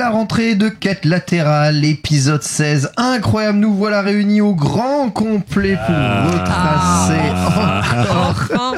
la rentrée de Quête latérale, épisode 16. Incroyable, nous voilà réunis au grand complet pour retracer encore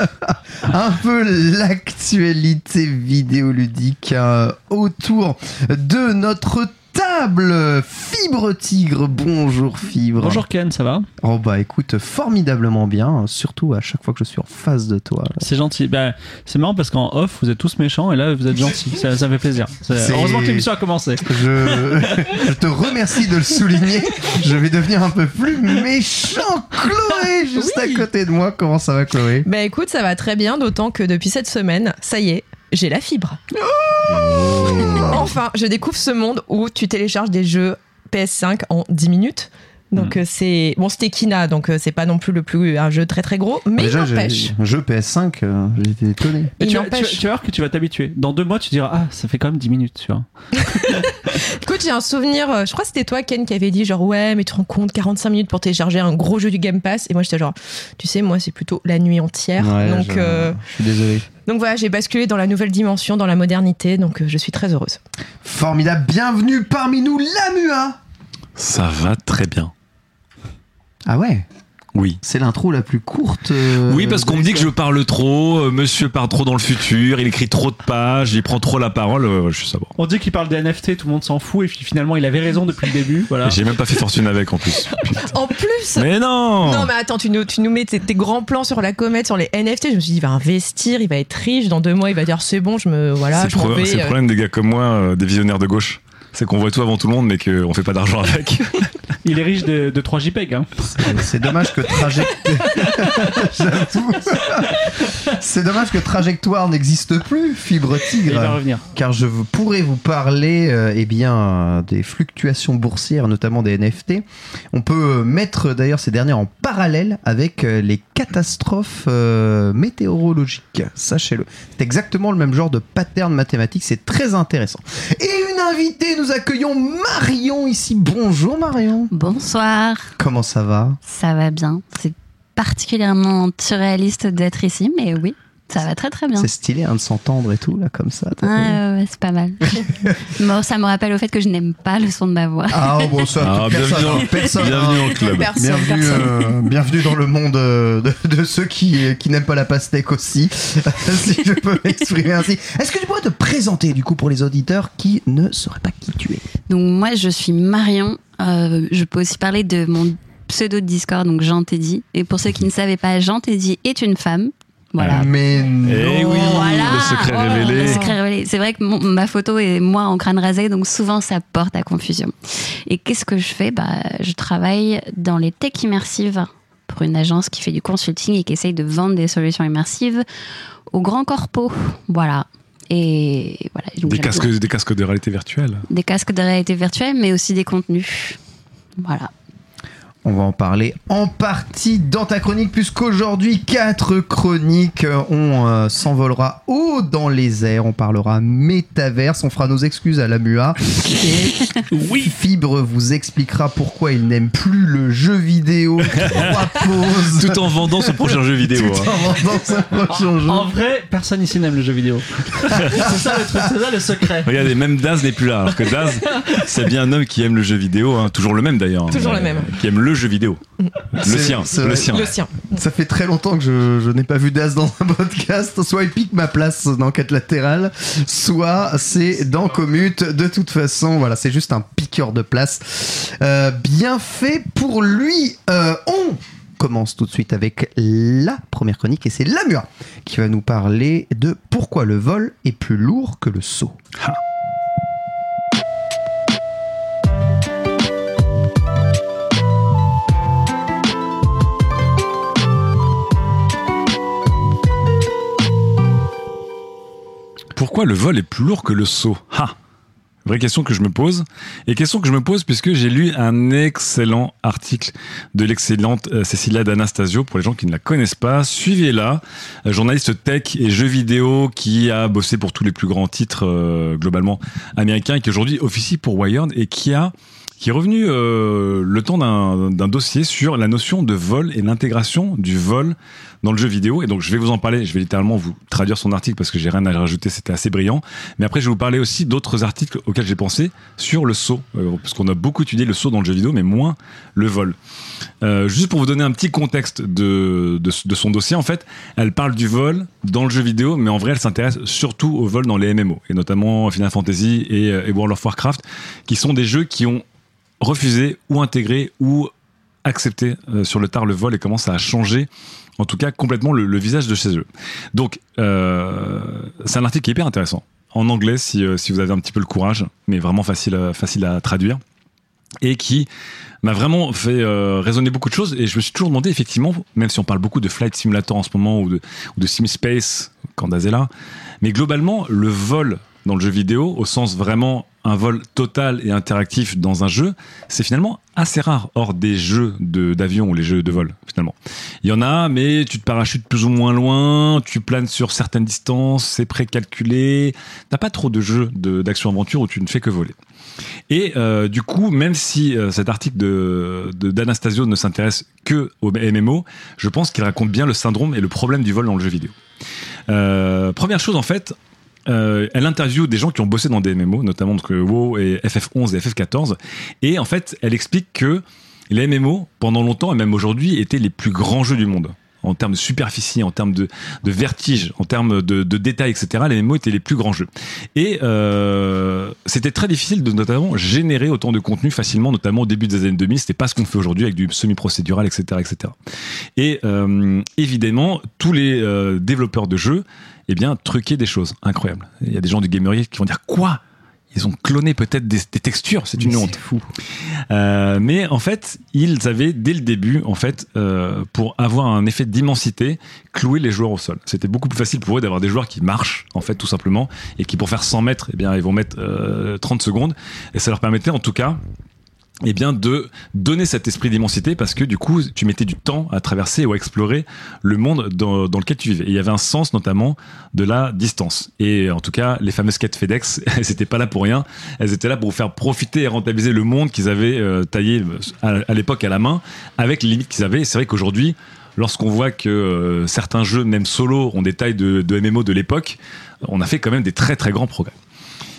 un peu l'actualité vidéoludique euh, autour de notre table. Fibre Tigre, bonjour Fibre. Bonjour Ken, ça va? Oh bah écoute, formidablement bien, surtout à chaque fois que je suis en face de toi. C'est gentil. Bah, c'est marrant parce qu'en off, vous êtes tous méchants et là, vous êtes gentils. Ça, ça fait plaisir. Heureusement que l'émission a commencé. Je... je te remercie de le souligner. Je vais devenir un peu plus méchant. Chloé, juste à côté de moi. Comment ça va, Chloé? Bah écoute, ça va très bien, d'autant que depuis cette semaine, ça y est, j'ai la fibre. enfin, je découvre ce monde où tu télécharges des jeux PS5 en 10 minutes. Donc euh, c'est bon, c'était Kina, donc euh, c'est pas non plus le plus un jeu très très gros, mais Déjà, n'empêche. un jeu PS5, euh, j'ai été étonné. Et Il tu, vas, tu, tu vas voir que tu vas t'habituer. Dans deux mois, tu diras Ah, ça fait quand même 10 minutes, tu vois. Écoute, j'ai un souvenir, euh, je crois que c'était toi Ken qui avait dit genre ouais, mais tu te rends compte 45 minutes pour télécharger un gros jeu du Game Pass et moi j'étais genre tu sais moi c'est plutôt la nuit entière. Ouais, donc je, euh, je suis désolé. Donc voilà, j'ai basculé dans la nouvelle dimension, dans la modernité, donc euh, je suis très heureuse. Formidable. Bienvenue parmi nous, Lamua. Ça va très bien. Ah ouais Oui. C'est l'intro la plus courte. euh, oui, parce qu'on me dit que je parle trop, euh, monsieur parle trop dans le futur, il écrit trop de pages, il prend trop la parole, euh, je sais pas. On dit qu'il parle des NFT, tout le monde s'en fout et puis finalement, il avait raison depuis le début. Voilà. J'ai même pas fait fortune avec en plus. En plus Mais non, Non mais attends, tu nous, tu nous mets tes, tes grands plans sur la comète, sur les NFT. Je me suis dit, il va investir, il va être riche. Dans deux mois, il va dire, c'est bon, je me voilà, C'est je pro- vais. c'est le problème des gars comme moi, euh, des visionnaires de gauche. C'est qu'on voit tout avant tout le monde, mais qu'on fait pas d'argent avec. Il est riche de, de 3 JPEG. Hein. C'est dommage que trajectoire. J'avoue. C'est dommage que trajectoire n'existe plus, Fibre il va Tigre. revenir. car je vous- pourrais vous parler euh, eh bien, des fluctuations boursières, notamment des NFT. On peut mettre d'ailleurs ces dernières en parallèle avec euh, les catastrophes euh, météorologiques, sachez-le. C'est exactement le même genre de pattern mathématique, c'est très intéressant. Et une invitée, nous accueillons Marion ici. Bonjour Marion. Bonsoir, Comment ça va? Ça va bien. C'est particulièrement surréaliste d'être ici, mais oui, ça va très très bien. C'est stylé hein, de s'entendre et tout, là, comme ça. Ouais, vu ouais, ouais, c'est pas mal. bon, ça me rappelle au fait que je n'aime pas le son de ma voix. Ah bon, ça, Ah, personne, bienvenue dans- hein, personne, Bienvenue hein. club. Personne, Bienvenue, personne. euh, bienvenue dans le monde euh, de, de ceux qui, qui n'aiment pas la pastèque aussi, si je peux m'exprimer ainsi. Est-ce que tu pourrais te présenter du coup pour les auditeurs qui ne sauraient pas qui tu es? Donc moi, je suis Marion. Euh, je peux aussi parler de mon pseudo de Discord, donc Jean Teddy. Et pour ceux qui ne savaient pas, Jean Teddy est une femme. Voilà. Mais non. Eh oui, Voilà. le secret Oh, révélé. le secret révélé. C'est vrai que mon- ma photo est moi en crâne rasé, donc souvent ça porte à confusion. Et qu'est-ce que je fais? Bah, Je travaille dans les tech immersives pour une agence qui fait du consulting et qui essaye de vendre des solutions immersives aux grands corpos. Voilà. Et voilà. Donc, Des casques, des casques de réalité virtuelle. des casques de réalité virtuelle, mais aussi des contenus. Voilà. On va en parler en partie dans ta chronique, puisqu'aujourd'hui, quatre chroniques. euh, On euh, s'envolera haut dans les airs. On parlera métaverse. On fera nos excuses à la MUA. Et Vous expliquera pourquoi il n'aime plus le jeu vidéo. Trois pauses. Tout en vendant son prochain jeu vidéo. Tout hein. en vendant son prochain jeu. En vrai, personne ici n'aime le jeu vidéo. c'est ça le truc, c'est ça le secret. Regardez, même Daz n'est plus là. Alors que Daz, c'est bien un homme qui aime le jeu vidéo, hein. toujours le même d'ailleurs. hein. Toujours le même. Qui aime le le jeu vidéo. Le C'est- sien, c'est le sien. Le sien. Ça fait très longtemps que je, je n'ai pas vu d'As dans un podcast. Soit il pique ma place dans Quête latérale, soit c'est dans Commute. De toute façon, voilà, c'est juste un piqueur de place. Euh, bien fait pour lui. Euh, on commence tout de suite avec la première chronique et c'est Lamua qui va nous parler de pourquoi le vol est plus lourd que le saut. Pourquoi le vol est plus lourd que le saut? Vraie question que je me pose. Et question que je me pose puisque j'ai lu un excellent article de l'excellente euh, Cécilia D'Anastasio. Pour les gens qui ne la connaissent pas, suivez-la. Euh, journaliste tech et jeux vidéo qui a bossé pour tous les plus grands titres euh, globalement américains et qui aujourd'hui officie pour Wired et qui a qui est revenu euh, le temps d'un dossier sur la notion de vol et l'intégration du vol dans le jeu vidéo. Et donc, je vais vous en parler. Je vais littéralement vous traduire son article parce que j'ai rien à rajouter. C'était assez brillant. Mais après, je vais vous parler aussi d'autres articles auxquels j'ai pensé sur le saut. Euh, parce qu'on a beaucoup étudié le saut dans le jeu vidéo, mais moins le vol. Euh, juste pour vous donner un petit contexte de, de, son dossier, en fait, elle parle du vol dans le jeu vidéo, mais en vrai, elle s'intéresse surtout au vol dans les MMO, et notamment Final Fantasy euh, et World of Warcraft, qui sont des jeux qui ont refusé ou intégré ou accepté euh, sur le tard le vol et comment ça a changé en tout cas complètement le, visage de chez eux. Donc euh, c'est un article qui est hyper intéressant. En anglais si, euh, si vous avez un petit peu le courage, mais vraiment facile facile à traduire. Et qui m'a vraiment fait raisonner beaucoup de choses. Et je me suis toujours demandé effectivement, même si on parle beaucoup de Flight Simulator en ce moment ou de, ou de SimSpace quand mais globalement le vol dans le jeu vidéo au sens vraiment un vol total et interactif dans un jeu, c'est finalement assez rare hors des jeux d'avion ou les jeux de vol finalement. Il y en a, mais tu te parachutes plus ou moins loin, tu planes sur certaines distances, c'est précalculé. T'as pas trop de jeux d'action-aventure où tu ne fais que voler. Et euh, du coup, même si euh, cet article de d'Anastasio ne s'intéresse que au MMO, je pense qu'il raconte bien le syndrome et le problème du vol dans le jeu vidéo. Euh, première chose, en fait, euh, elle interviewe des gens qui ont bossé dans des MMO, notamment donc, WoW et FF11 et FF14, et en fait, elle explique que les MMO, pendant longtemps et même aujourd'hui, étaient les plus grands jeux du monde. En termes de superficie, en termes de, vertige, en termes de, détails, etc., les MMO étaient les plus grands jeux. Et euh, c'était très difficile de notamment générer autant de contenu facilement, notamment au début des années 2000. C'était pas ce qu'on fait aujourd'hui avec du semi-procédural, etc., etc. Et euh, évidemment, tous les développeurs de jeux, eh bien, truquaient des choses incroyables. Il y a des gens du Gamery qui vont dire quoi? Ils ont cloné peut-être des, des textures, c'est une honte. Fou. Euh, mais en fait, ils avaient dès le début, en fait, euh, pour avoir un effet d'immensité, cloué les joueurs au sol. C'était beaucoup plus facile pour eux d'avoir des joueurs qui marchent, en fait, tout simplement, et qui pour faire 100 mètres, eh bien, ils vont mettre euh, 30 secondes, et ça leur permettait, en tout cas, eh bien de donner cet esprit d'immensité parce que du coup tu mettais du temps à traverser ou à explorer le monde dans, lequel tu vivais. Et il y avait un sens notamment de la distance. Et en tout cas, les fameuses quêtes FedEx, elles n'étaient pas là pour rien. Elles étaient là pour vous faire profiter et rentabiliser le monde qu'ils avaient euh, taillé à, à l'époque à la main avec les limites qu'ils avaient. C'est vrai qu'aujourd'hui, lorsqu'on voit que euh, certains jeux, même solo, ont des tailles de, de MMO de l'époque, on a fait quand même des très très grands progrès.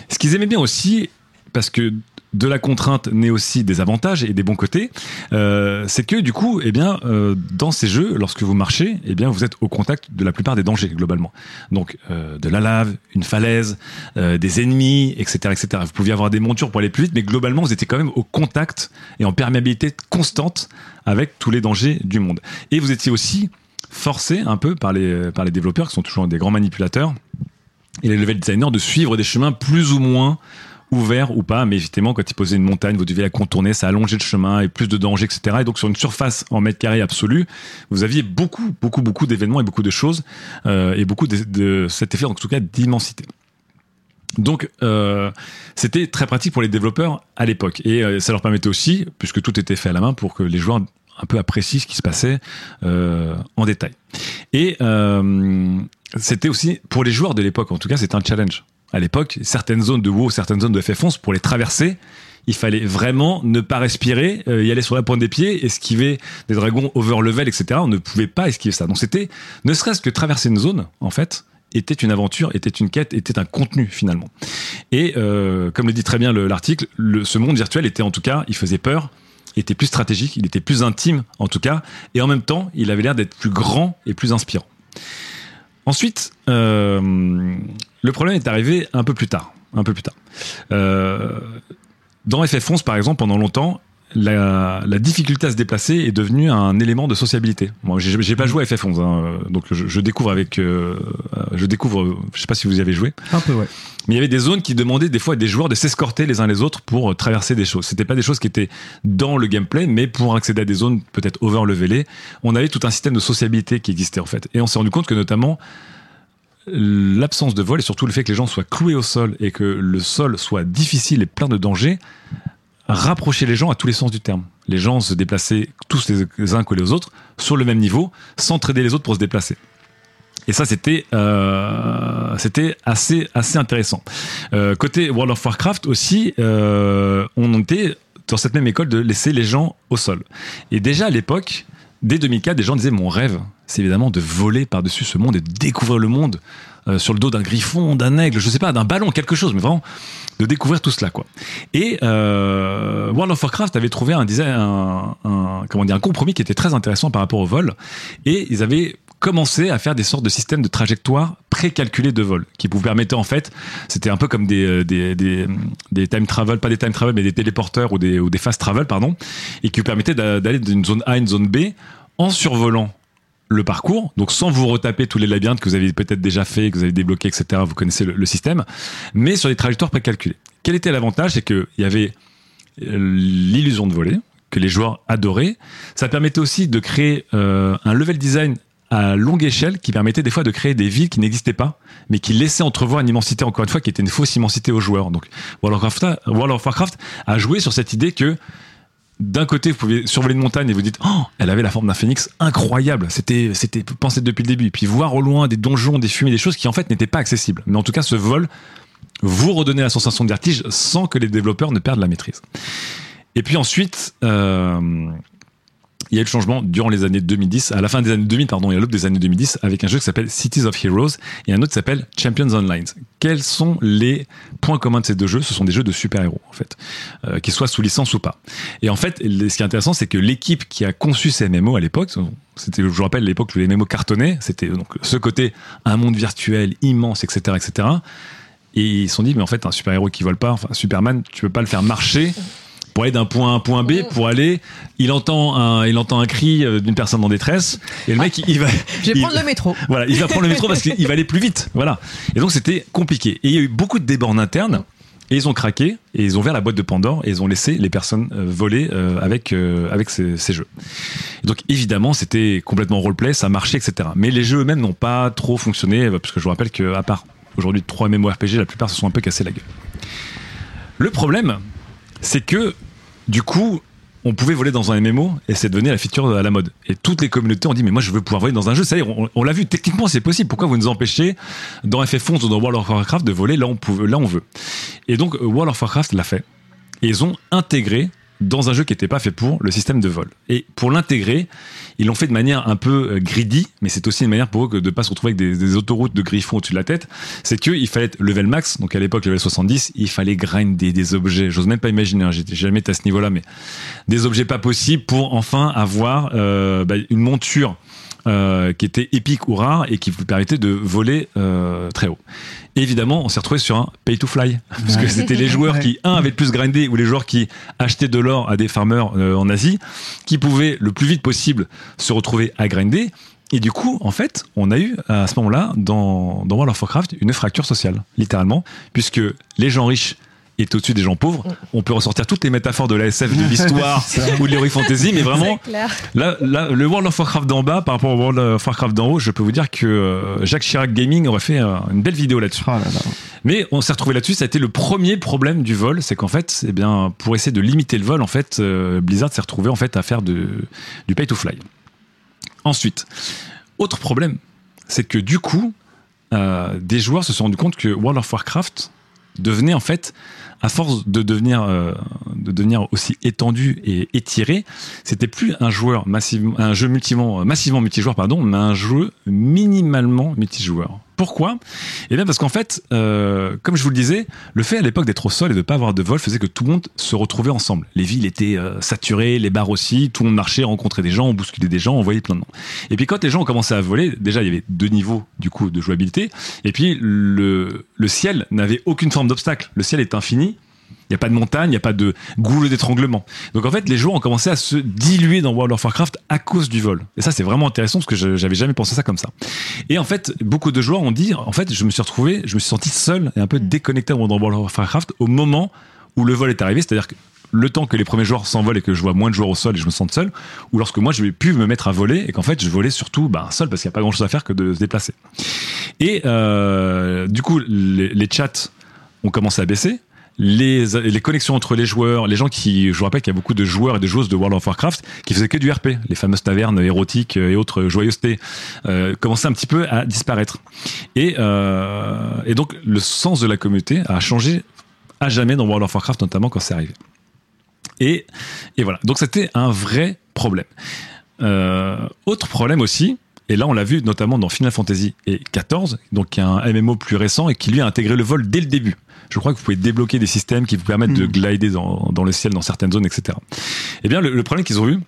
Ce qu'ils aimaient bien aussi, parce que de la contrainte naît aussi des avantages et des bons côtés, euh, c'est que du coup, eh bien, euh, dans ces jeux, lorsque vous marchez, eh bien, vous êtes au contact de la plupart des dangers globalement. Donc, euh, de la lave, une falaise, des ennemis, etc., etc. Vous pouviez avoir des montures pour aller plus vite, mais globalement, vous étiez quand même au contact et en perméabilité constante avec tous les dangers du monde. Et vous étiez aussi forcé un peu par les par les développeurs qui sont toujours des grands manipulateurs et les level designers de suivre des chemins plus ou moins ouverts ou pas, mais évidemment quand ils posaient une montagne, vous deviez la contourner, ça allongeait le chemin et plus de dangers, etc. Et donc sur une surface en mètre carré absolu, vous aviez beaucoup, beaucoup, beaucoup d'événements et beaucoup de choses euh, et beaucoup de, cet effet en tout cas d'immensité. Donc, euh, c'était très pratique pour les développeurs à l'époque. Et euh, ça leur permettait aussi, puisque tout était fait à la main, pour que les joueurs un peu apprécient ce qui se passait en détail. Et c'était aussi, pour les joueurs de l'époque, en tout cas, c'était un challenge. À l'époque, certaines zones de WoW, certaines zones de FF11, pour les traverser, il fallait vraiment ne pas respirer, euh, y aller sur la pointe des pieds, esquiver des dragons over level, etc. On ne pouvait pas esquiver ça. Donc c'était, ne serait-ce que traverser une zone, en fait, était une aventure, était une quête, était un contenu finalement. Et euh, comme le dit très bien le- l'article, le- ce monde virtuel était en tout cas, il faisait peur était plus stratégique, il était plus intime en tout cas, et en même temps, il avait l'air d'être plus grand et plus inspirant. Ensuite, euh, le problème est arrivé un peu plus tard. Un peu plus tard. Euh, dans FF11, par exemple, pendant longtemps, la, la difficulté à se déplacer est devenue un élément de sociabilité. Moi, j'ai pas joué à FF11, hein, donc je, je découvre avec, euh, je découvre, je sais pas si vous y avez joué, Un peu, ouais. mais il y avait des zones qui demandaient des fois à des joueurs de s'escorter les uns les autres pour euh, traverser des choses. C'était pas des choses qui étaient dans le gameplay, mais pour accéder à des zones peut-être overlevelées, on avait tout un système de sociabilité qui existait en fait. Et on s'est rendu compte que notamment l'absence de vol et surtout le fait que les gens soient cloués au sol et que le sol soit difficile et plein de dangers rapprochait les gens à tous les sens du terme. Les gens se déplaçaient tous les uns que les autres sur le même niveau, s'entraider les autres pour se déplacer. Et ça, c'était euh, c'était assez assez intéressant. Euh, côté World of Warcraft aussi, euh, on était dans cette même école de laisser les gens au sol. Et déjà à l'époque, dès 2004, des gens disaient mon rêve, c'est évidemment de voler par-dessus ce monde et de découvrir le monde euh, sur le dos d'un griffon, d'un aigle, je sais pas, d'un ballon, quelque chose, mais vraiment de découvrir tout cela quoi. Et euh, World of Warcraft avait trouvé un un, un- comment dire, un compromis qui était très intéressant par rapport au vol, et ils avaient commencé à faire des sortes de systèmes de trajectoires précalculés de vol qui vous permettaient en fait, c'était un peu comme des, euh, des, des, des time travel, pas des time travel mais des téléporteurs ou des, ou des fast travel pardon, et qui vous permettaient d'a- d'aller d'une zone A à une zone B en survolant le parcours, donc sans vous retaper tous les labyrinthes que vous avez peut-être déjà fait, que vous avez débloqué, etc. Vous connaissez le, système, mais sur des trajectoires précalculées. Quel était l'avantage? C'est qu'il y avait euh, l'illusion de voler, que les joueurs adoraient. Ça permettait aussi de créer euh, un level design à longue échelle qui permettait des fois de créer des villes qui n'existaient pas, mais qui laissaient entrevoir une immensité, encore une fois, qui était une fausse immensité aux joueurs. Donc World of Warcraft World of Warcraft a joué sur cette idée que d'un côté, vous pouvez survoler une montagne et vous dites, oh, elle avait la forme d'un phénix incroyable. C'était, c'était pensé depuis le début. Puis voir au loin des donjons, des fumées, des choses qui en fait n'étaient pas accessibles. Mais en tout cas, ce vol vous redonnait la sensation de vertige sans que les développeurs ne perdent la maîtrise. Et puis ensuite, euh, il y a eu le changement durant les années 2010, à la fin des années 2000, pardon, et à l'aube des années 2010, avec un jeu qui s'appelle Cities of Heroes et un autre qui s'appelle Champions Online. Quels sont les points communs de ces deux jeux? Ce sont des jeux de super-héros, en fait, euh, qu'ils soient sous licence ou pas. Et en fait, ce qui est intéressant, c'est que l'équipe qui a conçu ces MMO à l'époque, c'était, je vous rappelle, l'époque où les MMO cartonnaient, c'était donc ce côté un monde virtuel immense, etc., etc. Et ils se sont dit, mais en fait, un super-héros qui vole pas, enfin, Superman, tu peux pas le faire marcher pour aller d'un point A à un point B, pour aller, il entend un, il entend un cri euh, d'une personne en détresse, et le mec, il, va, Je vais il- prendre le métro. voilà, il va prendre le métro parce qu'il va aller plus vite. Voilà. Et donc c'était compliqué. Et il y a eu beaucoup de débats en interne. Et ils ont craqué et ils ont ouvert la boîte de Pandore et ils ont laissé les personnes euh, voler euh, avec avec ces, ces jeux. Et donc évidemment c'était complètement roleplay, ça marchait, etc. Mais les jeux eux-mêmes n'ont pas trop fonctionné parce que je vous rappelle que à part aujourd'hui trois MMORPG, la plupart se sont un peu cassés la gueule. Le problème, c'est que du coup, on pouvait voler dans un MMO et c'est devenu la feature à la mode. Et toutes les communautés ont dit mais moi je veux pouvoir voler dans un jeu. Ça y est, on, l'a vu techniquement c'est possible. Pourquoi vous nous empêchez dans FF11 ou dans World of Warcraft de voler là on pouvait, là on veut? Et donc World of Warcraft l'a fait. Et ils ont intégré dans un jeu qui n'était pas fait pour le système de vol. Et pour l'intégrer, ils l'ont fait de manière un peu euh, greedy, mais c'est aussi une manière pour eux de pas se retrouver avec des, autoroutes de griffons au-dessus de la tête. C'est qu'il fallait être level max, donc à l'époque level 70, il fallait grinder des objets. J'ose même pas imaginer, hein, j'ai jamais à ce niveau-là, mais des objets pas possibles pour enfin avoir euh, bah, une monture euh, qui était épique ou rare et qui vous permettait de voler euh, très haut. Évidemment, on s'est retrouvé sur un pay to fly parce que c'était les joueurs qui un avaient le plus grindé ou les joueurs qui achetaient de l'or à des farmers euh, en Asie qui pouvaient le plus vite possible se retrouver à grinder. Et du coup, en fait, on a eu à ce moment-là dans, dans World of Warcraft une fracture sociale, littéralement, puisque les gens riches étaient au-dessus des gens pauvres. On peut ressortir toutes les métaphores de la SF, de l'histoire ou de l'heroic fantasy, mais vraiment, Là, là, le World of Warcraft d'en bas par rapport au World of Warcraft d'en haut, je peux vous dire que euh, Jacques Chirac Gaming aurait fait euh, une belle vidéo là-dessus. Oh là là. Mais on s'est retrouvé là-dessus, ça a été le premier problème du vol, c'est qu'en fait, eh bien, pour essayer de limiter le vol, en fait, euh, Blizzard s'est retrouvé en fait à faire de, du pay to fly. Ensuite, autre problème, c'est que du coup, euh, des joueurs se sont rendus compte que World of Warcraft devenait en fait, à force de devenir, euh, de devenir aussi étendu et étiré, c'était plus un joueur massivement, un jeu multivement, massivement multijoueur, pardon, mais un jeu minimalement multijoueur. Pourquoi? Eh bien parce qu'en fait, euh, comme je vous le disais, le fait à l'époque d'être au sol et de pas avoir de vol faisait que tout le monde se retrouvait ensemble. Les villes étaient euh, saturées, les bars aussi, tout le monde marchait, rencontrait des gens, on bousculait des gens, on voyait plein de noms. Et puis quand les gens ont commencé à voler, déjà il y avait deux niveaux du coup de jouabilité, et puis le, le ciel n'avait aucune forme d'obstacle. Le ciel est infini. Il n'y a pas de montagne, il n'y a pas de goulot d'étranglement. Donc en fait, les joueurs ont commencé à se diluer dans World of Warcraft à cause du vol. Et ça, c'est vraiment intéressant parce que je- j'avais jamais pensé ça comme ça. Et en fait, beaucoup de joueurs ont dit, en fait, je me suis retrouvé, je me suis senti seul et un peu déconnecté dans World of Warcraft au moment où le vol est arrivé. C'est-à-dire que le temps que les premiers joueurs s'envolent et que je vois moins de joueurs au sol et je me sens seul, ou lorsque moi je vais plus me mettre à voler et qu'en fait je volais surtout bah, seul parce qu'il n'y a pas grand chose à faire que de se déplacer. Et euh, du coup, les, les chats ont commencé à baisser. Les, connexions entre les joueurs, les gens qui, je vous rappelle qu'il y a beaucoup de joueurs et de joueuses de World of Warcraft qui faisaient que du RP, les fameuses tavernes érotiques et autres joyeusetés, euh, commençaient un petit peu à disparaître. Et, euh, et donc le sens de la communauté a changé à jamais dans World of Warcraft, notamment quand c'est arrivé. Et, et voilà, donc c'était un vrai problème. Euh, autre problème aussi, et là on l'a vu notamment dans Final Fantasy 14, donc qui est un MMO plus récent et qui lui a intégré le vol dès le début. Je crois que vous pouvez débloquer des systèmes qui vous permettent de glider dans, dans le ciel dans certaines zones, etc. Eh bien, le, le problème qu'ils ont eu,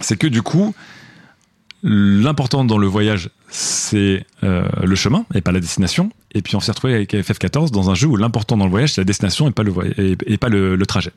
c'est que du coup, l'important dans le voyage, c'est euh, le chemin et pas la destination. Et puis on s'est retrouvé avec FF14 dans un jeu où l'important dans le voyage, c'est la destination et pas le, voy- et, et pas le, le trajet.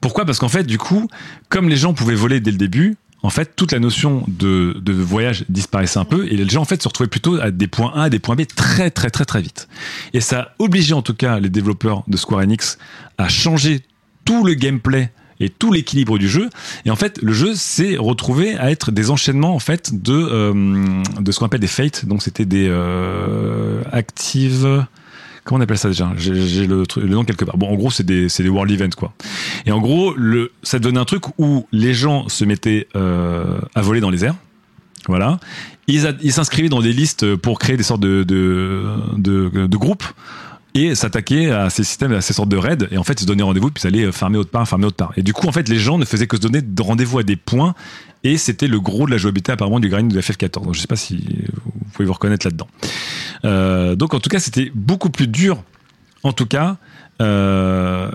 Pourquoi? Parce qu'en fait, du coup, comme les gens pouvaient voler dès le début, en fait, toute la notion de, voyage disparaissait un peu et les gens en fait se retrouvaient plutôt à des points A, à des points B très très très très vite. Et ça a obligé en tout cas les développeurs de Square Enix à changer tout le gameplay et tout l'équilibre du jeu. Et en fait, le jeu s'est retrouvé à être des enchaînements en fait de euh, de ce qu'on appelle des fates. Donc c'était des euh, actives. Comment on appelle ça déjà? J'ai le, nom quelque part. Bon, en gros, c'est des des world events quoi. Et en gros, ça devenait un truc où les gens se mettaient euh, à voler dans les airs. Voilà. Ils, s'inscrivaient dans des listes pour créer des sortes de, de, de groupes et s'attaquaient à ces systèmes, à ces sortes de raids. Et en fait, se donnaient rendez-vous, puis ils allaient farmer autre part, farmer autre part. Et du coup, en fait, les gens ne faisaient que se donner de rendez-vous à des points. Et c'était le gros de la jouabilité apparemment du grind de FF14. Donc, je sais pas si vous pouvez vous reconnaître là-dedans. Euh, donc, en tout cas, c'était beaucoup plus dur, en tout cas, euh,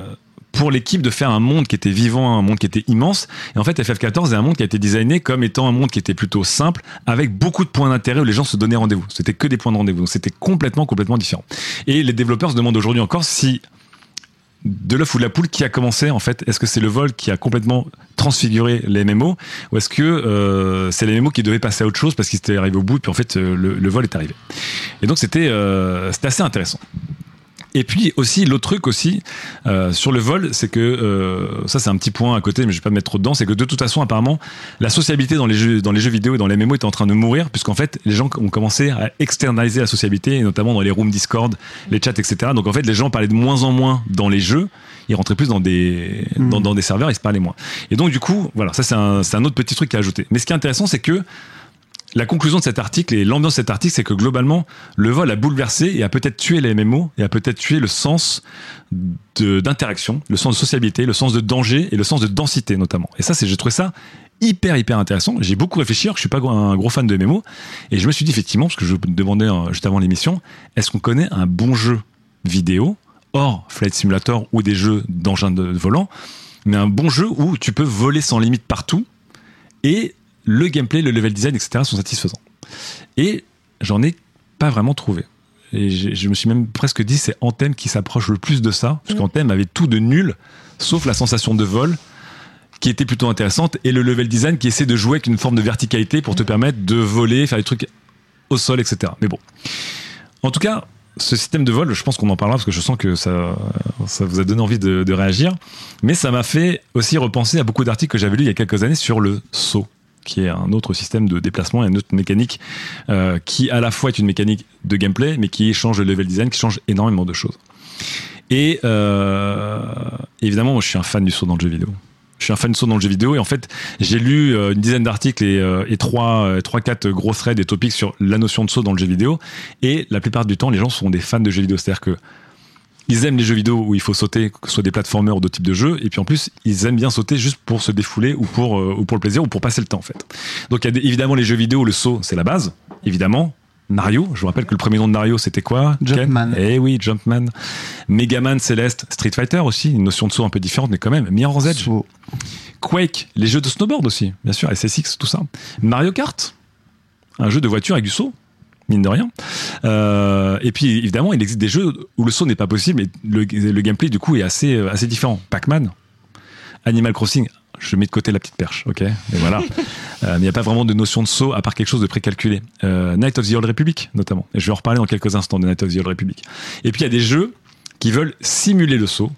pour l'équipe de faire un monde qui était vivant, un monde qui était immense. Et en fait, FF14 est un monde qui a été designé comme étant un monde qui était plutôt simple, avec beaucoup de points d'intérêt où les gens se donnaient rendez-vous. C'était que des points de rendez-vous. Donc c'était complètement, complètement différent. Et les développeurs se demandent aujourd'hui encore si de l'œuf ou de la poule qui a commencé en fait Est-ce que c'est le vol qui a complètement transfiguré les MMO ou est-ce que euh, c'est les MMO qui devaient passer à autre chose parce qu'ils étaient arrivés au bout et puis en fait euh, le, vol est arrivé. Et donc c'était euh, c'était assez intéressant. Et puis aussi l'autre truc aussi euh, sur le vol, c'est que euh, ça c'est un petit point à côté, mais je vais pas me mettre trop dedans, c'est que de toute façon apparemment la sociabilité dans les jeux dans les jeux vidéo et dans les MMO était en train de mourir puisqu'en fait les gens ont commencé à externaliser la sociabilité et notamment dans les rooms Discord, les chats, etc. Donc en fait les gens parlaient de moins en moins dans les jeux, ils rentraient plus dans des dans, dans des serveurs, ils se parlaient moins. Et donc du coup voilà ça c'est un c'est un autre petit truc à ajouter. Mais ce qui est intéressant c'est que la conclusion de cet article et l'ambiance de cet article, c'est que globalement, le vol a bouleversé et a peut-être tué les MMO et a peut-être tué le sens d'interaction, le sens de sociabilité, le sens de danger et le sens de densité notamment. Et ça, c'est, j'ai trouvé ça hyper hyper intéressant. J'ai beaucoup réfléchi, je suis pas un gros fan de MMO, et je me suis dit effectivement, parce que je me demandais euh, juste avant l'émission, est-ce qu'on connaît un bon jeu vidéo hors Flight Simulator ou des jeux d'engins de volant, mais un bon jeu où tu peux voler sans limite partout et le gameplay, le level design, etc. sont satisfaisants. Et j'en ai pas vraiment trouvé. Et je me suis même presque dit c'est Anthem qui s'approche le plus de ça, parce qu'Anthem avait tout de nul, sauf la sensation de vol qui était plutôt intéressante et le level design qui essaie de jouer avec une forme de verticalité pour te permettre de voler, faire des trucs au sol, etc. Mais bon. En tout cas, ce système de vol, je pense qu'on en parlera parce que je sens que ça, ça vous a donné envie de, de réagir. Mais ça m'a fait aussi repenser à beaucoup d'articles que j'avais lus il y a quelques années sur le saut qui est un autre système de déplacement et une autre mécanique euh, qui à la fois est une mécanique de gameplay mais qui change le level design, qui change énormément de choses. Et euh, évidemment, moi je suis un fan du saut dans le jeu vidéo. Je suis un fan de saut dans le jeu vidéo et en fait j'ai lu euh, une dizaine d'articles et, et trois, euh, trois, quatre gros threads et topics sur la notion de saut dans le jeu vidéo et la plupart du temps les gens sont des fans de jeux vidéo, c'est-à-dire que ils aiment les jeux vidéo où il faut sauter, que ce soit des platformers ou d'autres types de jeux, et puis en plus, ils aiment bien sauter juste pour se défouler ou pour, euh, ou pour le plaisir ou pour passer le temps en fait. Donc il y a des- évidemment les jeux vidéo, le saut, c'est la base, évidemment. Mario, je vous rappelle que le premier nom de Mario c'était quoi? Jumpman. Eh oui, Jumpman. Megaman, Celeste, Street Fighter aussi, une notion de saut un peu différente, mais quand même. Mirror's Edge. Quake, les jeux de snowboard aussi, bien sûr, SSX, tout ça. Mario Kart, un jeu de voiture avec du saut, mine de rien. Euh, et puis évidemment, il existe des jeux où le saut n'est pas possible, mais le, le gameplay du coup est assez, euh, assez différent. Pac-Man, Animal Crossing, je mets de côté la petite perche, ok? Et voilà. Euh, mais il n'y a pas vraiment de notion de saut à part quelque chose de précalculé. Euh, Night of the Old Republic, notamment. Et je vais en reparler dans quelques instants de Night of the Old Republic. Et puis il y a des jeux qui veulent simuler le saut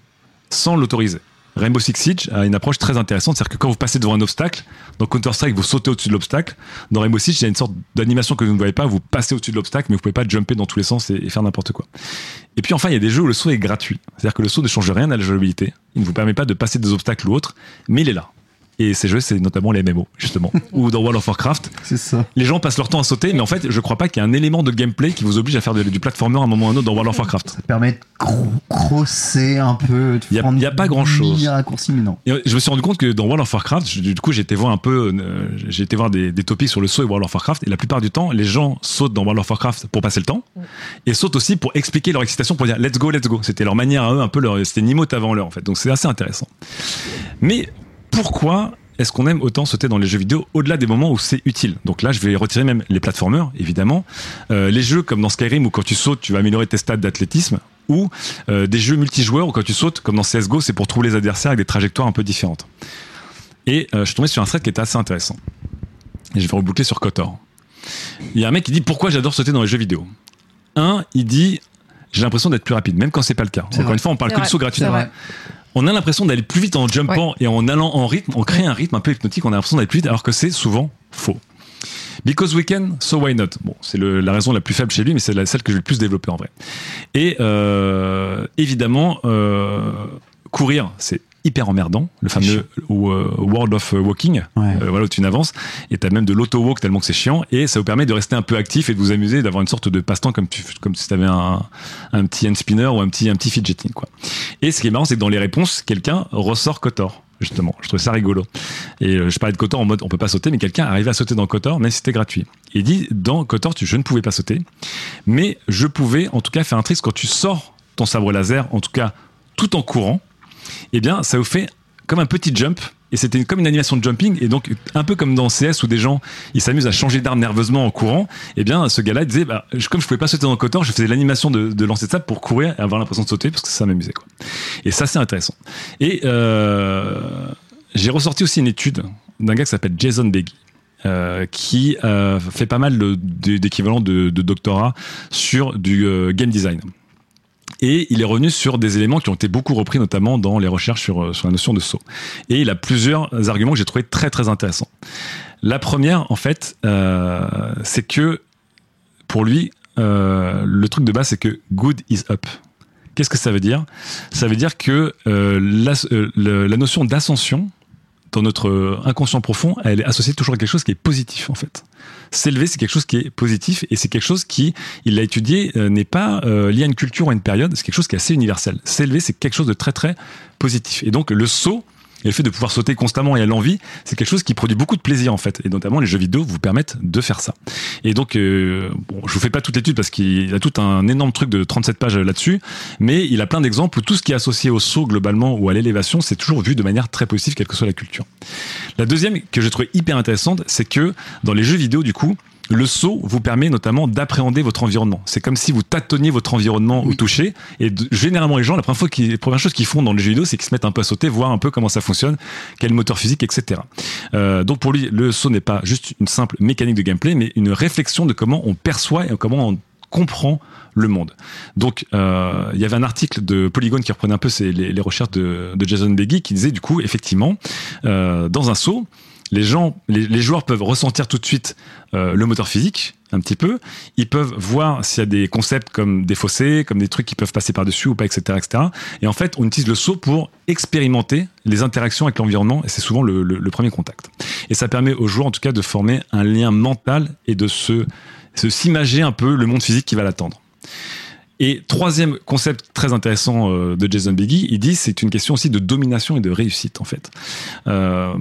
sans l'autoriser. Rainbow Six Siege a une approche très intéressante, c'est-à-dire que quand vous passez devant un obstacle, dans Counter-Strike, vous sautez au-dessus de l'obstacle. Dans Rainbow Six, il y a une sorte d'animation que vous ne voyez pas, vous passez au-dessus de l'obstacle, mais vous pouvez pas jumper dans tous les sens et, et faire n'importe quoi. Et puis enfin, il y a des jeux où le saut est gratuit. C'est-à-dire que le saut ne change rien à la jouabilité. Il ne vous permet pas de passer des obstacles ou autres, mais il est là. Et ces jeux, c'est notamment les MMO, justement. ou dans World of Warcraft, C'est ça. les gens passent leur temps à sauter, mais en fait, je crois pas qu'il y ait un élément de gameplay qui vous oblige à faire de- du platformer à un moment ou à un autre dans World of Warcraft. Ça permet de cro- crosser un peu. de Y a- prendre y a pas grand-chose. mille raccourcis, mais non. Et euh, je me suis rendu compte que dans World of Warcraft, je- du coup, j'ai été voir un peu, euh, j'ai été voir des, des topics sur le saut et World of Warcraft, et la plupart du temps, les gens sautent dans World of Warcraft pour passer le temps, et sautent aussi pour expliquer leur excitation, pour dire let's go, let's go. C'était leur manière à eux, un peu leur, c'était une emote avant l'heure, en fait. Donc c'est assez intéressant. Mais pourquoi est-ce qu'on aime autant sauter dans les jeux vidéo au-delà des moments où c'est utile? Donc là, je vais retirer même les platformers, évidemment. Euh, les jeux comme dans Skyrim où quand tu sautes, tu vas améliorer tes stats d'athlétisme. Ou euh, des jeux multijoueurs où quand tu sautes, comme dans CSGO, c'est pour trouver les adversaires avec des trajectoires un peu différentes. Et euh, je suis tombé sur un thread qui était assez intéressant. Et je vais reboucler sur Kotor. Il y a un mec qui dit pourquoi j'adore sauter dans les jeux vidéo? Un, il dit j'ai l'impression d'être plus rapide, même quand c'est pas le cas. Encore vrai. une fois, on parle que de saut gratuit. On a l'impression d'aller plus vite en jumpant et en allant en rythme, on crée un rythme un peu hypnotique, on a l'impression d'aller plus vite alors que c'est souvent faux. Because we can, so why not? Bon, c'est la raison la plus faible chez lui, mais c'est la- celle que je vais le plus développer en vrai. Et euh, évidemment, euh, courir, c'est hyper emmerdant, le fameux euh, World of Walking, Ouais. euh, voilà où tu n'avances, et t'as même de l'auto-walk tellement que c'est chiant, et ça vous permet de rester un peu actif et de vous amuser, d'avoir une sorte de passe-temps comme, tu, comme si t'avais un, un petit hand spinner ou un petit, un petit fidgeting, quoi. Et ce qui est marrant, c'est que dans les réponses, quelqu'un ressort Kotor. Justement, je trouve ça rigolo. Et euh, je parlais de Kotor en mode on peut pas sauter, mais quelqu'un arrivait à sauter dans Kotor, même si c'était gratuit. Il dit dans Kotor, tu, je ne pouvais pas sauter, mais je pouvais en tout cas faire un trick quand tu sors ton sabre laser, en tout cas tout en courant, eh bien ça vous fait comme un petit jump. Et c'était comme une animation de jumping, et donc un peu comme dans CS où des gens ils s'amusent à changer d'arme nerveusement en courant. Eh bien, ce gars-là disait, bah, je- comme je pouvais pas sauter dans le Kotor, je faisais l'animation de, lancer de ça pour courir et avoir l'impression de sauter parce que ça m'amusait quoi. Et ça c'est intéressant. Et euh, j'ai ressorti aussi une étude d'un gars qui s'appelle Jason Beggy. euh, qui euh, fait pas mal d'équivalents de, de doctorat sur du game design. Et il est revenu sur des éléments qui ont été beaucoup repris, notamment dans les recherches sur, euh, la notion de saut. Et il a plusieurs arguments que j'ai trouvé très très intéressants. La première, en fait, euh, c'est que pour lui, euh, le truc de base, c'est que good is up. Qu'est-ce que ça veut dire? Ça veut dire que la, la notion d'ascension dans notre inconscient profond, elle est associée toujours à quelque chose qui est positif en fait. S'élever, c'est quelque chose qui est positif et c'est quelque chose qui, il l'a étudié, euh, n'est pas euh, lié à une culture ou à une période, c'est quelque chose qui est assez universel. S'élever, c'est quelque chose de très très positif. Et donc le saut, et le fait de pouvoir sauter constamment et à l'envie, c'est quelque chose qui produit beaucoup de plaisir en fait. Et notamment les jeux vidéo vous permettent de faire ça. Et donc, euh, bon, je vous fais pas toute l'étude parce qu'il a tout un énorme truc de 37 pages là-dessus, mais il a plein d'exemples où tout ce qui est associé au saut globalement ou à l'élévation, c'est toujours vu de manière très positive, quelle que soit la culture. La deuxième que j'ai trouvé hyper intéressante, c'est que dans les jeux vidéo, du coup, le saut vous permet notamment d'appréhender votre environnement. C'est comme si vous tâtonniez votre environnement au toucher. Et de- généralement, les gens, la première, fois qu'ils- la première chose qu'ils font dans les jeux vidéo, c'est qu'ils se mettent un peu à sauter, voir un peu comment ça fonctionne, quel moteur physique, etc. Euh, donc pour lui, le saut n'est pas juste une simple mécanique de gameplay, mais une réflexion de comment on perçoit et comment on comprend le monde. Donc, euh, il y avait un article de Polygon qui reprenait un peu les, les recherches de, de Jason Beggy qui disait du coup, effectivement, euh, dans un saut, les gens, les, les joueurs peuvent ressentir tout de suite euh, le moteur physique, un petit peu. Ils peuvent voir s'il y a des concepts comme des fossés, comme des trucs qui peuvent passer par-dessus ou pas, etc., etc. Et en fait, on utilise le saut pour expérimenter les interactions avec l'environnement, et c'est souvent le, le- le premier contact. Et ça permet aux joueurs, en tout cas, de former un lien mental et de se, se s'imager un peu le monde physique qui va l'attendre. Et troisième concept très intéressant euh, de Jason Biggie, il dit c'est une question aussi de domination et de réussite en fait. Euh,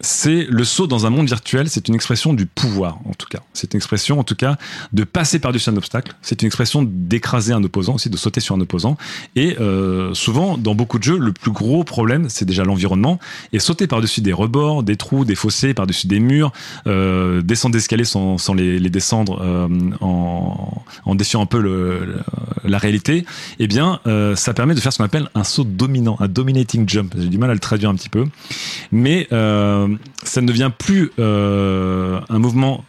c'est le saut dans un monde virtuel, c'est une expression du pouvoir en tout cas. C'est une expression en tout cas de passer par-dessus un obstacle. C'est une expression d'écraser un opposant aussi, de sauter sur un opposant. Et euh, souvent dans beaucoup de jeux, le plus gros problème c'est déjà l'environnement et sauter par-dessus des rebords, des trous, des fossés, par-dessus des murs, euh, descendre d'escalier sans, sans les, les descendre euh, en, en défiant un peu le, le- la réalité, eh bien, euh, ça permet de faire ce qu'on appelle un saut dominant, un dominating jump. J'ai du mal à le traduire un petit peu, mais euh, ça ne devient plus euh, un mouvement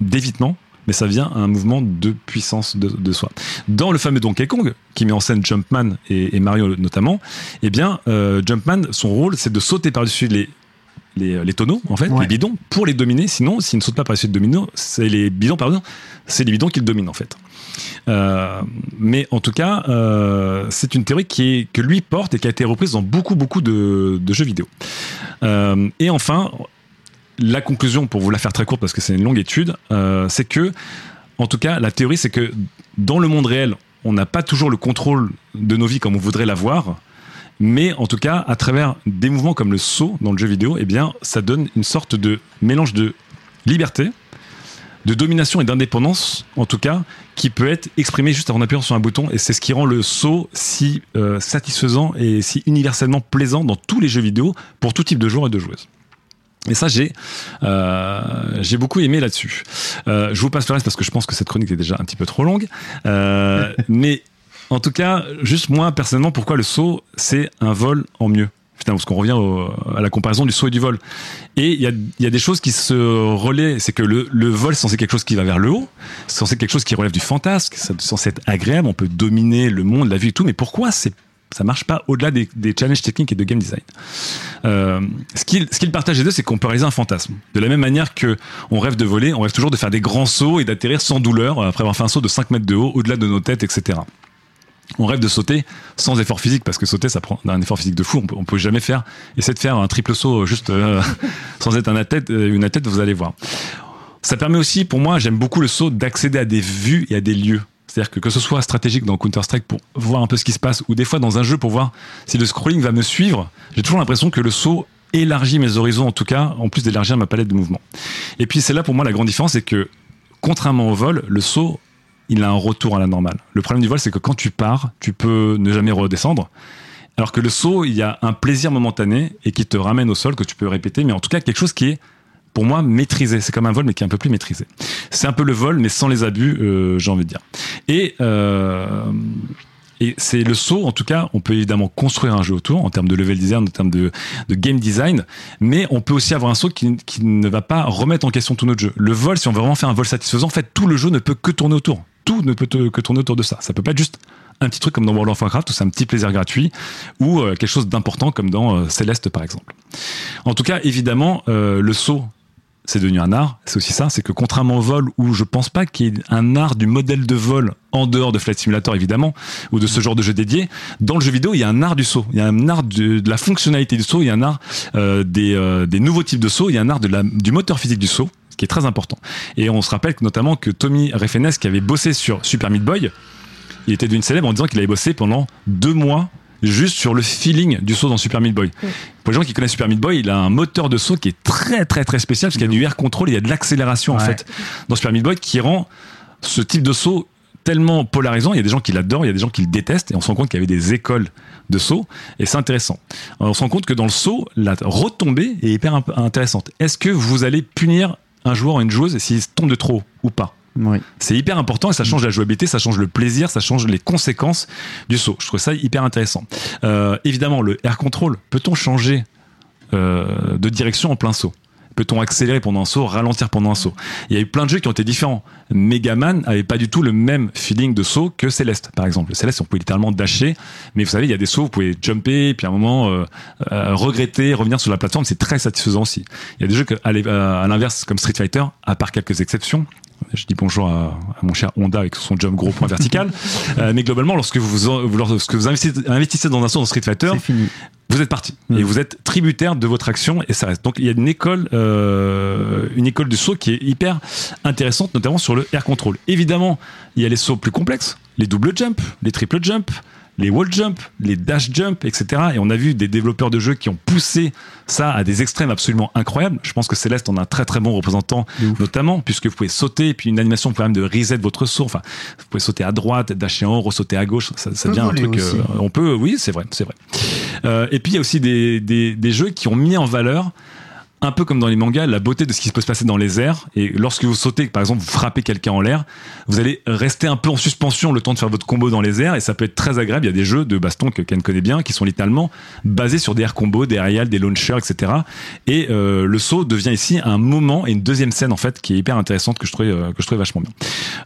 d'évitement, mais ça vient un mouvement de puissance de, de soi. Dans le fameux Donkey Kong, qui met en scène Jumpman et, et Mario notamment, eh bien, euh, Jumpman, son rôle, c'est de sauter par-dessus les les, les tonneaux, en fait, Ouais. les bidons, pour les dominer. Sinon, s'il ne saute pas par-dessus les dominos, c'est les bidons, pardon, c'est les bidons qu'il domine, en fait. Euh, mais en tout cas, euh, c'est une théorie qui est, que lui porte et qui a été reprise dans beaucoup, beaucoup de, jeux vidéo. Euh, et enfin, la conclusion, pour vous la faire très courte parce que c'est une longue étude, c'est que, en tout cas, la théorie, c'est que dans le monde réel, on n'a pas toujours le contrôle de nos vies comme on voudrait l'avoir. Mais en tout cas, à travers des mouvements comme le saut dans le jeu vidéo, eh bien, ça donne une sorte de mélange de liberté, de domination et d'indépendance, en tout cas, qui peut être exprimé juste en appuyant sur un bouton. Et c'est ce qui rend le saut si euh, satisfaisant et si universellement plaisant dans tous les jeux vidéo pour tout type de joueurs et de joueuses. Et ça, j'ai euh, j'ai beaucoup aimé là-dessus. Euh, je vous passe le reste parce que je pense que cette chronique est déjà un petit peu trop longue. Mais en tout cas, juste moi personnellement, pourquoi le saut, c'est un vol en mieux? Parce qu'on revient à la comparaison du saut et du vol. Et il y a, des choses qui se relaient. C'est que le, vol, c'est censé quelque chose qui va vers le haut. C'est censé quelque chose qui relève du fantasme. C'est censé être agréable. On peut dominer le monde, la vie et tout. Mais pourquoi c'est ça marche pas au-delà des, challenges techniques et de game design. Euh, ce qu'ils ce partagent les deux, c'est qu'on peut réaliser un fantasme. De la même manière que on rêve de voler, on rêve toujours de faire des grands sauts et d'atterrir sans douleur après avoir fait un saut de 5 mètres de haut au-delà de nos têtes, etc. On rêve de sauter sans effort physique parce que sauter ça prend un effort physique de fou. On peut, peut jamais faire. Essayer de faire un triple saut juste euh, sans être un athlète, euh, une athlète, vous allez voir. Ça permet aussi, pour moi, j'aime beaucoup le saut d'accéder à des vues et à des lieux. C'est-à-dire que que ce soit stratégique dans Counter-Strike pour voir un peu ce qui se passe, ou des fois dans un jeu pour voir si le scrolling va me suivre, j'ai toujours l'impression que le saut élargit mes horizons, en tout cas, en plus d'élargir ma palette de mouvements. Et puis c'est là pour moi la grande différence, c'est que contrairement au vol, le saut, il a un retour à la normale. Le problème du vol, c'est que quand tu pars, tu peux ne jamais redescendre. Alors que le saut, il y a un plaisir momentané et qui te ramène au sol que tu peux répéter, mais en tout cas quelque chose qui est pour moi maîtrisé. C'est comme un vol, mais qui est un peu plus maîtrisé. C'est un peu le vol, mais sans les abus, euh, j'ai envie de dire. Et euh, et c'est le saut, en tout cas, on peut évidemment construire un jeu autour en termes de level design, en termes de, de game design, mais on peut aussi avoir un saut qui, qui ne va pas remettre en question tout notre jeu. Le vol, si on veut vraiment faire un vol satisfaisant, en fait, tout le jeu ne peut que tourner autour. Tout ne peut que tourner autour de ça. Ça peut pas être juste un petit truc comme dans World of Warcraft où c'est un petit plaisir gratuit ou euh, quelque chose d'important comme dans euh, Céleste par exemple. En tout cas, évidemment, euh, le saut c'est devenu un art. C'est aussi ça, c'est que contrairement au vol, où je pense pas qu'il y ait un art du modèle de vol en dehors de Flight Simulator évidemment, ou de ce genre de jeu dédié, dans le jeu vidéo, il y a un art du saut, il y a un art de, la fonctionnalité du saut, il y a un art des, nouveaux types de sauts, il y a un art du moteur physique du saut, ce qui est très important. Et on se rappelle que, notamment que Tommy Refenes, qui avait bossé sur Super Meat Boy, il était devenu célèbre en disant qu'il avait bossé pendant deux mois juste sur le feeling du saut dans Super Meat Boy. Pour les gens qui connaissent Super Meat Boy, il a un moteur de saut qui est très très très spécial parce qu'il y a du air control, il y a de l'accélération en fait dans Super Meat Boy qui rend ce type de saut tellement polarisant. Il y a des gens qui l'adorent, il y a des gens qui le détestent et on se rend compte qu'il y avait des écoles de saut et c'est intéressant. On se rend compte que dans le saut, la retombée est hyper intéressante. Est-ce que vous allez punir un joueur ou une joueuse s'il tombe de trop haut ou pas Oui. c'est hyper important et ça change la jouabilité, ça change le plaisir, ça change les conséquences du saut. Je trouve ça hyper intéressant. Euh, évidemment, le air control, peut-on changer euh, de direction en plein saut? Peut-on accélérer pendant un saut, ralentir pendant un saut Il y a eu plein de jeux qui ont été différents. Megaman avait pas du tout le même feeling de saut que Céleste, par exemple. Céleste, on pouvait littéralement dasher, mais vous savez, il y a des sauts, vous pouvez jumper, puis à un moment euh, euh, regretter, revenir sur la plateforme, c'est très satisfaisant aussi. Il y a des jeux que, à euh, à l'inverse, comme Street Fighter, à part quelques exceptions, Je dis bonjour à, à mon cher Honda avec son jump gros point vertical. Euh, mais globalement, lorsque vous, lorsque vous investissez, investissez dans un saut dans Street Fighter, fini. vous êtes parti Mm. et vous êtes tributaire de votre action et ça reste. Donc il y a une école, euh, une école du saut qui est hyper intéressante, notamment sur le air control. Évidemment, il y a les sauts plus complexes, les double jump, les triple jump, les wall jump, les dash jump, etc. Et on a vu des développeurs de jeux qui ont poussé ça à des extrêmes absolument incroyables. Je pense que Céleste en a un très très bon représentant, notamment puisque vous pouvez sauter et puis une animation vous permet de reset votre saut. Enfin, vous pouvez sauter à droite, dasher en haut, ressauter à gauche. Ça, devient un truc. euh, on peut, oui, c'est vrai, c'est vrai. Euh, et puis il y a aussi des, des, des jeux qui ont mis en valeur un peu comme dans les mangas, la beauté de ce qui peut se passer dans les airs. Et lorsque vous sautez, par exemple, vous frappez quelqu'un en l'air, vous allez rester un peu en suspension le temps de faire votre combo dans les airs. Et ça peut être très agréable. Il y a des jeux de baston que Ken connaît bien, qui sont littéralement basés sur des air combos, des aerials, des launchers, etc. Et euh, le saut devient ici un moment et une deuxième scène, en fait, qui est hyper intéressante, que je trouvais, euh, que je vachement bien.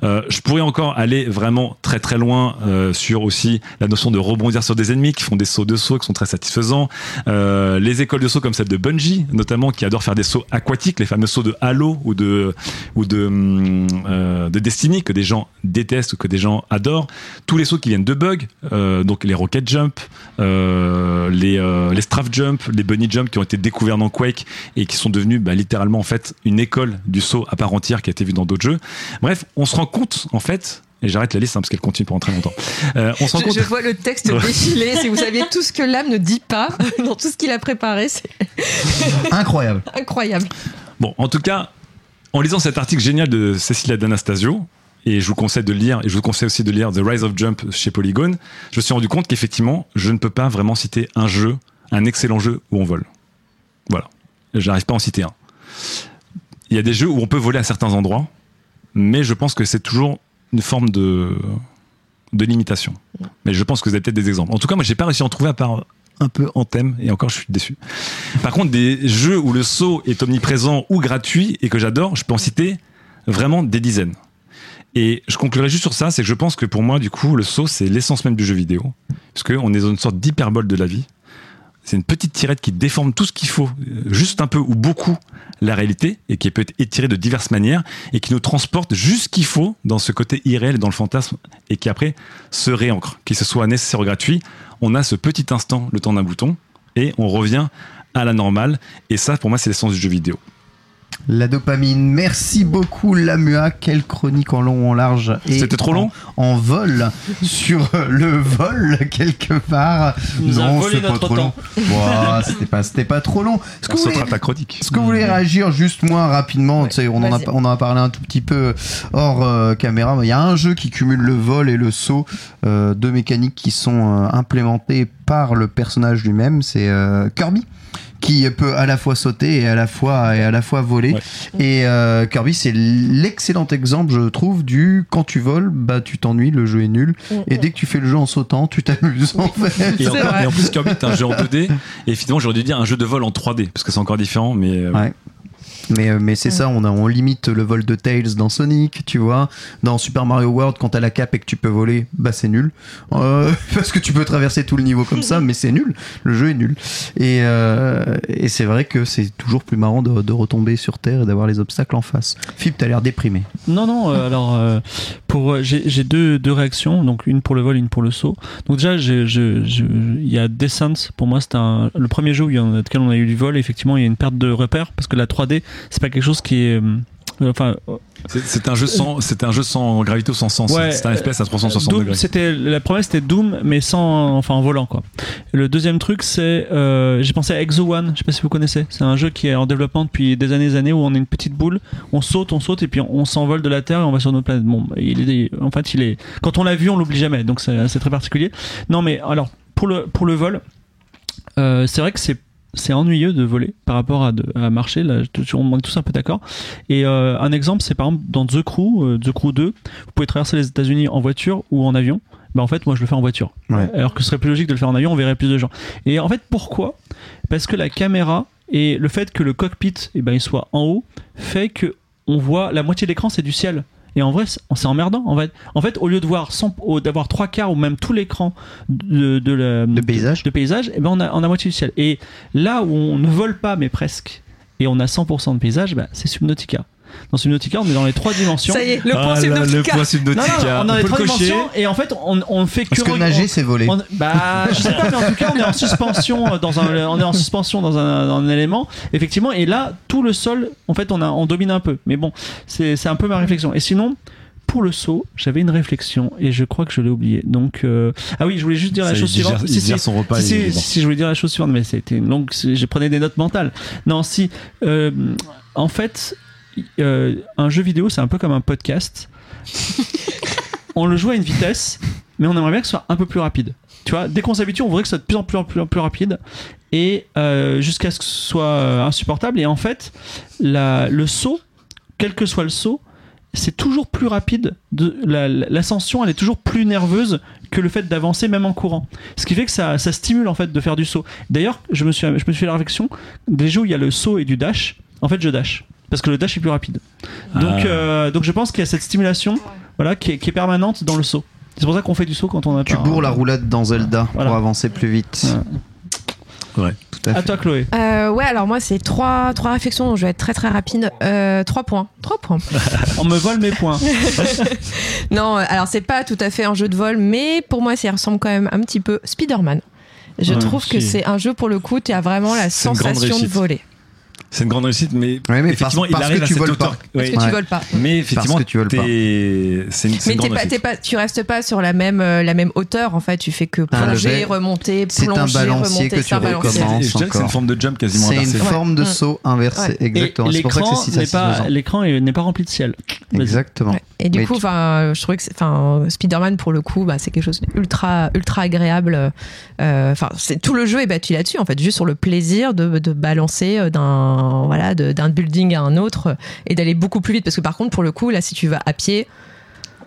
Euh, je pourrais encore aller vraiment très très loin sur aussi la notion de rebondir sur des ennemis qui font des sauts de saut qui sont très satisfaisants. Les écoles de saut comme celle de Bungie, notamment, qui adorent faire des sauts aquatiques, les fameux sauts de Halo ou de ou hum, euh, de Destiny que des gens détestent ou que des gens adorent. Tous les sauts qui viennent de Bug, euh, donc les rocket jump, euh, les les strafe jump, les bunny jump qui ont été découverts dans Quake et qui sont devenus bah, littéralement en fait une école du saut à part entière qui a été vue dans d'autres jeux. Bref, on se rend compte en fait. Et j'arrête la liste hein, parce qu'elle continue pendant très longtemps. Euh, on Je, compte. je vois le texte défiler. Si vous saviez tout ce que l'âme ne dit pas dans tout ce qu'il a préparé, c'est Incroyable. incroyable. Bon, en tout cas, en lisant cet article génial de Cecilia D'Anastasio, et je vous conseille de le lire, et je vous conseille aussi de lire The Rise of Jump chez Polygon, je me suis rendu compte qu'effectivement, je ne peux pas vraiment citer un jeu, un excellent jeu où on vole. Voilà. J'arrive pas à en citer un. Il y a des jeux où on peut voler à certains endroits, mais je pense que c'est toujours une forme de, de limitation. Mais je pense que vous avez peut-être des exemples. En tout cas, moi, j'ai pas réussi à en trouver à part un peu en thème, et encore, je suis déçu. Par contre, des jeux où le saut est omniprésent ou gratuit et que j'adore, je peux en citer vraiment des dizaines. Et je conclurai juste sur ça, c'est que je pense que pour moi, du coup, le saut, c'est l'essence même du jeu vidéo. Parce qu'on est dans une sorte d'hyperbole de la vie. C'est une petite tirette qui déforme tout ce qu'il faut, euh, juste un peu ou beaucoup, la réalité, et qui peut être étirée de diverses manières, et qui nous transporte juste ce qu'il faut dans ce côté irréel et dans le fantasme, et qui après se réancre. Qu'il ce soit nécessaire ou gratuit, on a ce petit instant, le temps d'un bouton, et on revient à la normale. Et ça, pour moi, c'est l'essence du jeu vidéo. La dopamine. Merci beaucoup, Lamua. Quelle chronique en long, en large. et C'était trop en- long En vol sur le vol, quelque part. nous non, volé c'est pas notre trop long. C'était pas, c'était pas trop long. Est-ce que On vous voulez- sautera ta chronique. Est-ce que vous voulez réagir juste moi rapidement on, en a, vas-y. on en a parlé un tout petit peu hors euh, caméra. Il y a un jeu qui cumule le vol et le saut, euh, deux mécaniques qui sont euh, implémentées par le personnage lui-même. C'est euh, Kirby qui peut à la fois sauter et à la fois et à la fois voler. Ouais. Et euh, Kirby, c'est l'excellent exemple, je trouve, du quand tu voles, bah tu t'ennuies, le jeu est nul. Et dès que tu fais le jeu en sautant, tu t'amuses en fait. Et en plus, Kirby est un jeu en 2D. Et finalement, j'aurais dû dire un jeu de vol en 3D, parce que c'est encore différent. Mais euh, Ouais. Mais, euh, mais c'est ça, on, a, on limite le vol de Tails dans Sonic, tu vois. Dans Super Mario World, quand t'as la cape et que tu peux voler, bah c'est nul. Euh, parce que tu peux traverser tout le niveau comme ça, mais c'est nul. Le jeu est nul. Et, euh, et c'est vrai que c'est toujours plus marrant de, de retomber sur Terre et d'avoir les obstacles en face. Philippe, t'as l'air déprimé. Non, non, euh, alors, euh, pour, j'ai j'ai deux, deux réactions, donc une pour le vol, une pour le saut. Donc, déjà, il y a Descent, pour moi, c'est un, le premier jeu où il y en a- lequel on a eu du vol. Effectivement, il y a une perte de repère, parce que la 3D, c'est pas quelque chose qui est. euh, enfin, c'est- un jeu sans, c'est un jeu sans gravité ou sans sens. Ouais, c'est un FPS à 360 Doom, degrés. c'était la première c'était Doom mais sans enfin en volant quoi. Le deuxième truc c'est euh, j'ai pensé à Exo One, je sais pas si vous connaissez. C'est un jeu qui est en développement depuis des années et des années où on est une petite boule, on saute, on saute et puis on, s'envole de la Terre et on va sur notre planète. Bon, il est en fait il est quand on l'a vu on l'oublie jamais donc c'est c'est très particulier. Non mais alors pour le pour le vol euh, c'est vrai que c'est c'est ennuyeux de voler par rapport à, de- à marcher. Là, on est tous un peu d'accord. Et euh, un exemple, c'est par exemple dans The Crew, euh, The Crew 2, vous pouvez traverser les États-Unis en voiture ou en avion. Ben en fait, moi, je le fais en voiture. Ouais. Alors que ce serait plus logique de le faire en avion, on verrait plus de gens. Et en fait, pourquoi? Parce que la caméra et le fait que le cockpit, eh ben, il soit en haut, fait que on voit la moitié de l'écran, c'est du ciel. Et en vrai, c'est emmerdant. En fait, en fait, au lieu de voir 100 au- d'avoir trois quarts ou même tout l'écran de, de, la- De paysage. de paysage, eh ben on a, on a moitié du ciel. Et là où on ne vole pas, mais presque, et on a 100% de paysage, bah, c'est Subnautica. Dans Subnautica, on est dans les trois dimensions. Ça y est, le point Ah là, le Subnautica. point Subnautica. non, on on a les trois dimensions et en fait on, on fait que Parce que nager, on- c'est voler. on- bah, je sais pas, mais en tout cas, on est en suspension euh, dans un, on est en suspension dans un, dans un élément, effectivement. Et là, tout le sol, en fait, on a, on domine un peu. Mais bon, c'est, un peu ma réflexion. Et sinon, pour le saut, j'avais une réflexion et je crois que je l'ai oublié. Donc, euh, ah oui, je voulais juste dire Ça, la chose digère- suivante. son repas, Si, est si, bon. si, je voulais dire la chose suivante, mais c'était une longue, je prenais des notes mentales. Non, si, euh, en fait, euh, un jeu vidéo, c'est un peu comme un podcast. on le joue à une vitesse, mais on aimerait bien que ce soit un peu plus rapide. Tu vois, dès qu'on s'habitue, on voudrait que ce soit de plus en plus, en plus, en plus rapide et euh, jusqu'à ce que ce soit euh, insupportable. Et en fait, la, le saut, quel que soit le saut, c'est toujours plus rapide. De, la- la- l'ascension, elle est toujours plus nerveuse que le fait d'avancer même en courant. Ce qui fait que ça, ça stimule en fait de faire du saut. D'ailleurs, je me suis, je me suis fait la réflexion des jeux où il y a le saut et du dash. En fait, je dash parce que le dash est plus rapide. Donc, Ah. euh, donc je pense qu'il y a cette stimulation, voilà, qui est, qui est permanente dans le saut. C'est pour ça qu'on fait du saut quand on a Tu pas bourres la roulade dans Zelda Voilà. pour avancer plus vite. Ouais. Tout à À fait. toi, Chloé. Euh, ouais, alors moi, c'est trois, trois réflexions, donc je vais être très très rapide. Euh, trois points. Trois points. On me vole mes points. Non, alors c'est pas tout à fait un jeu de vol, mais pour moi, ça ressemble quand même un petit peu Spider-Man. Je Ouais, trouve que c'est un jeu pour le coup, tu as vraiment la sensation de voler. C'est une grande réussite, mais, Ouais, mais effectivement, parce- il parce arrive que à tu cette voles hauteur. pas. Parce Ouais. que tu Ouais. voles pas. Mais effectivement, que tu voles pas. c'est une, Mais une grande pas, réussite. pas, tu restes pas sur la même, euh, la même hauteur en fait. Tu fais que Un plonger, remonter, C'est un plonger, balancier remonter. que c'est un tu balancier. recommences. Et je dirais que c'est une forme de jump quasiment C'est une forme de Mm. saut inversé, Ouais. exactement. C'est pour ça que l'écran c'est l'écran est- n'est pas rempli de ciel. Exactement. Et du coup, tu- enfin, je trouvais que, Spider-Man pour le coup, bah, c'est quelque chose d'ultra, ultra agréable. Euh, Enfin, c'est tout le jeu est bâti là-dessus, en fait, juste sur le plaisir de, de balancer euh, d'un, voilà, d'un building à un autre et d'aller beaucoup plus vite. Parce que par contre, pour le coup, là, si tu vas à pied,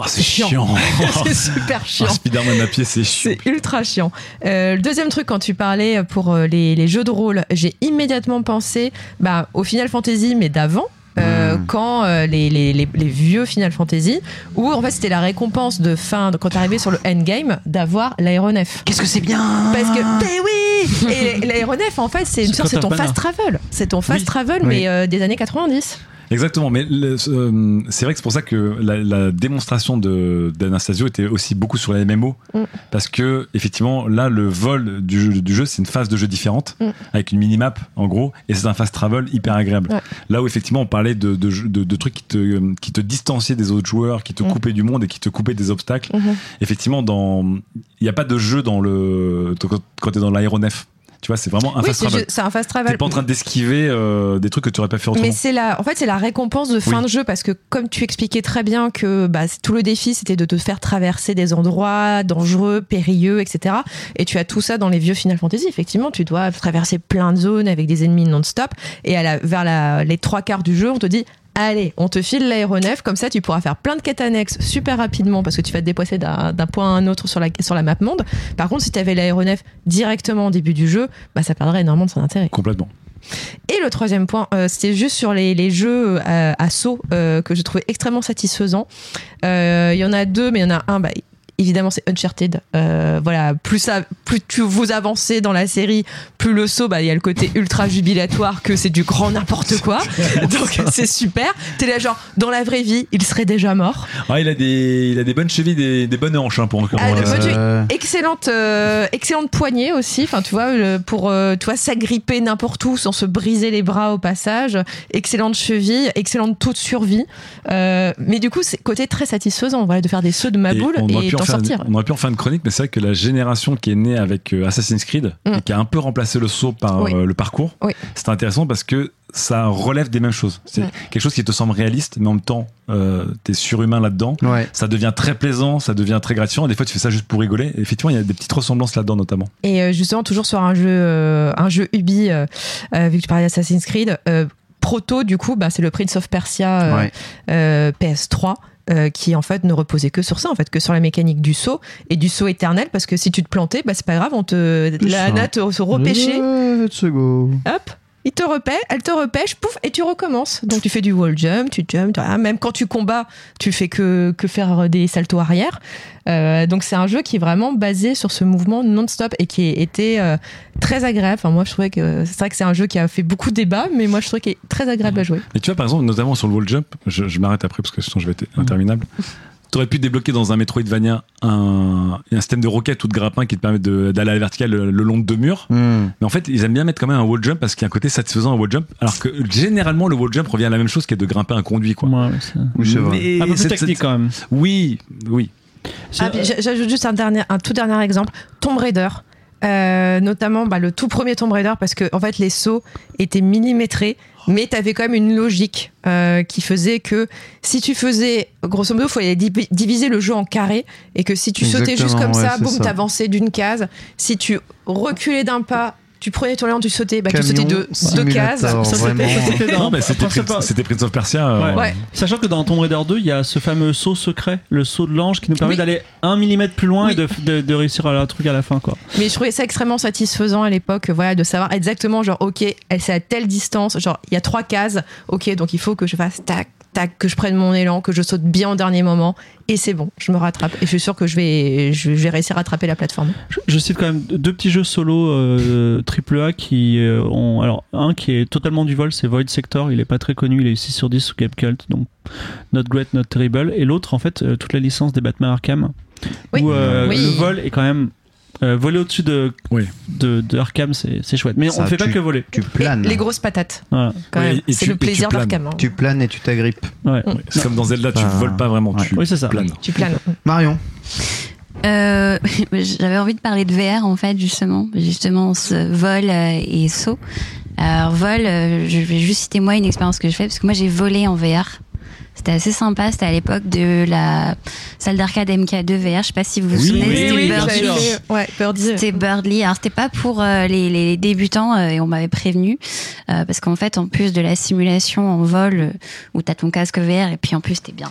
Oh, c'est chiant. c'est super chiant. Ah, Spider-Man à pied, c'est chiant. C'est ultra chiant. Euh, le deuxième truc, quand tu parlais pour euh, les, les jeux de rôle, j'ai immédiatement pensé bah, au Final Fantasy, mais d'avant. euh, Mm. quand euh, les, les, les, les vieux Final Fantasy, où en fait c'était la récompense de fin, de, quand t'arrivais sur le endgame, d'avoir l'aéronef. Qu'est-ce que c'est bien Parce que, mais oui Et l'aéronef, en fait, c'est ton fast travel. C'est ton fast travel, mais euh, des années 90. Exactement, mais euh, c'est vrai que c'est pour ça que la, la démonstration d'Anastasio était aussi beaucoup sur la MMO, Mm. parce que effectivement là le vol du jeu, du jeu c'est une phase de jeu différente Mm. avec une minimap en gros, et c'est un fast travel hyper agréable. Ouais. Là où effectivement on parlait de, de, jeux- de, de trucs qui te qui te distanciaient des autres joueurs, qui te Mm. coupaient du monde et qui te coupaient des obstacles. Mhm. Effectivement, dans il n'y a pas de jeu dans le quand, quand t'es dans l'aéronef. Tu vois, c'est vraiment un Oui, fast travel. c'est un fast travel. T'es pas en train d'esquiver euh, des trucs que tu aurais pas fait autrement. Mais c'est la, en fait, c'est la récompense de fin Oui. de jeu parce que comme tu expliquais très bien que bah, tout le défi c'était de te faire traverser des endroits dangereux, périlleux, etc. Et tu as tout ça dans les vieux Final Fantasy. Effectivement, tu dois traverser plein de zones avec des ennemis non-stop. Et à la, vers la, les trois quarts du jeu, on te dit. Allez, on te file l'aéronef, comme ça tu pourras faire plein de quêtes annexes super rapidement parce que tu vas te déplacer d'un point à un autre sur la, sur la map monde. Par contre, si tu avais l'aéronef directement au début du jeu, bah, ça perdrait énormément de son intérêt. Complètement. Et le troisième point, euh, c'était juste sur les, les jeux euh, à saut euh, que je trouvais extrêmement satisfaisants. Il y en a deux, mais il y en a un, bah, évidemment, c'est Uncharted. Euh, voilà, plus, ça, plus tu vous avancez dans la série, plus le saut, bah, il y a le côté ultra jubilatoire que c'est du grand n'importe quoi. Donc c'est super. T'es là, genre, dans la vraie vie, il serait déjà mort. Ah, il a des, il a des bonnes chevilles, des, des bonnes hanches hein, pour encore. Ah, euh, Excellente, euh, excellente poignée aussi. Enfin, tu vois, pour tu vois, s'agripper n'importe où sans se briser les bras au passage. Excellente cheville, excellente taux de survie. Mais du coup, c'est côté très satisfaisant, voilà, de faire des sauts de ma et boule et sortir. on aurait pu en faire une chronique, mais c'est vrai que la génération qui est née avec euh, Assassin's Creed Mm. et qui a un peu remplacé le saut par Oui. euh, le parcours, Oui. c'est intéressant parce que ça relève des mêmes choses. C'est Mm. quelque chose qui te semble réaliste, mais en même temps, euh, t'es surhumain là-dedans. ouais. Ça devient très plaisant, ça devient très gratifiant. Et des fois, tu fais ça juste pour rigoler. Et effectivement, il y a des petites ressemblances là-dedans, notamment. Et euh, justement, toujours sur un jeu, euh, un jeu Ubi, euh, euh, vu que tu parlais d'Assassin's Creed, euh, proto, du coup, bah, c'est le Prince of Persia euh, Ouais. euh, PS3. Euh, qui en fait ne reposait que sur ça en fait que sur la mécanique du saut et du saut éternel parce que si tu te plantais bah c'est pas grave on te la ça. nat te repêchait. Hop il te repère, elle te repêche, pouf, et tu recommences. Donc tu fais du wall jump, tu jump, voilà. même quand tu combats, tu fais que, que faire des saltos arrière. Euh, donc c'est un jeu qui est vraiment basé sur ce mouvement non-stop et qui était euh, très agréable. Enfin, moi je trouvais que c'est vrai que c'est un jeu qui a fait beaucoup de débats, mais moi je trouvais qu'il est très agréable à jouer. Mais tu vois, par exemple, notamment sur le wall jump, je, je m'arrête après parce que sinon je vais être interminable. T'aurais pu débloquer dans un Metroidvania un, un système de roquette ou de grappin qui te permet d'aller à la verticale le, le long de deux murs. Hmm. Mais en fait, ils aiment bien mettre quand même un wall jump parce qu'il y a un côté satisfaisant à wall jump. Alors que généralement, le wall jump revient à la même chose qui est de grimper un conduit, quoi. Ouais, Oui, c'est vrai. Mais un peu plus c'est- technique quand même. Oui, oui. Ah, J'ajoute juste un, dernier, un tout dernier exemple Tomb Raider. Euh, notamment bah, le tout premier Tomb Raider parce que en fait les sauts étaient millimétrés mais tu avais quand même une logique euh, qui faisait que si tu faisais grosso modo il fallait divi- diviser le jeu en carrés et que si tu sautais juste comme ouais, ça boum ça. t'avançais d'une case si tu reculais d'un pas tu prenais ton élan tu sautais bah tu sautais de deux cases Non, mais c'était Prince, of Persia. euh, Ouais. Ouais. Sachant que dans Tomb Raider 2, il y a ce fameux saut secret, le saut de l'ange, qui nous permet Oui. d'aller un millimètre plus loin Oui. et de, de- de réussir à un truc à la fin, quoi. Mais je trouvais ça extrêmement satisfaisant à l'époque, voilà, de savoir exactement, genre, ok, elle c'est à telle distance, genre, il y a trois cases, ok, donc il faut que je fasse tac, tac, que je prenne mon élan, que je saute bien au dernier moment, et c'est bon, je me rattrape. Et je suis sûr que je vais, je vais réussir à rattraper la plateforme. Je, je cite quand même deux petits jeux solo euh, AAA qui euh, ont. Alors, un qui est totalement du vol, c'est Void Sector. Il est pas très connu, il est 6 sur 10 sous Gamecult, donc not great, not terrible. Et l'autre, en fait, euh, toute la licence des Batman Arkham, Oui. où euh, Oui. le vol est quand même. Euh, voler au-dessus de, Oui. de, de Arkham, c'est c'est chouette. Mais Ça, on ne fait pas que voler. Tu Et planes. les grosses patates, Voilà. Oui, C'est le plaisir d'Arkham. hein. Tu planes et tu t'agrippes. Ouais. C'est comme dans Zelda, tu Ah. voles pas vraiment, tu Oui, c'est ça. planes. Tu planes. Marion. Euh, J'avais envie de parler de VR en fait justement, justement ce vol euh, et saut. Alors vol, je vais juste citer moi une expérience que je fais parce que moi j'ai volé en VR. C'était assez sympa, c'était à l'époque de la salle d'arcade MK2 VR. Je sais pas si vous vous Oui, souvenez, oui, c'était oui, sûr. Ouais. C'était Birdly. Alors c'était pas pour euh, les, les débutants euh, et on m'avait prévenu euh, parce qu'en fait en plus de la simulation en vol euh, où t'as ton casque VR et puis en plus t'es bien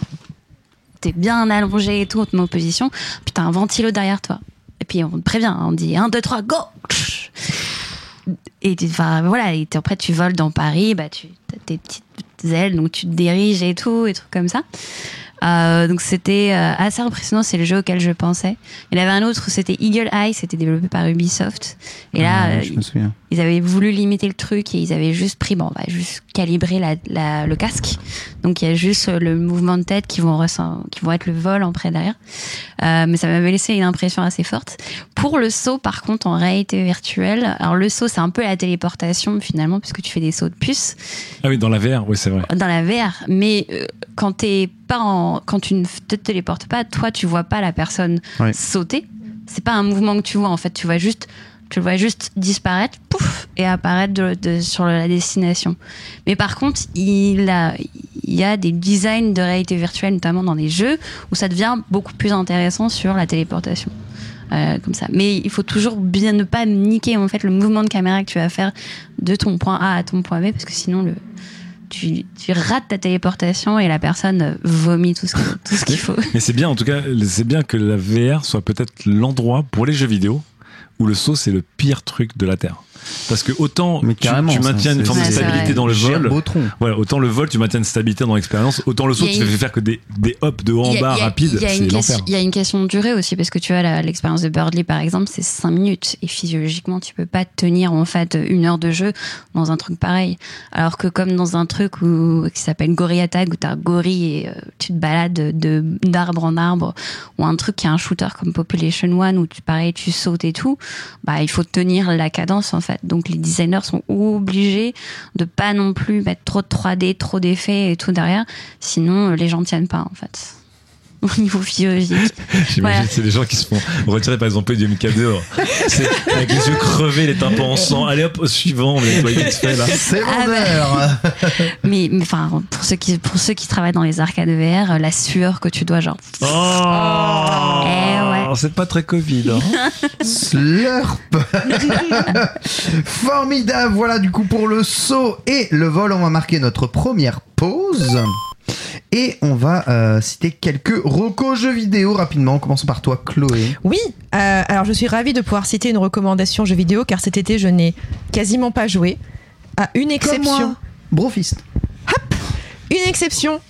t'es bien allongé et tout, on te met en position, puis t'as un ventilo derrière toi. Et puis on te prévient, on dit 1, 2, 3, go Et tu, enfin, voilà, et après tu voles dans Paris, bah, tu as tes petites ailes, donc tu te diriges et tout, et trucs comme ça. Euh, donc c'était euh, assez impressionnant, c'est le jeu auquel je pensais. Il y en avait un autre, c'était Eagle Eye, c'était développé par Ubisoft. Et là, Ah, euh, je me souviens. Ils avaient voulu limiter le truc et ils avaient juste pris, bon, on va juste calibrer la, la- le casque. Donc il y a juste le mouvement de tête qui vont, qui vont être le vol en près derrière. Euh, mais ça m'avait laissé une impression assez forte. Pour le saut, par contre, en réalité virtuelle, alors le saut, c'est un peu la téléportation finalement, puisque tu fais des sauts de puce Ah oui, dans la VR, oui, c'est vrai. dans la VR. Mais euh, quand t'es pas en, quand tu ne te téléportes pas, toi, tu vois pas la personne Ouais. sauter. C'est pas un mouvement que tu vois. En fait, tu vois juste, tu le vois juste disparaître, pouf, et apparaître de- de- sur la destination. Mais par contre, il a, il y a des designs de réalité virtuelle, notamment dans les jeux, où ça devient beaucoup plus intéressant sur la téléportation. Euh, comme ça. Mais il faut toujours bien ne pas niquer en fait le mouvement de caméra que tu vas faire de ton point A à ton point B parce que sinon le, tu, tu rates ta téléportation et la personne vomit tout ce tout ce qu'il faut. Mais c'est bien, en tout cas, c'est bien que la VR soit peut-être l'endroit pour les jeux vidéo où le saut, c'est le pire truc de la Terre. Parce que autant Mais tu, ça, maintiens une forme de stabilité dans le vol, voilà, autant le vol, tu maintiens une stabilité dans l'expérience, autant le saut, tu fais une- faire que des, des hops de haut en bas rapides, il y a c'est une question- Il y a une question de durée aussi, parce que tu vois, l'expérience de Birdly, par exemple, c'est 5 minutes. Et physiologiquement, tu peux pas tenir, en fait, une heure de jeu dans un truc pareil. Alors que comme dans un truc où, qui s'appelle Gorilla Tag, où t'as un gorille et euh, tu te balades de, d'arbre en arbre, ou un truc qui est un shooter comme Population One, où tu, pareil, tu sautes et tout, bah, il faut tenir la cadence, en fait. Donc, les designers sont obligés de pas non plus mettre trop de 3D, trop d'effets et tout derrière. Sinon, les gens tiennent pas, en fait. Au niveau physiologique. J'imagine Voilà. c'est des gens qui se font retirer par exemple du MK dehors. C'est avec les yeux crevés, les tympans en sang. Allez hop, au suivant, on va vite fait là. C'est Ah vendeur. Mais, mais enfin, pour ceux qui, pour ceux qui travaillent dans les arcades VR, euh, la sueur que tu dois genre. Oh Eh ouais. C'est pas très Covid. Hein. Slurp Formidable, voilà du coup pour le saut et le vol, on va marquer notre première pause. Et on va euh, citer quelques recos jeux vidéo rapidement. Commençons par toi, Chloé. Oui, euh, alors je suis ravie de pouvoir citer une recommandation jeu vidéo car cet été je n'ai quasiment pas joué. Ah, une exception. Brofist. Une exception.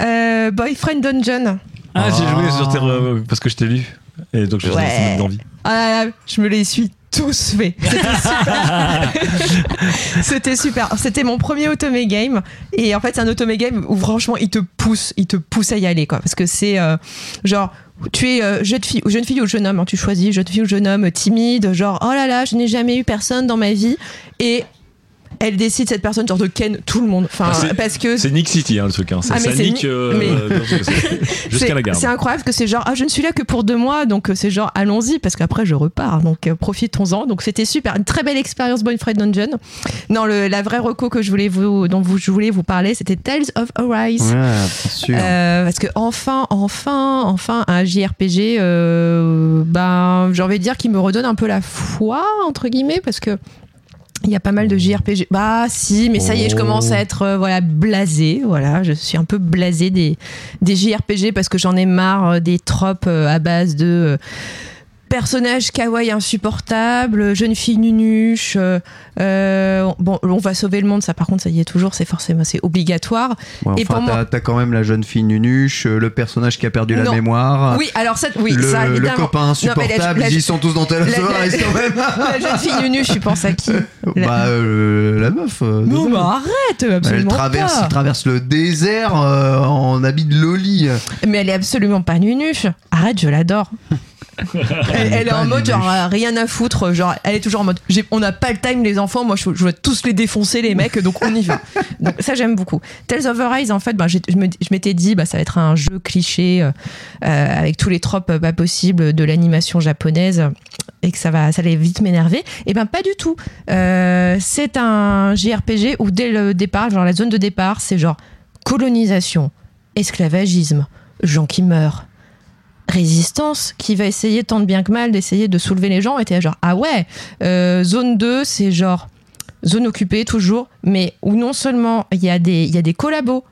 Euh, Boyfriend Dungeon. Ah, j'ai Ah. joué sur Terre euh, parce que je t'ai lu. Et donc, je Ouais. ça m'a donné envie. Ah là là, je me les suis tous fait. C'était super. C'était mon premier automé game. Et en fait, c'est un automé game où franchement, il te pousse, il te pousse à y aller, quoi. Parce que c'est euh, genre. Tu es euh, jeune, fille, jeune fille ou jeune homme, hein, tu choisis jeune fille ou jeune homme timide, genre oh là là, je n'ai jamais eu personne dans ma vie. Et elle décide, cette personne, genre de ken tout le monde. Enfin, Ah, c'est- parce que C'est Nick City, hein, le truc. Hein. Ah, mais ça nique euh, mais- jusqu'à la gare. C'est incroyable que c'est genre, ah, je ne suis là que pour deux mois, donc euh, c'est genre, allons-y, parce qu'après je repars, donc euh, profitons-en. Donc c'était super, une très belle expérience Boyfriend Dungeon. Non, le, la vraie reco que je voulais vous, dont vous, je voulais vous parler, c'était Tales of Arise. Ouais, bien sûr. Euh, parce que enfin, enfin, enfin, un JRPG, euh, ben, j'ai envie de dire qu'il me redonne un peu la foi entre guillemets, parce que il y a pas mal de JRPG. Bah si, mais ça y est, je Oh. commence à être euh, voilà blasé. Voilà, je suis un peu blasé des des JRPG parce que j'en ai marre euh, des tropes euh, à base de euh, personnages kawaii insupportables, jeune fille nunuche. euh, euh, bon, on va sauver le monde, ça par contre, ça y est toujours, c'est forcément c'est obligatoire. Ouais, et enfin, pour t'as quand même la jeune fille nunuche, euh, le personnage qui a perdu la Non. mémoire. Oui, alors ça, oui, le, ça le copain Non, insupportable, la- la- ils y sont tous dans of la- la- quand même. La jeune fille nunuche, tu penses à qui? La- Bah, euh, la meuf. euh, Non, mais arrête, Elle absolument traverse, pas. elle traverse le désert en habit de loli. Mais elle est absolument pas nunuche. Arrête, je l'adore. Elle, elle est en mode genre rien à foutre, genre elle est toujours en mode on n'a pas le time les enfants, moi je, je veux tous les défoncer les mecs donc on y va. Donc ça j'aime beaucoup. Tales of Arise en fait ben, j'ai- je m'étais dit bah ça va être un jeu cliché euh, euh, avec tous les tropes euh, pas possibles de l'animation japonaise et que ça va ça allait vite m'énerver. Et ben pas du tout. Euh, c'est un JRPG où dès le départ, genre la zone de départ, c'est genre colonisation, esclavagisme, gens qui meurent résistance qui va essayer tant de bien que mal d'essayer de soulever les gens était genre ah ouais euh, zone 2 c'est genre zone occupée toujours mais où non seulement il y a des y a des collabos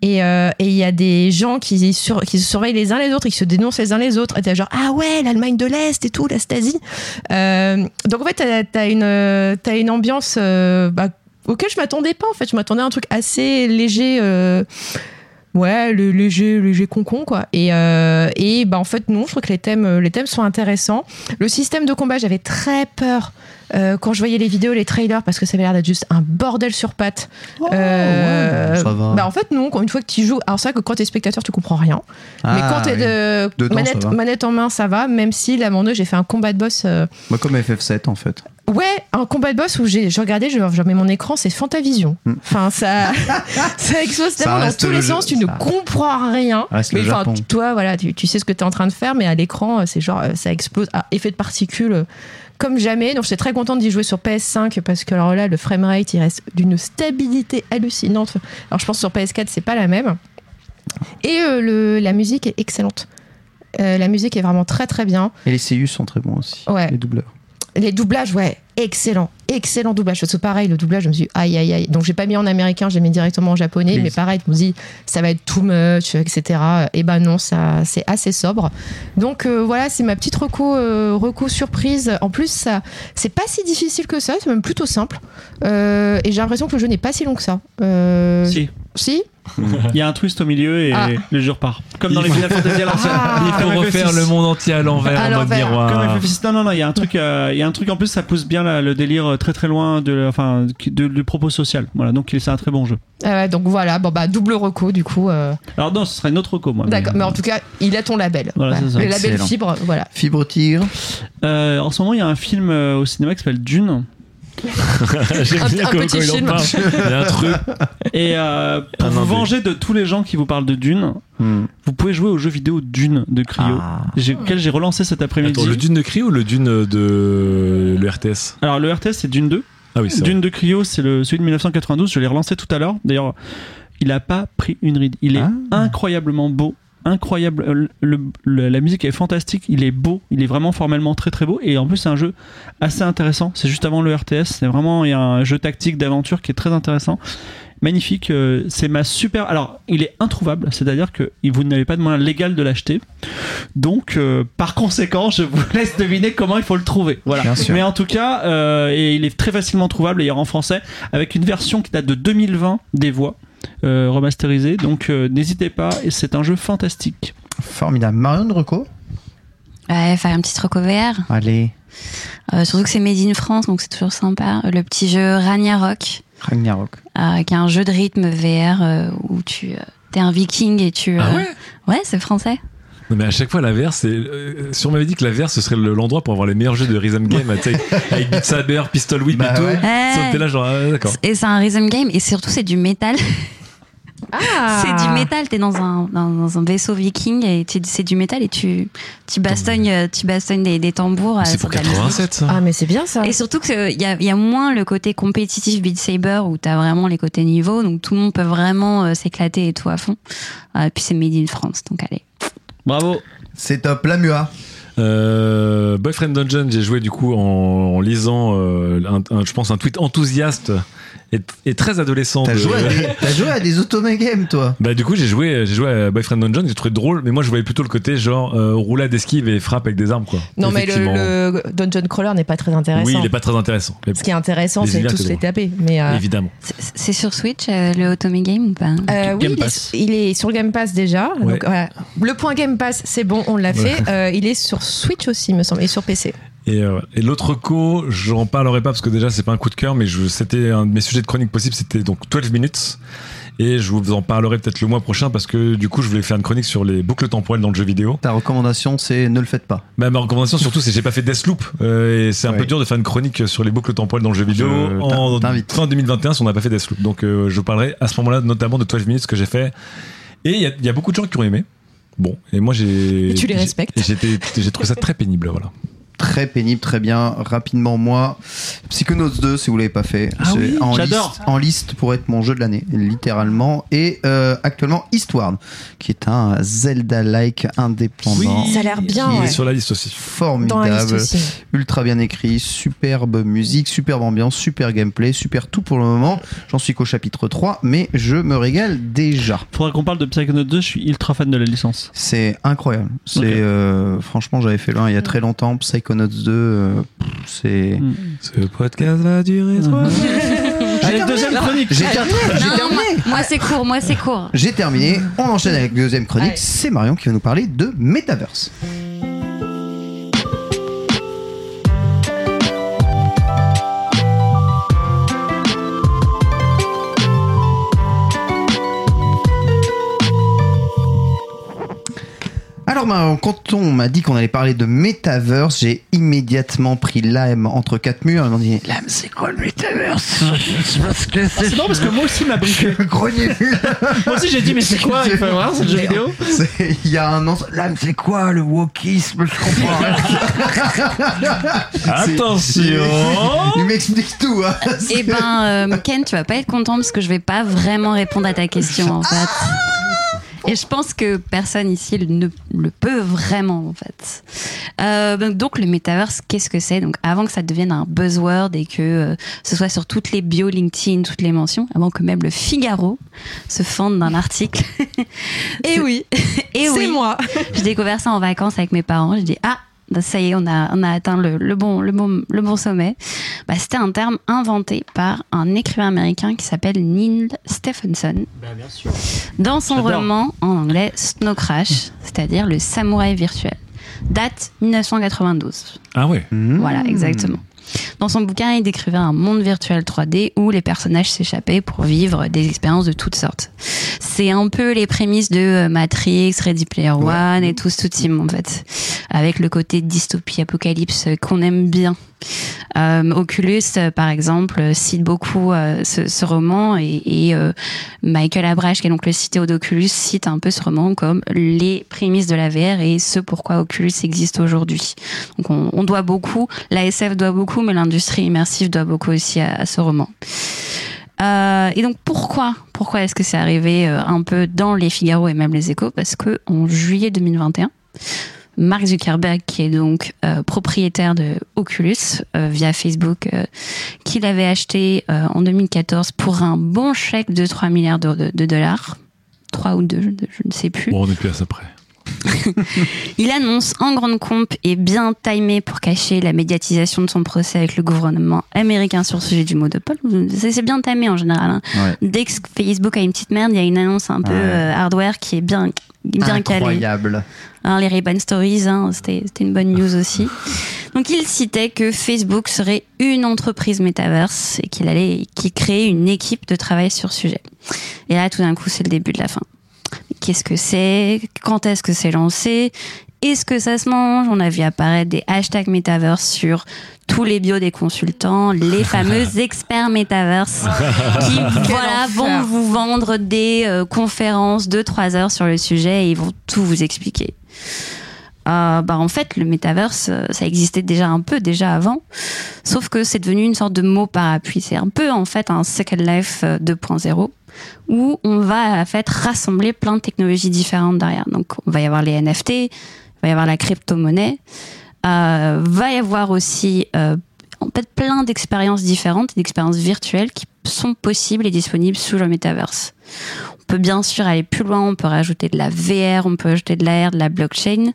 et euh, et il y a des gens qui, sur- qui se surveillent les uns les autres, ils se dénoncent les uns les autres. Et t'es genre, ah ouais, l'Allemagne de l'Est et tout, la Stasi. Euh, donc en fait, t'as, t'as une, une ambiance euh, bah, auquel je m'attendais pas. En fait, je m'attendais à un truc assez léger. Ouais, le léger, léger concon quoi. Et, euh, et bah en fait non, je trouve que les thèmes, euh, les thèmes sont intéressants. Le système de combat, j'avais très peur euh, quand je voyais les vidéos, les trailers, parce que ça avait l'air d'être juste un bordel sur pattes. Euh, ouais, ça va. Bah en fait non, quand- une fois que tu joues, alors c'est vrai que quand t'es spectateur, tu comprends rien. mais Ah, quand t'es oui. de manette, en main, ça va. Même si là, mon j'ai fait un combat de boss. euh, Bah, comme FF7 en fait. Ouais, un combat de boss où j'ai je regardais, je, je mets mon écran, c'est Fantavision. Hmm. Enfin, ça, ça explose tellement dans tous le les jeu, sens, tu ne comprends rien. Reste mais le enfin, toi, voilà, tu, tu sais ce que tu es en train de faire, mais à l'écran, euh, c'est genre, euh, ça explose. à effet de particules euh, comme jamais. Donc, j'étais très contente d'y jouer sur PS5 parce que alors là, le framerate, il reste d'une stabilité hallucinante. Alors, je pense que sur PS4, c'est pas la même. Et euh, le, la musique est excellente. Euh, la musique est vraiment très très bien. Et les CU sont très bons aussi. Ouais. Les doubleurs. Les doublages, ouais, excellent, excellent doublage. Parce que pareil, le doublage, je me suis dit, aïe, aïe, aïe. Donc, j'ai pas mis en américain, j'ai mis directement en japonais. Mais pareil, je me dis, ça va être too much, etc. Et ben non, ça, c'est assez sobre. Donc, euh, voilà, c'est ma petite reco, euh, reco surprise. En plus, ça, c'est pas si difficile que ça, c'est même plutôt simple. Euh, et j'ai l'impression que le jeu n'est pas si long que ça. Euh, Si. Si Il y a un twist au milieu et Ah. le jeu repart. Comme dans les Final Fantasy à l'ancienne. Ah. Il faut Comme refaire FF6. le monde entier à l'envers À en mode l'envers. Comme miroir. FF6. Non, non, non, il y a un truc, euh, il y a un truc en plus, ça pousse bien la- le délire euh, très très loin de, enfin, qui- de- du propos social. Voilà, donc c'est un très bon jeu. Ah ouais, Donc voilà, bon bah double reco du coup. euh, Alors non, ce serait une autre reco, moi. D'accord, mais en tout cas, il a ton label. Voilà, c'est ça. Le label Excellent. fibre, voilà. Fibre tigre. Euh, en ce moment, il y a un film euh, au cinéma qui s'appelle Dune. J'aime bien un quand- petit quand il en film. parle. Il y a un truc. Et euh, pour Un vous indé. venger de tous les gens qui vous parlent de Dune, Hmm. vous pouvez jouer au jeu vidéo Dune de Cryo, Ah. j'ai- auquel j'ai relancé cet après-midi. Attends, le dune de Cri ou le dune de le RTS Alors le RTS c'est Dune 2. Ah oui, c'est Dune de Cryo, c'est le celui de 1992. Je l'ai relancé tout à l'heure. D'ailleurs, il a pas pris une ride. Il est Ah. incroyablement beau, incroyable. Euh, le- le- la musique est fantastique. Il est beau. Il est vraiment formellement très très beau. Et en plus, c'est un jeu assez intéressant. C'est juste avant le RTS. C'est vraiment il y a un jeu tactique d'aventure qui est très intéressant. magnifique. euh, c'est ma super. Alors, il est introuvable, c'est-à-dire que vous n'avez pas de moyen légal de l'acheter. Donc, euh, par conséquent, je vous laisse deviner comment il faut le trouver. Voilà. Bien sûr. Mais en tout cas, euh, et il est très facilement trouvable d'ailleurs en français, avec une version qui date de 2020 des voix euh, remasterisées. Donc, euh, n'hésitez pas. Et c'est un jeu fantastique. Formidable. Marion Reco Ouais, faire un petit troco VR. Allez, Euh, surtout que c'est made in France, donc c'est toujours sympa. Le petit jeu Ragnarok, Ragnarok. euh, qui est un jeu de rythme VR euh, où tu euh, es un viking et tu. Ah ouais? Ouais, c'est français. Non, mais à chaque fois, la VR, c'est. euh, si on m'avait dit que la VR, ce serait le- l'endroit pour avoir les meilleurs jeux de Rhythm Game, avec Beat Saber, Pistol Whip Bah et tout. ouais. Ouais. Ça, t'es là, genre, ah, d'accord. Et c'est un rhythm game et surtout c'est du métal. Ah. C'est du métal, t'es dans un, dans, dans un vaisseau viking et c'est du métal et tu, tu bastognes, euh, tu bastognes des, des tambours. euh, C'est pour de la musique. 87, ça. Ah, mais c'est bien ça. Et surtout qu'il y a, y a moins le côté compétitif Beat Saber où t'as vraiment les côtés niveaux, donc tout le monde peut vraiment s'éclater et tout à fond. Et puis c'est Made in France, donc allez. Bravo. C'est top. La MUA. Euh, Boyfriend Dungeon, j'ai joué du coup en, en lisant, euh, un- un- je pense, un tweet enthousiaste et, et très adolescent. T'as joué, à des- t'as joué à des automagames, toi Bah du coup j'ai joué j'ai joué à Boyfriend Dungeon j'ai trouvé drôle mais moi je voyais plutôt le côté genre euh, roulade esquive et frappe avec des armes quoi. Non, mais le, le Dungeon Crawler n'est pas très intéressant. Oui il est pas très intéressant. Mais Ce qui est intéressant, Les c'est tous les taper. Mais euh, Évidemment. C'est- C'est sur Switch euh, le Otome Game ou pas euh, oui, il est, Pass. il est sur Game Pass déjà. Ouais. Donc, voilà. Le point Game Pass, c'est bon, on l'a fait. Euh, il est sur Switch aussi, me semble, et sur PC. Et, euh, et l'autre co, j'en parlerai pas parce que déjà c'est pas un coup de cœur, mais c'était un de mes sujets de chronique possible, c'était donc 12 minutes. Et je vous en parlerai peut-être le mois prochain parce que du coup je voulais faire une chronique sur les boucles temporelles dans le jeu vidéo. Ta recommandation, c'est ne le faites pas. Bah, ma recommandation surtout c'est que j'ai pas fait Deathloop euh, et c'est un Ouais. peu dur de faire une chronique sur les boucles temporelles dans le jeu vidéo Je en fin 2021 si on n'a pas fait Deathloop. Donc euh, je parlerai à ce moment-là notamment de 12 minutes que j'ai fait. Et il y, y a beaucoup de gens qui ont aimé. Bon, et moi j'ai. Et tu les respectes. j'ai trouvé ça très pénible, voilà. Très pénible, très bien. Rapidement, moi, Psychonauts 2, si vous l'avez pas fait. Ah oui, en j'adore. liste, en liste pour être mon jeu de l'année, littéralement. Et euh, actuellement, Eastward, qui est un Zelda-like indépendant. Ça a l'air bien, Il est ouais. sur la liste aussi. Liste Formidable, aussi. ultra bien écrit, superbe musique, superbe ambiance, super gameplay, super tout pour le moment. J'en suis qu'au chapitre 3, mais je me régale déjà. Faudra qu'on parle de Psychonaut 2, je suis ultra fan de la licence. C'est incroyable. C'est euh, franchement, j'avais fait le 1 il y a très longtemps. Psychonauts 2, euh, c'est. Mm. Ce podcast va durer trois Allez, deuxième chronique. J'ai j'ai terminé. moi, moi, c'est court, moi c'est court. J'ai terminé. On enchaîne avec la deuxième chronique. C'est Marion qui va nous parler de Metaverse. Alors quand on m'a dit qu'on allait parler de Metaverse, j'ai immédiatement pris l'âme entre quatre murs et m'ont dit l'âme c'est quoi le Metaverse? Parce que C'est marrant parce que moi aussi m'a briefé. le grenier Moi aussi j'ai dit mais c'est quoi? Il faut voir ce jeu vidéo? C'est- Il y a un an, l'âme c'est quoi le wokisme? Je comprends rien. Attention Il m'explique tout. Hein. Eh ben, euh, Ken, tu vas pas être content parce que je vais pas vraiment répondre à ta question en fait. Et je pense que personne ici ne le peut vraiment en fait. Euh, donc, donc, le metaverse, qu'est-ce que c'est? Donc avant que ça devienne un buzzword et que euh, ce soit sur toutes les bios LinkedIn, toutes les mentions, avant que même le Figaro se fende d'un article. Et oui, Et c'est oui, moi. j'ai découvert ça en vacances avec mes parents. J'ai dit ah ça y est, on a, on a atteint le, le bon, le, bon, le bon sommet. Bah, C'était un terme inventé par un écrivain américain qui s'appelle Neil Stephenson dans son roman en anglais Snow Crash, c'est-à-dire le samouraï virtuel. Date 1992. Ah ouais Voilà, exactement. Dans son bouquin, il décrivait un monde virtuel 3D où les personnages s'échappaient pour vivre des expériences de toutes sortes. C'est un peu les prémices de euh, Matrix, Ready Player One et tout ce team en fait, avec le côté dystopie apocalypse euh, qu'on aime bien. Euh, Oculus, par exemple, cite beaucoup euh, ce, ce roman et, et, euh, Michael Abrash, qui est donc le CTO d'Oculus, cite un peu ce roman comme les prémices de la VR et ce pourquoi Oculus existe aujourd'hui. Donc on, on doit beaucoup, l'ASF doit beaucoup, mais l'industrie immersive doit beaucoup aussi à, ce roman. Euh, et donc pourquoi pourquoi est-ce que c'est arrivé euh, un peu dans les Figaro et même les Échos? Parce que en juillet 2021, Mark Zuckerberg, qui est donc euh, propriétaire de Oculus via Facebook, qu'il avait acheté en 2014 pour un bon chèque de 3 milliards de, dollars. 3 ou 2, je, je ne sais plus. Bon, on est plus à ça près. Il annonce en grande pompe et bien timé pour cacher la médiatisation de son procès avec le gouvernement américain sur le sujet du monopole. C'est c'est bien timé en général. hein. Ouais. Dès que Facebook a une petite merde, il y a une annonce un peu Ouais. euh, hardware qui est bien, bien calée. Incroyable. Hein, les Ray-Ban Stories, hein, c'était une bonne news aussi. Donc il citait que Facebook serait une entreprise métaverse et qu'il allait qu'il créait une équipe de travail sur ce sujet. Et là, tout d'un coup, c'est le début de la fin. Qu'est-ce que c'est? Quand est-ce que c'est lancé? Est-ce que ça se mange? On a vu apparaître des hashtags métaverse sur tous les bios des consultants, les fameux experts métaverse qui voilà, vont vous vendre des euh, conférences de 3 heures sur le sujet et ils vont tout vous expliquer. Euh, bah en fait, le métaverse, euh, ça existait déjà un peu déjà avant, sauf que c'est devenu une sorte de mot parapluie. C'est un peu en fait un Second Life euh, 2.0 où on va en fait rassembler plein de technologies différentes derrière. Donc, on va y avoir les NFT, il va y avoir la crypto-monnaie, euh, va y avoir aussi euh, en fait plein d'expériences différentes, d'expériences virtuelles qui sont possibles et disponibles sous le métaverse. On peut bien sûr aller plus loin, on peut rajouter de la VR, on peut ajouter de l'AR, de la blockchain.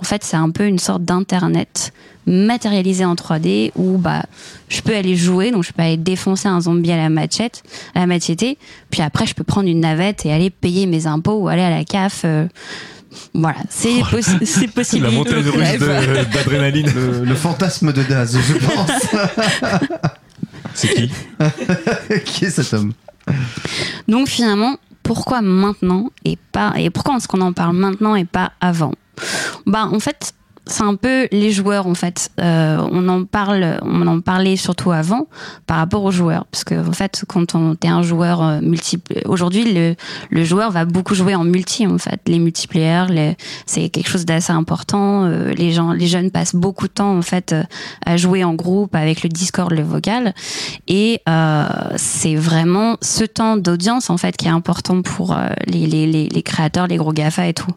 En fait, c'est un peu une sorte d'internet matérialisé en 3D où bah je peux aller jouer, donc je peux aller défoncer un zombie à la machette, à la machette, puis après je peux prendre une navette et aller payer mes impôts ou aller à la CAF. euh, voilà, c'est possi- c'est possible. La montagne russe de- d'adrénaline. Le, le fantasme de Daz, je pense. C'est qui? Qui est cet homme? Donc finalement, pourquoi maintenant et pas et pourquoi est-ce qu'on en parle maintenant et pas avant? Bah en fait, c'est un peu les joueurs en fait. Euh, on en parle, on en parlait surtout avant par rapport aux joueurs, parce que en fait, quand on est un joueur euh, multiple, aujourd'hui le, le joueur va beaucoup jouer en multi en fait. Les multiplayer, les, c'est quelque chose d'assez important. Euh, les gens, les jeunes passent beaucoup de temps en fait euh, à jouer en groupe avec le Discord, le vocal, et euh, c'est vraiment ce temps d'audience en fait qui est important pour les, les, les, créateurs, les gros Gafa et tout.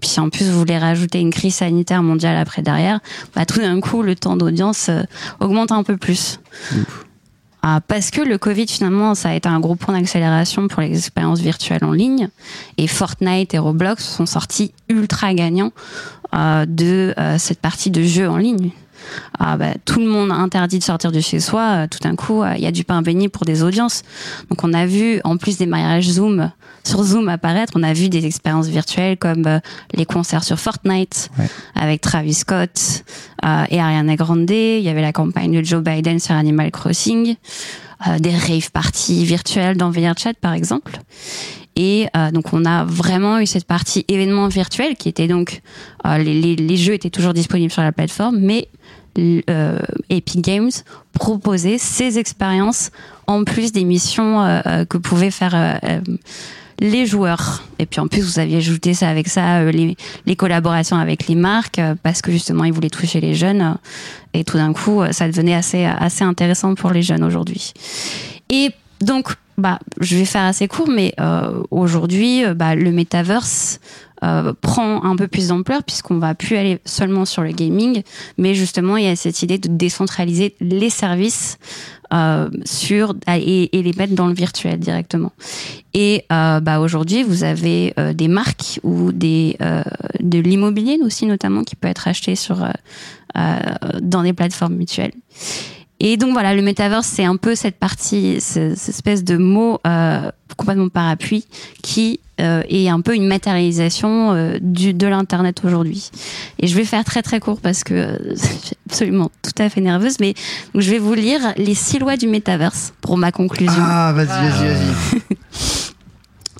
Puis en plus vous voulez rajouter une crise sanitaire mondiale après derrière, bah tout d'un coup le temps d'audience euh, augmente un peu plus. Ah, parce que le Covid, finalement, ça a été un gros point d'accélération pour les expériences virtuelles en ligne. Et Fortnite et Roblox sont sortis ultra gagnants euh, de euh, cette partie de jeu en ligne. Ah, bah, tout le monde a interdit de sortir de chez soi. euh, tout d'un coup, euh, il y a du pain béni pour des audiences. Donc, on a vu, en plus des mariages Zoom, sur Zoom apparaître, on a vu des expériences virtuelles comme euh, les concerts sur Fortnite Ouais. avec Travis Scott euh, et Ariana Grande. Il y avait la campagne de Joe Biden sur Animal Crossing, euh, des rave parties virtuelles dans VRChat par exemple. Et euh, donc on a vraiment eu cette partie événement virtuel qui était donc euh, les, les, jeux étaient toujours disponibles sur la plateforme, mais euh, Epic Games proposait ces expériences en plus des missions que pouvaient faire les joueurs. Et puis en plus, vous aviez ajouté ça avec ça, les, les collaborations avec les marques, parce que justement, ils voulaient toucher les jeunes. et tout d'un coup, ça devenait assez, assez intéressant pour les jeunes aujourd'hui. Et donc, bah, je vais faire assez court, mais euh, aujourd'hui, euh, bah, le metaverse euh, prend un peu plus d'ampleur puisqu'on va plus aller seulement sur le gaming, mais justement, il y a cette idée de décentraliser les services sur et, et les mettre dans le virtuel directement. Et bah, aujourd'hui, vous avez des marques ou des de l'immobilier aussi notamment qui peut être acheté sur dans des plateformes mutuelles. Et donc voilà, le metaverse, c'est un peu cette partie, ce- cette espèce de mot euh, complètement parapluie qui euh, est un peu une matérialisation euh, du, de l'Internet aujourd'hui. Et je vais faire très très court parce que euh, je suis absolument tout à fait nerveuse, mais donc, je vais vous lire les six lois du metaverse pour ma conclusion. Ah, vas-y, vas-y, vas-y.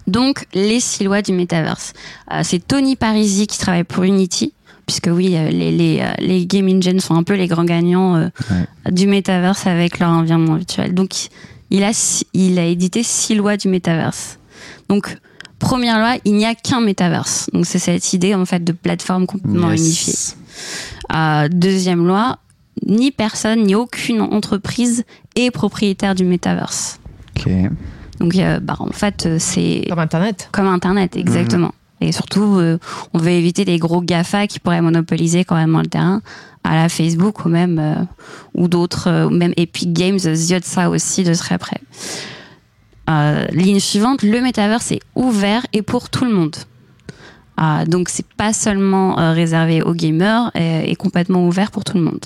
Donc, les six lois du metaverse. Euh, c'est Tony Parisi qui travaille pour Unity, puisque oui, euh, les, les, euh, les game engines sont un peu les grands gagnants euh, du metaverse avec leur environnement virtuel. Donc, il a, six- il a édité six lois du metaverse. Donc, première loi, il n'y a qu'un metaverse. Donc, c'est cette idée, en fait, de plateforme complètement Yes. unifiée. Euh, deuxième loi, ni personne, ni aucune entreprise est propriétaire du metaverse. Ok. Donc, euh, bah, en fait, c'est Comme Internet. comme Internet, exactement. Et surtout, euh, on veut éviter les gros GAFA qui pourraient monopoliser quand même le terrain, à la Facebook ou même euh, ou d'autres, euh, même Epic Games ziote ça aussi de très près. Ligne suivante, le metaverse est ouvert et pour tout le monde. Ah, donc c'est pas seulement euh, réservé aux gamers euh, et complètement ouvert pour tout le monde.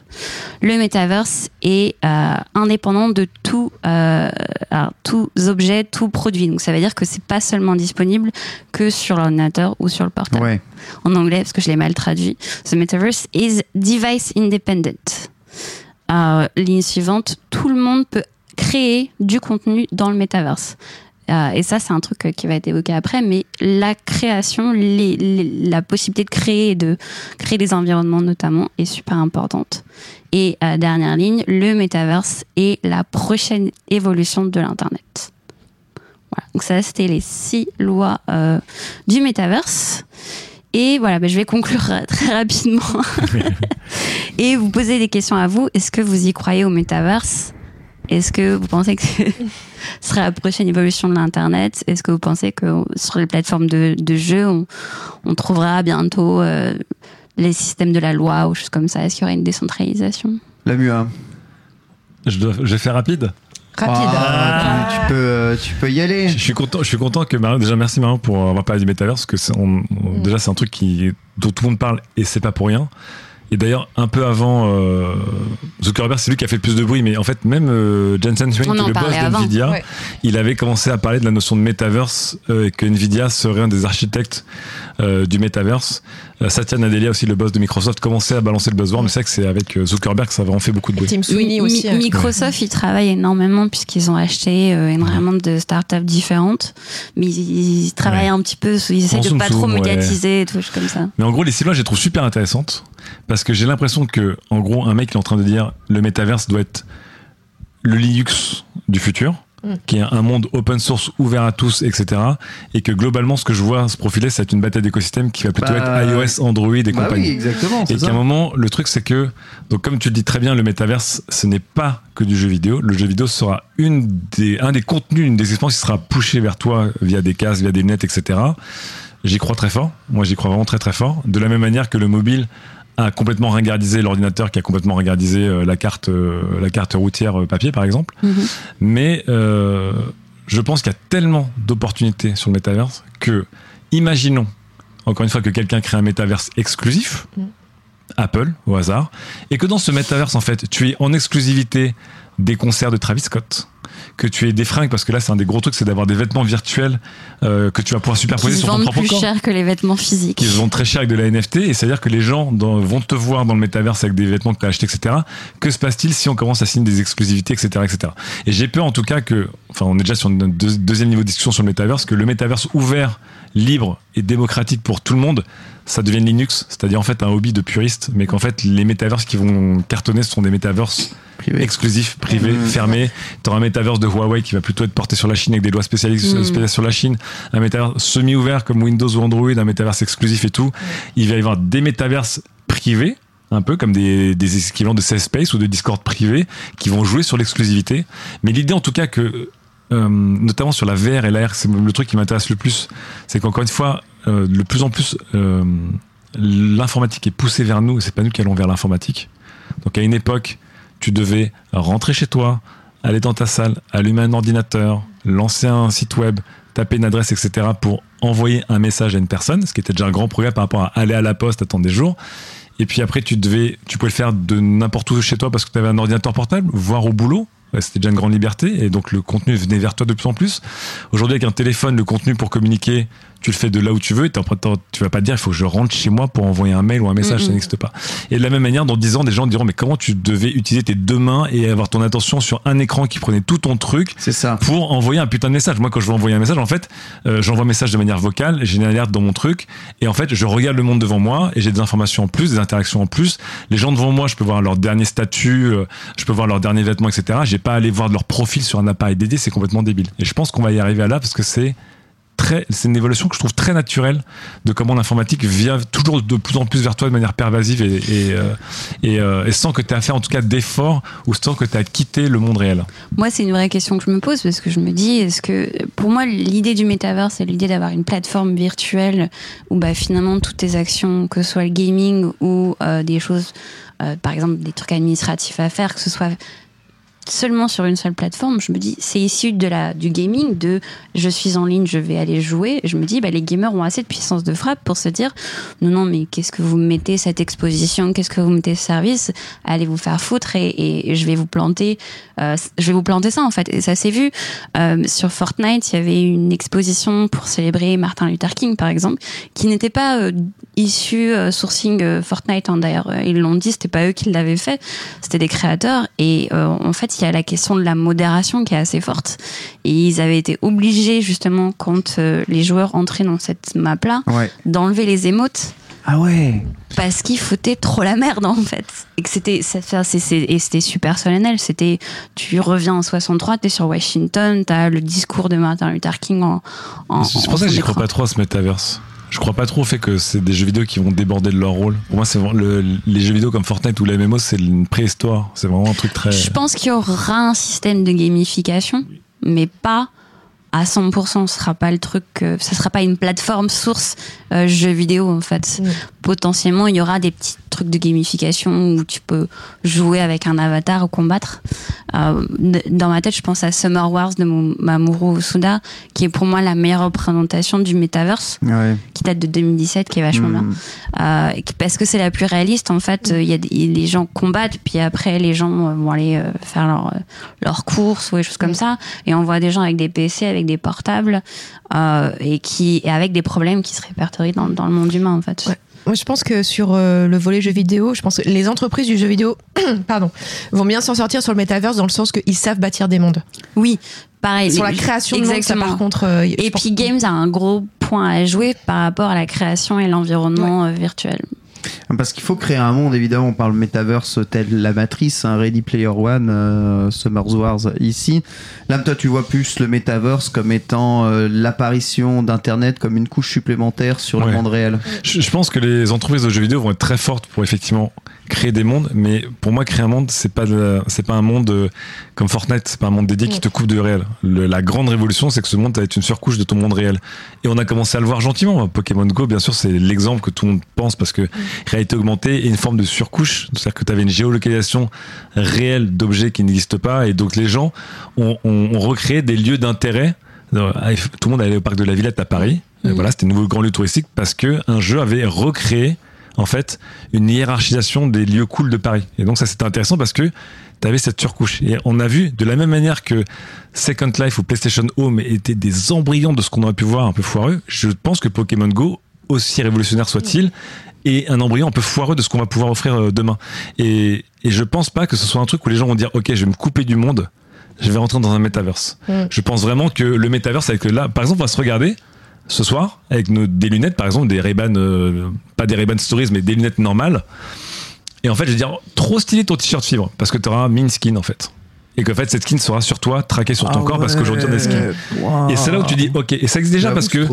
Le metaverse est euh, indépendant de tout, euh, alors, tous objets, tout produit. Donc ça veut dire que c'est pas seulement disponible que sur l'ordinateur ou sur le portable. Ouais. En anglais parce que je l'ai mal traduit. The metaverse is device independent. Euh, ligne suivante, tout le monde peut créer du contenu dans le metaverse. Euh, et ça, c'est un truc euh, qui va être évoqué après, mais la création, les- les- la possibilité de créer et de créer des environnements notamment est super importante. Et euh, dernière ligne, le metaverse est la prochaine évolution de l'Internet. Voilà. Donc ça, c'était les six lois euh, du metaverse. Et voilà, ben, je vais conclure très rapidement. et vous poser des questions à vous. Est-ce que vous y croyez au metaverse? Est-ce que vous pensez que ce serait la prochaine évolution de l'Internet? Est-ce que vous pensez que sur les plateformes de, de jeux, on, on trouvera bientôt euh, les systèmes de la loi ou choses comme ça? Est-ce qu'il y aura une décentralisation? La MUA. Je, dois, je vais faire rapide. Rapide. Ah, tu, tu peux, tu peux y aller. Je suis content, je suis content que Marion, déjà merci Marion pour avoir parlé du métaverse, parce que on- on- déjà c'est un truc qui, dont tout le monde parle et c'est pas pour rien. Et d'ailleurs, un peu avant, euh, Zuckerberg, c'est lui qui a fait le plus de bruit, mais en fait, même euh, Jensen Huang, qui est le boss d'NVIDIA, ouais. il avait commencé à parler de la notion de métaverse euh, et que NVIDIA serait un des architectes du métaverse. Euh, Satya Nadella, aussi le boss de Microsoft, commençait à balancer le buzzword, mais c'est vrai que c'est avec euh, Zuckerberg que ça a vraiment fait beaucoup de bruit. Team Sweeney aussi. Mi- hein. Microsoft, ils travaillent énormément puisqu'ils ont acheté euh, énormément de startups différentes, mais ils, ils travaillent Ouais. un petit peu, ils essaient En de zoom pas trop zoom, ouais. médiatiser et tout comme ça. Mais en gros, les cibles, je les trouve super intéressantes parce que j'ai l'impression que, en gros, un mec il est en train de dire le métaverse doit être le Linux du futur, Mm. qui est un monde open source ouvert à tous, etc. Et que globalement, ce que je vois se profiler, c'est une bataille d'écosystème qui va plutôt Bah, être iOS, Android et Bah compagnie. oui, exactement. Et c'est qu'à un moment, le truc, c'est que, donc comme tu le dis très bien, le métaverse, ce n'est pas que du jeu vidéo. Le jeu vidéo sera une des, un des contenus, une des expériences qui sera pushée vers toi via des casques, via des lunettes, etc. J'y crois très fort. Moi, j'y crois vraiment très très fort. De la même manière que le mobile a complètement ringardisé l'ordinateur, qui a complètement ringardisé euh, la carte, euh, la carte routière euh, papier, par exemple. Mais euh, je pense qu'il y a tellement d'opportunités sur le métaverse que, imaginons, encore une fois, que quelqu'un crée un métaverse exclusif, Apple, au hasard, et que dans ce métaverse, en fait, tu es en exclusivité des concerts de Travis Scott, que tu aies des fringues, parce que là, c'est un des gros trucs, c'est d'avoir des vêtements virtuels euh, que tu vas pouvoir Qui superposer se sur ton propre plus corps. cher que les vêtements physiques. qui se vendent très cher avec de la NFT et c'est à dire que les gens dans- vont te voir dans le métaverse avec des vêtements que tu as achetés etc que se passe-t-il si on commence à signer des exclusivités etc etc et j'ai peur en tout cas que enfin on est déjà sur un deuxième niveau de discussion sur le métaverse que le métaverse ouvert libre et démocratique pour tout le monde ça devienne Linux c'est-à-dire en fait un hobby de puriste mais qu'en fait les métaverses qui vont cartonner ce sont des métaverses Privé. exclusifs privés fermés tu auras un métaverse de Huawei qui va plutôt être porté sur la Chine avec des lois spécialisées Mm. spéciales sur la Chine un métaverse semi-ouvert comme Windows ou Android, un métaverse exclusif et tout. Il va y avoir des métaverses privés, un peu comme des, des équivalents de Safe Space ou de Discord privés, qui vont jouer sur l'exclusivité. Mais l'idée en tout cas que, euh, notamment sur la VR et l'AR, c'est le truc qui m'intéresse le plus, c'est qu'encore une fois, euh, de plus en plus, euh, l'informatique est poussée vers nous et c'est pas nous qui allons vers l'informatique. Donc à une époque, tu devais rentrer chez toi, aller dans ta salle, allumer un ordinateur, lancer un site web, taper une adresse, etc. pour envoyer un message à une personne, ce qui était déjà un grand progrès par rapport à aller à la poste, attendre des jours. Et puis après, tu devais, tu pouvais le faire de n'importe où chez toi parce que tu avais un ordinateur portable, voire au boulot. C'était déjà une grande liberté et donc le contenu venait vers toi de plus en plus. Aujourd'hui, avec un téléphone, le contenu pour communiquer, tu le fais de là où tu veux. Et tu vas pas te dire, il faut que je rentre chez moi pour envoyer un mail ou un message, ça n'existe pas. Et de la même manière, dans 10 ans, des gens diront, mais comment tu devais utiliser tes deux mains et avoir ton attention sur un écran qui prenait tout ton truc C'est ça. pour envoyer un putain de message? Moi, quand je veux envoyer un message, en fait, euh, j'envoie un message de manière vocale, j'ai une alerte dans mon truc, et en fait, je regarde le monde devant moi, et j'ai des informations en plus, des interactions en plus. Les gens devant moi, je peux voir leur dernier statut, euh, je peux voir leurs derniers vêtements, etc. J'ai pas à aller voir leur profil sur un appareil dédié, c'est complètement débile. Et je pense qu'on va y arriver à là parce que c'est c'est une évolution que je trouve très naturelle de comment l'informatique vient toujours de plus en plus vers toi de manière pervasive et, euh, euh, sans que tu aies à faire en tout cas d'efforts ou sans que tu aies à quitter le monde réel. Moi, c'est une vraie question que je me pose parce que je me dis, est-ce que pour moi, l'idée du métavers, c'est l'idée d'avoir une plateforme virtuelle où bah, finalement toutes tes actions, que ce soit le gaming ou euh, des choses, par exemple des trucs administratifs à faire, que ce soit seulement sur une seule plateforme, je me dis, c'est issu de la, du gaming, de je suis en ligne, je vais aller jouer. Je me dis, bah, les gamers ont assez de puissance de frappe pour se dire, non, non, mais qu'est-ce que vous mettez cette exposition, qu'est-ce que vous mettez ce service, allez vous faire foutre et, je vais vous planter, euh, je vais vous planter ça en fait. Et ça s'est vu. Euh, sur Fortnite, il y avait une exposition pour célébrer Martin Luther King, par exemple, qui n'était pas euh, issue euh, sourcing Fortnite. hein, D'ailleurs, ils l'ont dit, c'était pas eux qui l'avaient fait, c'était des créateurs. Et en fait, il y a la question de la modération qui est assez forte. Et ils avaient été obligés justement quand euh, les joueurs entraient dans cette map-là Ouais. d'enlever les émotes Ah ouais. parce qu'ils foutaient trop la merde en fait et que c'était c'était super solennel c'était tu reviens en 63 t'es sur Washington t'as le discours de Martin Luther King en, en C'est en pour ça que j'y crois pas trop à ce metaverse. Je crois pas trop au fait que c'est des jeux vidéo qui vont déborder de leur rôle. Pour moi, c'est le- les jeux vidéo comme Fortnite ou la MMO, c'est une préhistoire. C'est vraiment un truc très. je pense qu'il y aura un système de gamification mais pas à 100% ce sera pas le truc ce sera pas une plateforme source euh, jeux vidéo en fait Mm. potentiellement il y aura des petits trucs de gamification où tu peux jouer avec un avatar ou combattre Euh, dans ma tête je pense à Summer Wars de Mo- Mamoru Hosoda qui est pour moi la meilleure représentation du metaverse Ouais. qui date de 2017 qui est vachement bien Mm. euh, parce que c'est la plus réaliste en fait euh, il y a des- les gens combattent puis après les gens vont aller faire leur leurs courses ou des choses comme ça et on voit des gens avec des PC avec des portables euh, et qui et avec des problèmes qui se répertorient dans, dans le monde humain en fait Ouais. Moi, je pense que sur euh, le volet jeux vidéo, je pense que les entreprises du jeu vidéo, pardon, vont bien s'en sortir sur le metaverse dans le sens qu'ils savent bâtir des mondes. oui pareil Sur la création de mondes, ça, exactement par contre. euh, pense- puis Games a un gros point à jouer par rapport à la création et l'environnement euh, virtuel Parce qu'il faut créer un monde, évidemment, on parle metaverse tel la matrice, un Ready Player One, euh, Summer Wars ici. Là, toi, tu vois plus le metaverse comme étant euh, l'apparition d'Internet comme une couche supplémentaire sur le monde réel. Je, je pense que les entreprises de jeux vidéo vont être très fortes pour effectivement créer des mondes, mais pour moi, créer un monde, c'est pas c'est pas un monde euh, comme Fortnite, c'est pas un monde dédié qui te coupe du réel. Le- la grande révolution, c'est que ce monde va être une surcouche de ton monde réel. Et on a commencé à le voir gentiment. Pokémon Go, bien sûr, c'est l'exemple que tout le monde pense parce que réalité augmentée et une forme de surcouche, c'est-à-dire que tu avais une géolocalisation réelle d'objets qui n'existent pas, et donc les gens ont, ont- ont recréé des lieux d'intérêt. Tout le monde allait au parc de la Villette à Paris. Voilà, c'était un nouveau grand lieu touristique parce que un jeu avait recréé en fait une hiérarchisation des lieux cool de Paris. Et donc ça c'était intéressant parce que tu avais cette surcouche. Et on a vu de la même manière que Second Life ou PlayStation Home étaient des embryons de ce qu'on aurait pu voir un peu foireux. Je pense que Pokémon Go, aussi révolutionnaire soit-il, est un embryon un peu foireux de ce qu'on va pouvoir offrir euh, demain. Et, et je pense pas que ce soit un truc où les gens vont dire ok je vais me couper du monde, je vais rentrer dans un metaverse. Mm. Je pense vraiment que le metaverse avec là, par exemple, on va se regarder ce soir avec des lunettes, par exemple, des Ray-Ban, euh, pas des Ray-Ban Stories, mais des lunettes normales. Et en fait, je vais dire, trop stylé ton t-shirt fibre, parce que tu auras mis une skin en fait. Et qu'en fait, cette skin sera sur toi, traquée sur ton Ah corps, parce qu'aujourd'hui on a des skins. Et c'est là où tu dis, ok, et ça existe déjà parce que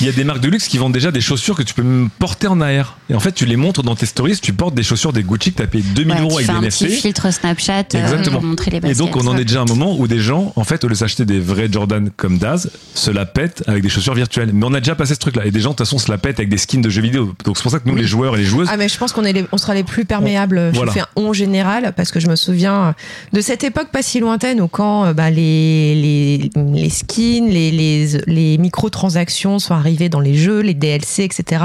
il y a des marques de luxe qui vendent déjà des chaussures que tu peux même porter en AR. Et en fait, tu les montres dans tes stories, tu portes des chaussures des Gucci que tu as payé 2000 Ouais, euros avec des un NFT. petit filtre Snapchat euh, Exactement. pour montrer les Et baskets donc, on en est déjà à un moment où des gens, en fait, au lieu de s'acheter des vrais Jordan comme Daz, se la pètent avec des chaussures virtuelles. Mais on a déjà passé ce truc-là. Et des gens, de toute façon, se la pètent avec des skins de jeux vidéo. Donc, c'est pour ça que nous, les joueurs et les joueuses, Ah mais je pense qu'on est les- on sera les plus perméables. Voilà. Je fais un on général parce que je me souviens de cette époque pas si lointaine où quand euh, bah, les, les, les skins, les, les, les microtransactions sont arrivées dans les jeux, les DLC, etc.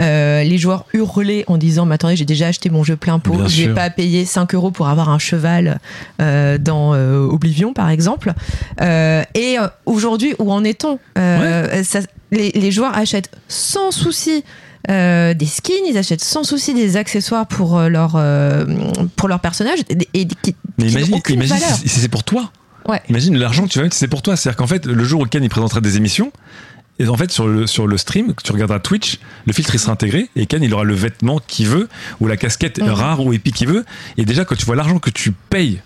euh, les joueurs hurlaient en disant mais attendez j'ai déjà acheté mon jeu plein pot, je vais pas payer 5 euros pour avoir un cheval euh, dans euh, Oblivion par exemple. Et aujourd'hui où en est-on? Ça- les, les joueurs achètent sans souci euh, des skins, ils achètent sans souci des accessoires pour euh, leur euh, pour leur personnage et, et qui, mais qui imagine, si, c'est pour toi. Ouais. Imagine l'argent que tu vas mettre, si c'est pour toi. C'est-à-dire qu'en fait, le jour où Ken il présentera des émissions, et en fait, sur le, sur le stream, que tu regarderas Twitch, le filtre il sera intégré et Ken il aura le vêtement qu'il veut ou la casquette Mhm. rare ou épique qu'il veut. Et déjà, quand tu vois l'argent que tu payes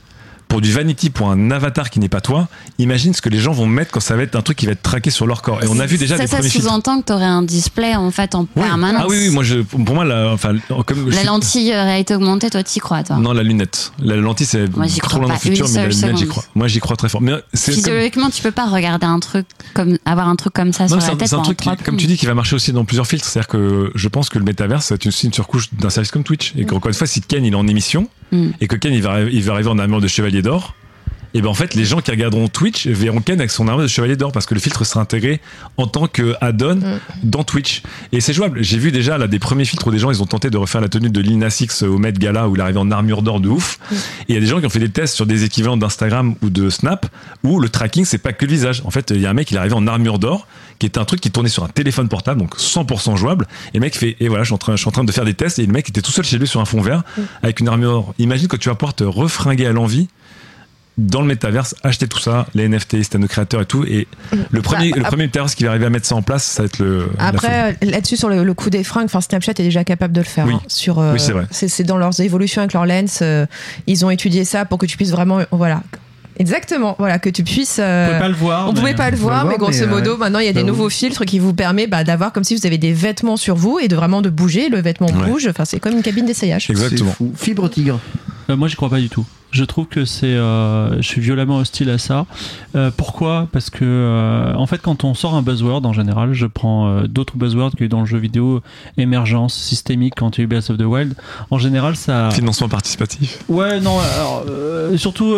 pour du vanity, pour un avatar qui n'est pas toi, imagine ce que les gens vont mettre quand ça va être un truc qui va être traqué sur leur corps. Et on a vu déjà ça, des ça premiers sous-entend que tu aurais un display en fait en Oui. permanence. Ah oui, oui, moi, je, pour moi, la, enfin, comme je La suis- lentille réalité augmentée, toi, t'y crois, toi Non, la lunette. La lentille, c'est trop crois loin dans le futur, mais la lunette, j'y crois. Moi, j'y crois très fort. Mais c'est comme- Physiologiquement, tu peux pas regarder un truc comme avoir un truc comme ça Non, sur la un, tête c'est un truc, qui- comme tu dis, qui va marcher aussi dans plusieurs filtres. C'est-à-dire que je pense que le métaverse, c'est aussi une surcouche d'un service comme Twitch. Et qu'encore une fois, si Ken il est en émission, Mm. et que Ken il va, il va arriver en armure de chevalier d'or, et ben en fait, les gens qui regarderont Twitch verront Ken avec son armure de chevalier d'or parce que le filtre sera intégré en tant que add-on dans Twitch. Et c'est jouable. J'ai vu déjà là des premiers filtres où des gens ils ont tenté de refaire la tenue de Lil Nas X au Met Gala où il arrivait en armure d'or de ouf. Et il y a des gens qui ont fait des tests sur des équivalents d'Instagram ou de Snap où le tracking c'est pas que le visage. En fait, il y a un mec il est arrivé en armure d'or qui était un truc qui tournait sur un téléphone portable donc 100% jouable. Et le mec fait et voilà, je suis en train, je suis en train de faire des tests et le mec était tout seul chez lui sur un fond vert avec une armure d'or. Imagine que tu vas pouvoir te refringuer à l'envie dans le métaverse, acheter tout ça, les NFT, les de créateurs et tout. Et le premier, Bah, le premier métaverse qui va arriver à mettre ça en place, ça va être le. Après, euh, là-dessus, sur le, le coup des fringues, enfin, Snapchat est déjà capable de le faire. Oui. hein, sur, euh, Oui, c'est vrai. C'est c'est dans leurs évolutions avec leur lens. euh, ils ont étudié ça pour que tu puisses vraiment. Voilà. Exactement. Voilà, que tu puisses. euh, On pouvait pas le voir. on mais- pouvait pas le voir, mais voir, grosso mais, modo, euh, maintenant il y a des bah oui. nouveaux filtres qui vous permettent bah, d'avoir comme si vous avez des vêtements sur vous et de vraiment de bouger. Le vêtement Ouais. bouge. Enfin, c'est comme une cabine d'essayage. Exactement. C'est fou. Fibre tigre. Euh, moi, j'y crois pas du tout. Je trouve que c'est, euh, je suis violemment hostile à ça. Euh, pourquoi? Parce que, euh, en fait, quand on sort un buzzword, en général, je prends d'autres buzzwords eu dans le jeu vidéo, émergence, systémique, quand il y a eu Breath of the Wild. En général, ça. Financement participatif. Ouais, non, alors, euh, surtout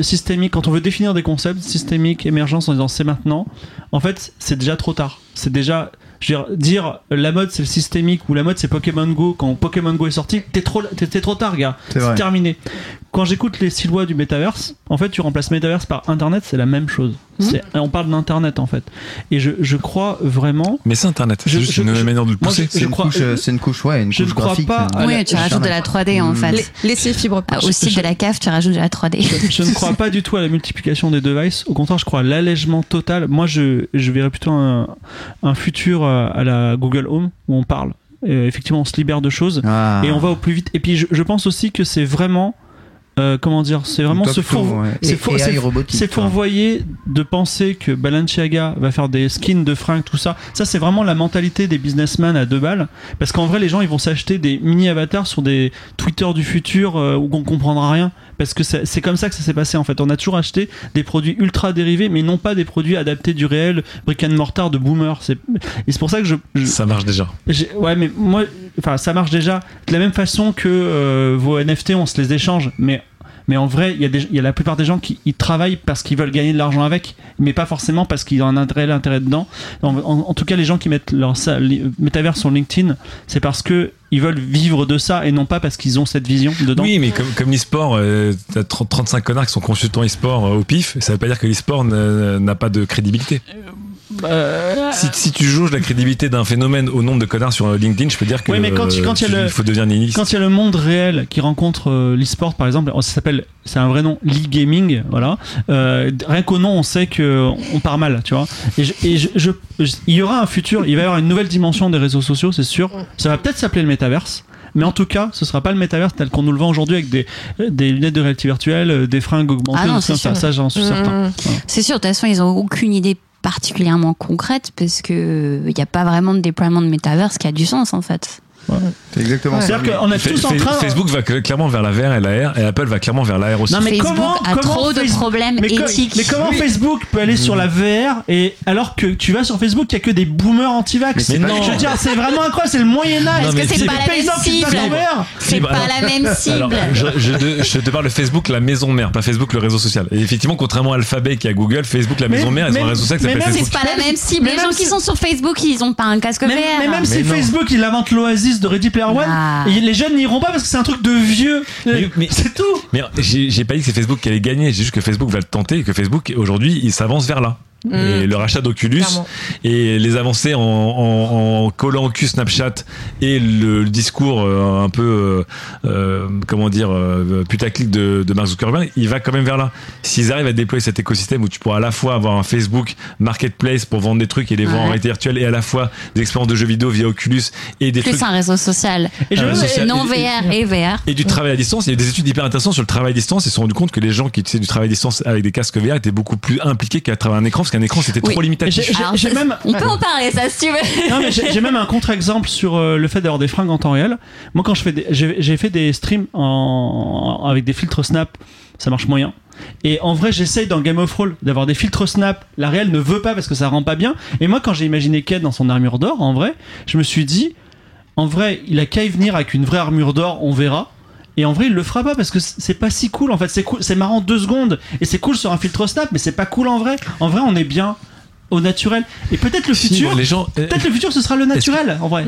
systémique, quand on veut définir des concepts, systémique, émergence, en disant c'est maintenant, en fait, c'est déjà trop tard. C'est déjà. Je veux dire, dire la mode c'est le systémique ou la mode c'est Pokémon Go, quand Pokémon Go est sorti, t'es trop, t'es, t'es trop tard, gars. C'est terminé. Quand j'écoute les six lois du métaverse, en fait, tu remplaces métaverse par internet, c'est la même chose. C'est, on parle d'internet en fait. Et je, je crois vraiment. Mais c'est Internet. Je- C'est juste je- une nouvelle je- manière de le pousser. je- C'est une, crois- couche, euh, c'est une couche, ouais, une je couche ne crois graphique. pas euh, Oui, la- tu rajoutes de la 3D en Mm. fait. Les- Laissez fibre. Ah, Au site de la cave, tu rajoutes de la 3D. je ne crois pas du tout à la multiplication des devices. Au contraire, je crois à l'allègement total. Moi, je, je verrais plutôt un, un futur euh, à la Google Home où on parle. Euh, effectivement, on se libère de choses Ah. et on va au plus vite. Et puis, je, je pense aussi que c'est vraiment. Euh, comment dire C'est vraiment se tour, four- ouais. c'est fourvoyer de penser que Balenciaga va faire des skins de fringues, tout ça. Ça, c'est vraiment la mentalité des businessmen à deux balles. Parce qu'en vrai, les gens, ils vont s'acheter des mini-avatars sur des Twitter du futur euh, où on comprendra rien. Parce que c'est comme ça que ça s'est passé en fait. On a toujours acheté des produits ultra dérivés, mais non pas des produits adaptés du réel, brick and mortar de boomer. C'est- Et c'est pour ça que je, je- Ça marche déjà. Ouais, mais moi, enfin, ça marche déjà de la même façon que euh, vos NFT, on se les échange, mais. Mais en vrai, il y, a y la plupart des gens qui ils travaillent parce qu'ils veulent gagner de l'argent avec, mais pas forcément parce qu'ils ont un intérêt, l'intérêt dedans. En, en- en tout cas, les gens qui mettent leur métavers sur LinkedIn, c'est parce que ils veulent vivre de ça et non pas parce qu'ils ont cette vision dedans. Oui, mais comme, comme l'e-sport, euh, t'as 30 35 connards qui sont consultants e-sport euh, au pif, ça veut pas dire que l'e-sport n'a n'a pas de crédibilité. Euh, Si, si tu jauges la crédibilité d'un phénomène au nombre de connards sur euh, LinkedIn, je peux dire que Oui, mais quand tu- euh, quand il y a le- faut devenir nihiliste. Quand il y a le monde réel qui rencontre euh, l'e-sport, par exemple, ça s'appelle, c'est un vrai nom, l'e-gaming, voilà. Euh, rien qu'au nom, on sait que on part mal, tu vois. Et, je- et je- je- je- il y aura un futur, il va y avoir une nouvelle dimension des réseaux sociaux, c'est sûr. Ça va peut-être s'appeler le métaverse. Mais en tout cas, ce sera pas le métaverse tel qu'on nous le vend aujourd'hui avec des, des lunettes de réalité virtuelle, euh, des fringues augmentées, Ah non, tout ça, ça j'en suis Mmh. certain. C'est sûr, de toute façon, ils ont aucune idée particulièrement concrète parce que il n'y a pas vraiment de déploiement de métaverse qui a du sens en fait. C'est exactement ça. C'est-à-dire qu'on est tous en train. Facebook va cl- clairement vers la VR et l'AR et Apple va clairement vers l'AR aussi. Non, mais Facebook comment, a comment trop de Facebook- problèmes mais éthiques. mais comment Facebook peut aller sur la VR et alors que tu vas sur Facebook, il y a que des boomers anti-vax Mais non. Je veux dire, c'est vraiment incroyable, c'est le Moyen-Âge. Mais que c'est pas la même cible. C'est pas alors- la même cible. Alors, je, je, te- je te parle de Facebook, la maison mère, pas Facebook, le réseau social. Et effectivement, contrairement à Alphabet qui a Google, Facebook, la Mais- maison mère, ils ont un réseau social qui mais s'appelle même- Facebook. c'est pas la même cible. Mais Les même gens qui si- sont sur Facebook, ils ont pas un casque Mais, VR. mais même si. Facebook il invente l'oasis de Ready Player One, Ah. et les jeunes n'iront pas parce que c'est un truc de vieux. Mais- mais- c'est tout. Mais j'ai j'ai pas dit que c'est Facebook qui allait gagner, j'ai juste que Facebook va le tenter et que Facebook, aujourd'hui, il s'avance vers là. Et le rachat d'Oculus Clairement. et les avancées en, en, en collant au cul Snapchat et le, le discours euh, un peu euh, euh, comment dire euh, putaclic de, de Mark Zuckerberg, il va quand même vers là. S'ils arrivent à déployer cet écosystème où tu pourras à la fois avoir un Facebook marketplace pour vendre des trucs et les vendre en Ouais. réalité virtuelle et à la fois des expériences de jeux vidéo via Oculus et des Plus trucs un réseau social. Et j'ai Un même- réseau social. Non Et- VR et VR. et du travail à distance. Il y a des études hyper intéressantes sur le travail à distance. Ils se sont rendus compte que les gens qui utilisaient du travail à distance avec des casques VR étaient beaucoup plus impliqués qu'à travers un écran qu'un écran c'était Oui. trop limitatif. j'ai- Alors, j'ai ça- même- On peut en parler, ça, si tu veux. Non, mais j'ai j'ai même un contre-exemple sur euh, le fait d'avoir des fringues en temps réel. Moi, quand je fais des, j'ai j'ai fait des streams en, avec des filtres Snap, ça marche moyen. Et en vrai, j'essaye dans Game of Roll d'avoir des filtres Snap. La réelle ne veut pas parce que ça rend pas bien. Et moi, quand j'ai imaginé Ked dans son armure d'or, en vrai, je me suis dit, en vrai, il a qu'à y venir avec une vraie armure d'or, on verra. Et en vrai, il le fera pas parce que c'est pas si cool. En fait, c'est cool, c'est marrant deux secondes et c'est cool sur un filtre Snap, mais c'est pas cool en vrai. En vrai, on est bien au naturel. Et peut-être le Si, futur. les gens, euh, Peut-être le futur, ce sera le naturel, en vrai.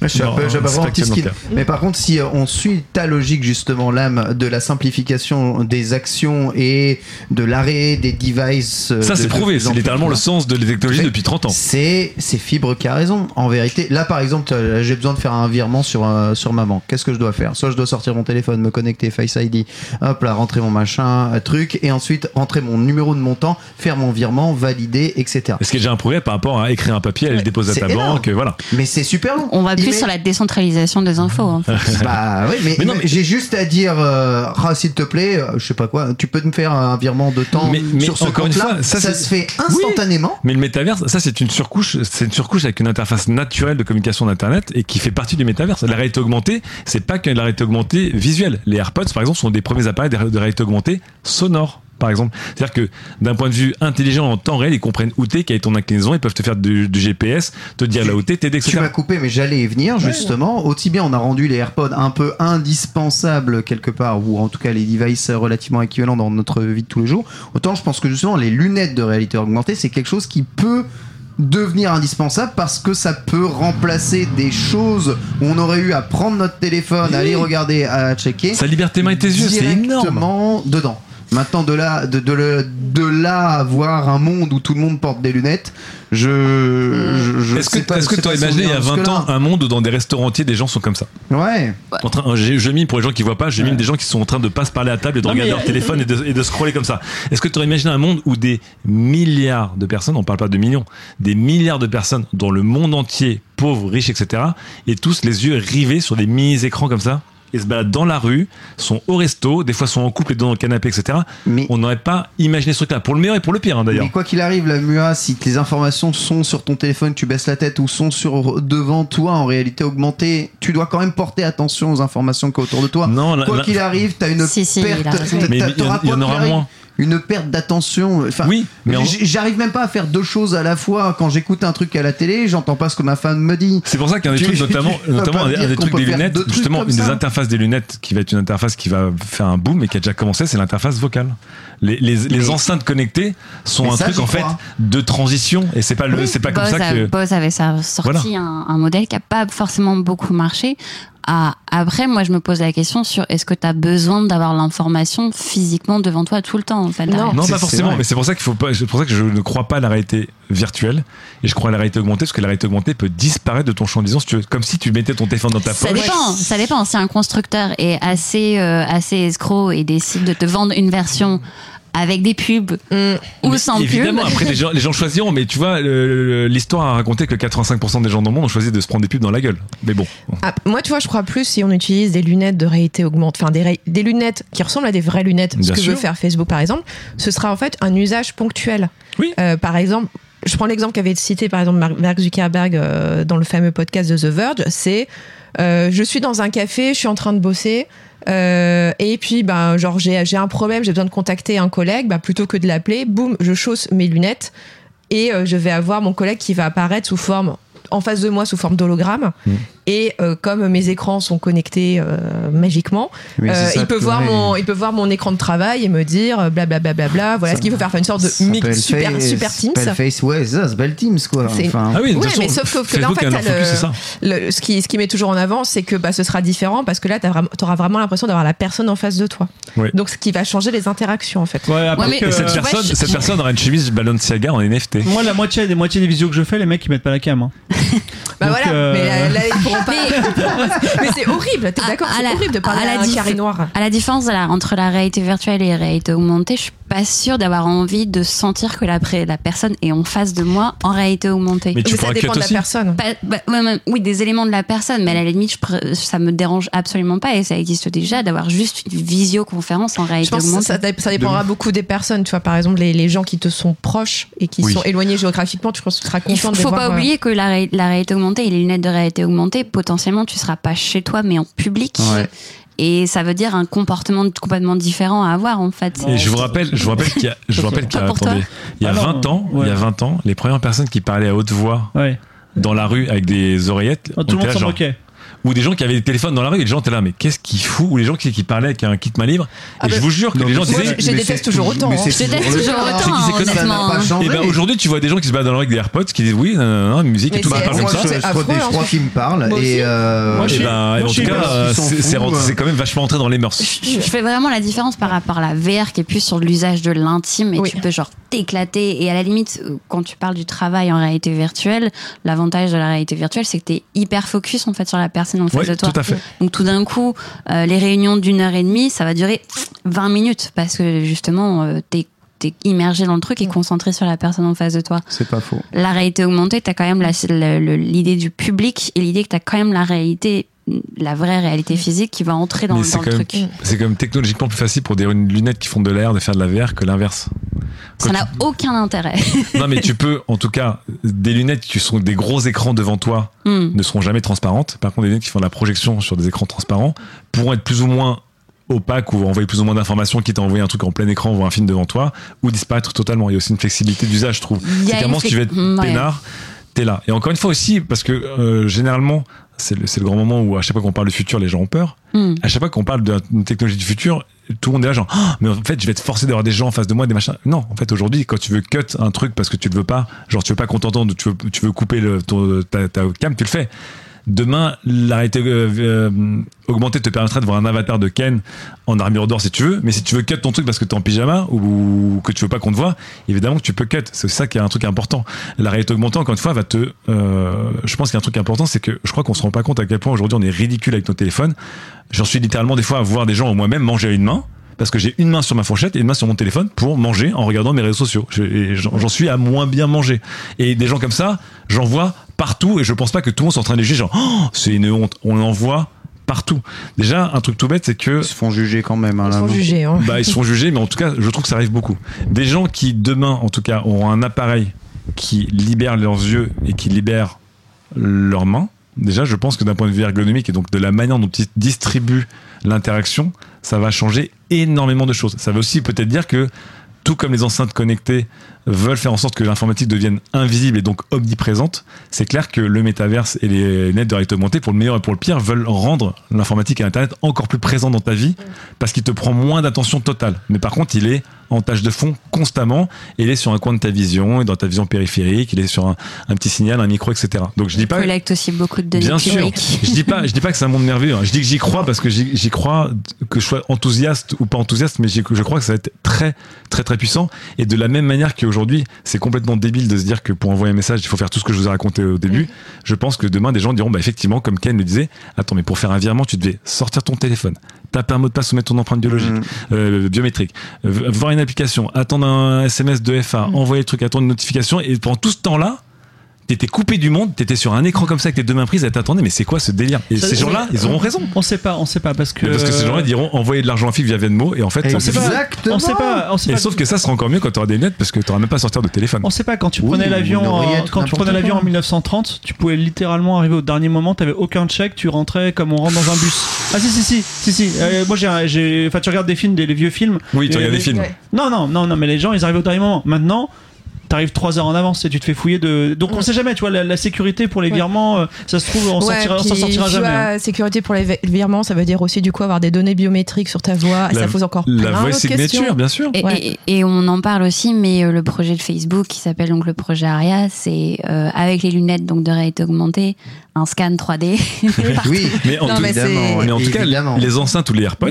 Je suis un peu, petit skill. le Mais par contre, si euh, on suit ta logique justement, l'âme de la simplification des actions et de l'arrêt des devices. euh, ça de- c'est prouvé. C'est littéralement le sens de la technologie depuis 30 ans. C'est c'est Fibre qui a raison. En vérité, là par exemple, j'ai besoin de faire un virement sur euh, sur ma banque. Qu'est-ce que je dois faire? Soit je dois sortir mon téléphone, me connecter Face ID, hop là, rentrer mon machin, truc, et ensuite rentrer mon numéro de montant, faire mon virement, valider, etc. Ce qui est déjà un progrès par rapport à écrire un papier, aller le déposer à ta énorme. banque, voilà. Mais c'est super long. On va plus met- sur la décentralisation des infos. en fait. Bah oui, mais, Mais non, mais- j'ai juste à dire, euh, ah, s'il te plaît, euh, je sais pas quoi, tu peux me faire un virement de temps Mais- mais sur ce encore une compte-là. fois, ça, ça, se fait instantanément. Mais le métaverse, ça c'est une surcouche, c'est une surcouche avec une interface naturelle de communication d'internet et qui fait partie du métaverse. La réalité augmentée, c'est pas que la réalité augmentée visuelle. Les AirPods par exemple sont des premiers appareils de de réalité augmentée sonore. Par exemple, c'est-à-dire que d'un point de vue intelligent en temps réel, ils comprennent où t'es, quelle est ton inclinaison, ils peuvent te faire du, du GPS, te dire là où t'es, t'aider, Tu etc. m'as coupé, mais j'allais y venir justement. Aussi bien on a rendu les AirPods un peu indispensables quelque part, ou en tout cas les devices relativement équivalents dans notre vie de tous les jours. Autant je pense que justement les lunettes de réalité augmentée, c'est quelque chose qui peut devenir indispensable parce que ça peut remplacer des choses où on aurait eu à prendre notre téléphone, aller regarder, à checker. Ça libère tes mains et tes yeux, c'est énorme. directement dedans. Maintenant, de là, de, de, le- de là à voir un monde où tout le monde porte des lunettes, je. je, je Est-ce que pas- je tu on imaginé il y a ira 20 jusque-là. ans un monde où dans des restaurants entiers des gens sont comme ça Ouais. en train, j'ai- je mime pour les gens qui voient pas, j'ai mime des gens qui sont en train de pas se parler à table et de Non, regarder mais- leur téléphone et de, et de scroller comme ça. Est-ce que tu aurais imaginé un monde où des milliards de personnes, on parle pas de millions, des milliards de personnes dans le monde entier, pauvres, riches, etc., et tous les yeux rivés sur des mini-écrans comme ça? Et se baladent dans la rue, sont au resto, des fois sont en couple et dans le canapé, etc. Mais- On n'aurait pas imaginé ce truc-là, pour le meilleur et pour le pire hein, d'ailleurs. Mais quoi qu'il arrive, la MUA, si les informations sont sur ton téléphone, tu baisses la tête ou sont sur devant toi en réalité augmentée, tu dois quand même porter attention aux informations qu'il y a autour de toi. Non, la- quoi la- qu'il arrive, t'as une Si, si, perte. il Mais y en- aura moins. Une perte d'attention. Enfin, Oui, mais en- j'arrive même pas à faire deux choses à la fois. Quand j'écoute un truc à la télé, j'entends pas ce que ma femme me dit. C'est pour ça qu'un des trucs, notamment, notamment un des, trucs des lunettes, trucs justement, une des interfaces des lunettes qui va être une interface qui va faire un boom et qui a déjà commencé, c'est l'interface vocale. Les, les, les Mais- enceintes connectées sont un ça, truc en fait crois. de transition et c'est pas le, c'est pas comme ça que. Bose avait sorti un, un modèle qui a pas forcément beaucoup marché. Ah, après, moi, je me pose la question sur est-ce que tu as besoin d'avoir l'information physiquement devant toi tout le temps en fait, Non. Non, pas forcément, mais c'est pour ça qu'il faut pas, c'est pour ça que je ne crois pas à la réalité virtuelle et je crois à la réalité augmentée parce que la réalité augmentée peut disparaître de ton champ de vision si tu veux, comme si tu mettais ton téléphone dans ta Ça poche. dépend, ça dépend. Si un constructeur est assez, euh, assez escroc et décide de te vendre une version avec des pubs ou Mais sans Évidemment, pub, après les gens, les gens choisiront, mais tu vois, l'histoire a raconté que 85% des gens dans le monde ont choisi de se prendre des pubs dans la gueule. Mais bon, Ah, moi, tu vois, je crois plus si on utilise des lunettes de réalité augmentée, enfin des, lunettes qui ressemblent à des vraies lunettes, ce que sûr. veut faire Facebook par exemple, ce sera en fait un usage ponctuel. Oui. Euh, par exemple, je prends l'exemple qu'avait cité par exemple Mark Mark Zuckerberg euh, dans le fameux podcast de The Verge, c'est euh, je suis dans un café, je suis en train de bosser. Euh, et puis, ben, genre, j'ai un problème, j'ai besoin de contacter un collègue. Ben, plutôt que de l'appeler, boum, je chausse mes lunettes et euh, je vais avoir mon collègue qui va apparaître sous forme en face de moi sous forme d'hologramme. Mm. Et euh, comme mes écrans sont connectés euh, magiquement, euh, il peut voir mon, il peut voir mon écran de travail et me dire blablabla. Bla, bla, voilà Ça- ce qu'il faut faire. Faire une sorte de mix super, Face- super Teams. Face, ouais, ça, c'est belle Teams, quoi. Enfin, Ah oui, de toute Ouais, façon, mais sauf que, que là, en fait, le, le- ce, qui, ce qui met toujours en avant, c'est que bah, ce sera différent parce que là, tu auras vraiment l'impression d'avoir la personne en face de toi. Donc, ce qui va changer les interactions, en fait. Ouais, après Ouais, mais- cette vois, personne, je- cette personne aura une chemise Balenciaga en NFT. Moi, la moitié des moitiés des visios que je fais, les mecs ils mettent pas la cam. hein. Bah Donc, voilà, euh, mais là, là, ils pourront pas. mais c'est horrible, t'es d'accord C'est horrible de parler à la à, un diff- carré noir. À la différence entre la réalité virtuelle et la réalité augmentée, je suis pas sûre d'avoir envie de sentir que la, personne est en face de moi en réalité augmentée. Mais tu Mais ça dépend de la personne. Pas- bah, ouais, ouais, oui, des éléments de la personne, mais à la limite, je pr- ça me dérange absolument pas et ça existe déjà d'avoir juste une visioconférence en Je réalité pense que augmentée. ça, ça, ça dépendra beaucoup des personnes. Tu vois, par exemple, les, les gens qui te sont proches et qui Oui. sont éloignés géographiquement, tu penses que tu seras Il content faut, de les faut voir. pas euh, oublier que la, ré- la réalité augmentée et les lunettes de réalité augmentée, potentiellement, tu seras pas chez toi, mais en public. Ouais. Et ça veut dire un comportement complètement différent à avoir, en fait. Et je vous rappelle, je vous rappelle qu'il y a, je vous rappelle qu'il y a, Pas pour toi. attendez, il y a Ah non, 20 ans, ouais. il y a 20 ans, les premières personnes qui parlaient à haute voix Ouais. dans la rue avec des oreillettes, Oh, on tout le monde s'en moquait. Ou des gens qui avaient des téléphones dans la rue et les gens étaient là, mais qu'est-ce qu'il fout Ou les gens qui, qui parlaient avec un kit main libre. Ah et bah, je vous jure que Non, les gens disaient. je- je mais déteste toujours autant, hein. Je déteste toujours autant. Et ben aujourd'hui, tu vois des gens qui se baladent dans la rue avec des AirPods qui disent oui, non, non, non, musique et tout parle comme ça. je, crois, hein, qu'ils me parlent. Et euh, suis- ben, en tout cas, c'est euh. quand même vachement entré dans les mœurs. Je fais vraiment la différence par rapport à la VR qui est plus sur l'usage de l'intime et tu peux genre t'éclater et à la limite quand tu parles du travail en réalité virtuelle l'avantage de la réalité virtuelle c'est que tu es hyper focus en fait sur la personne en face Oui, de toi tout à fait. donc tout d'un coup euh, les réunions d'une heure et demie ça va durer 20 minutes parce que justement euh, t'es es immergé dans le truc et concentré sur la personne en face de toi c'est pas faux. la réalité augmentée, tu as quand même l'idée du public et l'idée que tu as quand même la réalité, la vraie réalité physique qui va entrer dans, le même- truc. c'est quand même technologiquement plus facile pour des lunettes qui font de l'air de faire de la VR que l'inverse. Ça n'a aucun intérêt. Non, mais tu peux, en tout cas, des lunettes qui sont des gros écrans devant toi Hmm. ne seront jamais transparentes. Par contre, des lunettes qui font de la projection sur des écrans transparents pourront être plus ou moins opaques ou envoyer plus ou moins d'informations, quitte à envoyer un truc en plein écran ou un film devant toi, ou disparaître totalement. Il y a aussi une flexibilité d'usage, je trouve. C'est clairement, si tu veux être Hmm, ouais. peinard, t'es là. Et encore une fois aussi, parce que euh, généralement, c'est le, c'est le grand moment où à chaque fois qu'on parle du futur, les gens ont peur. Hmm. À chaque fois qu'on parle d'une technologie du futur, tout le monde est là genre, Ah, mais en fait, je vais être forcé d'avoir des gens en face de moi, des machins. Non, en fait, aujourd'hui, quand tu veux cut un truc parce que tu le veux pas, genre tu veux pas qu'on t'entende, tu veux, tu veux couper le, ton, ta, ta cam, tu le fais. Demain, la réalité euh, euh, augmentée te permettra de voir un avatar de Ken en armure d'or si tu veux, mais si tu veux cut ton truc parce que t'es en pyjama ou que tu veux pas qu'on te voit, évidemment que tu peux cut. C'est ça qui est un truc important. La réalité augmentée, encore une fois, va te. euh, je pense qu'il y a un truc important, c'est que je crois qu'on se rend pas compte à quel point aujourd'hui on est ridicule avec nos téléphones. J'en suis littéralement des fois à voir des gens ou moi-même manger à une main. Parce que j'ai une main sur ma fourchette et une main sur mon téléphone pour manger en regardant mes réseaux sociaux. J'en suis à moins bien manger. Et des gens comme ça, j'en vois partout et je pense pas que tout le monde soit en train de les juger genre Oh, c'est une honte. On en voit partout. Déjà, un truc tout bête, c'est que Ils se font juger quand même. hein, Ils là, sont non jugés. Hein. bah, ils se font juger, mais en tout cas, je trouve que ça arrive beaucoup. Des gens qui, demain, en tout cas, auront un appareil qui libère leurs yeux et qui libère leurs mains. Déjà, je pense que d'un point de vue ergonomique et donc de la manière dont ils distribuent l'interaction, ça va changer énormément de choses. Ça veut aussi peut-être dire que, tout comme les enceintes connectées veulent faire en sorte que l'informatique devienne invisible et donc omniprésente, c'est clair que le métaverse et les nets de réalité augmentée, pour le meilleur et pour le pire, veulent rendre l'informatique et Internet encore plus présent dans ta vie parce qu'il te prend moins d'attention totale. Mais par contre, il est en tâche de fond constamment et il est sur un coin de ta vision et dans ta vision périphérique, il est sur un, un petit signal, un micro, etc. Donc je dis pas. collecte aussi beaucoup de données Bien sûr. Je dis pas, je dis pas que c'est un monde merveilleux. hein. Je dis que j'y crois parce que j'y crois, que je sois enthousiaste ou pas enthousiaste, mais je crois que ça va être très, très, très puissant. Et de la même manière qu'aujourd'hui, c'est complètement débile de se dire que pour envoyer un message, il faut faire tout ce que je vous ai raconté au début. Je pense que demain, des gens diront, bah effectivement, comme Ken le disait, attends, mais pour faire un virement, tu devais sortir ton téléphone, taper un mot de passe ou mettre ton empreinte biologique, Mhm. euh, biométrique, euh, voir une application, attendre un SMS de FA, envoyer le truc, attendre une notification, et pendant tout ce temps-là, t'étais coupé du monde, t'étais sur un écran comme ça avec tes deux mains prises, et t'attendais, mais c'est quoi ce délire Et Ça, ces gens-là, ils auront raison. On sait pas, on sait pas parce que. Parce que ces gens-là diront envoyer de l'argent à fille via Venmo, et en fait, ça, c'est pas- Exactement. On sait pas. On sait Et pas. sauf que ça sera encore mieux quand t'auras des lunettes, parce que t'auras même pas à sortir de téléphone. On sait pas quand tu Oui, prenais ou l'avion en- oreillette, quand tu n'importe prenais l'avion en 1930, tu pouvais littéralement arriver au dernier moment, t'avais aucun check, tu rentrais comme on rentre dans un bus. Ah si si si si si. Euh, moi j'ai un- j'ai enfin tu regardes des films des les vieux films. Oui, tu Et regardes des les- films. Ouais. Non non non non mais les gens ils arrivent au dernier moment. Maintenant t'arrives 3 heures en avance et tu te fais fouiller de. Donc on sait jamais, tu vois, la, la sécurité pour les virements, euh, ça se trouve, on sortira- s'en sortira tu jamais. vois, hein. sécurité pour les vi- virements, ça veut dire aussi du coup avoir des données biométriques sur ta voix. La- ça pose encore La plein voix d'autres signature, questions. bien sûr. Et, Ouais. et- et on en parle aussi, mais euh, le projet de Facebook qui s'appelle donc le projet Aria, c'est euh, avec les lunettes donc de réalité augmentée, un scan 3D. Oui, Mais en Non, tout, mais c'est- évidemment. mais en tout cas, évidemment. les enceintes ou les AirPods,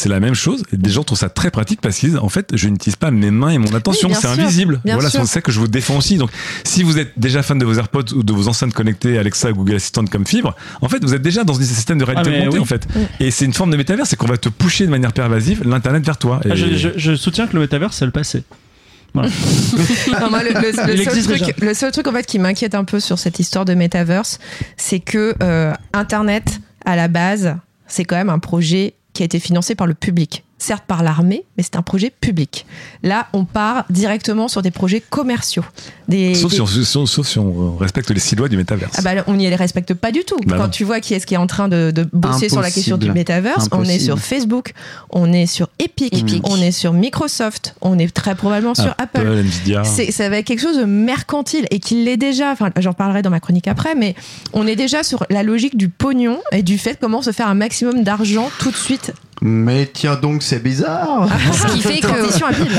c'est la même chose. Et des gens trouvent ça très pratique parce qu'ils disent, en fait, je n'utilise pas mes mains et mon attention, Oui, c'est invisible. Bien voilà, c'est ça que je vous défends aussi. Donc, si vous êtes déjà fan de vos AirPods ou de vos enceintes connectées Alexa, Google Assistant comme fibre, en fait, vous êtes déjà dans un système de réalité Ah, augmentée, oui. en fait. Et c'est une forme de métavers, c'est qu'on va te pusher de manière pervasive l'internet vers toi. Et Ah, je, je- je soutiens que le métavers, c'est le passé. Voilà. Non, moi, le, le- le Il seul existe truc, déjà. le seul truc en fait qui m'inquiète un peu sur cette histoire de metaverse, c'est que euh, Internet à la base, c'est quand même un projet qui a été financé par le public. Certes par l'armée, mais c'est un projet public. Là, on part directement sur des projets commerciaux. Des, Sauf, des- si on, sauf- sauf si on respecte les six lois du métavers. Ah bah, on n'y les respecte pas du tout. Bah Quand non. tu vois qui est-ce qui est en train de, de bosser sur la question du Impossible. metaverse, on est sur Facebook, on est sur Epic, Epic. on est sur Microsoft, on est très probablement sur Apple. Nvidia. C'est, ça va être quelque chose de mercantile et qu'il l'est déjà. Enfin, j'en parlerai dans ma chronique après, mais on est déjà sur la logique du pognon et du fait comment se faire un maximum d'argent tout de suite. Mais tiens donc, c'est bizarre. Ce qui fait que.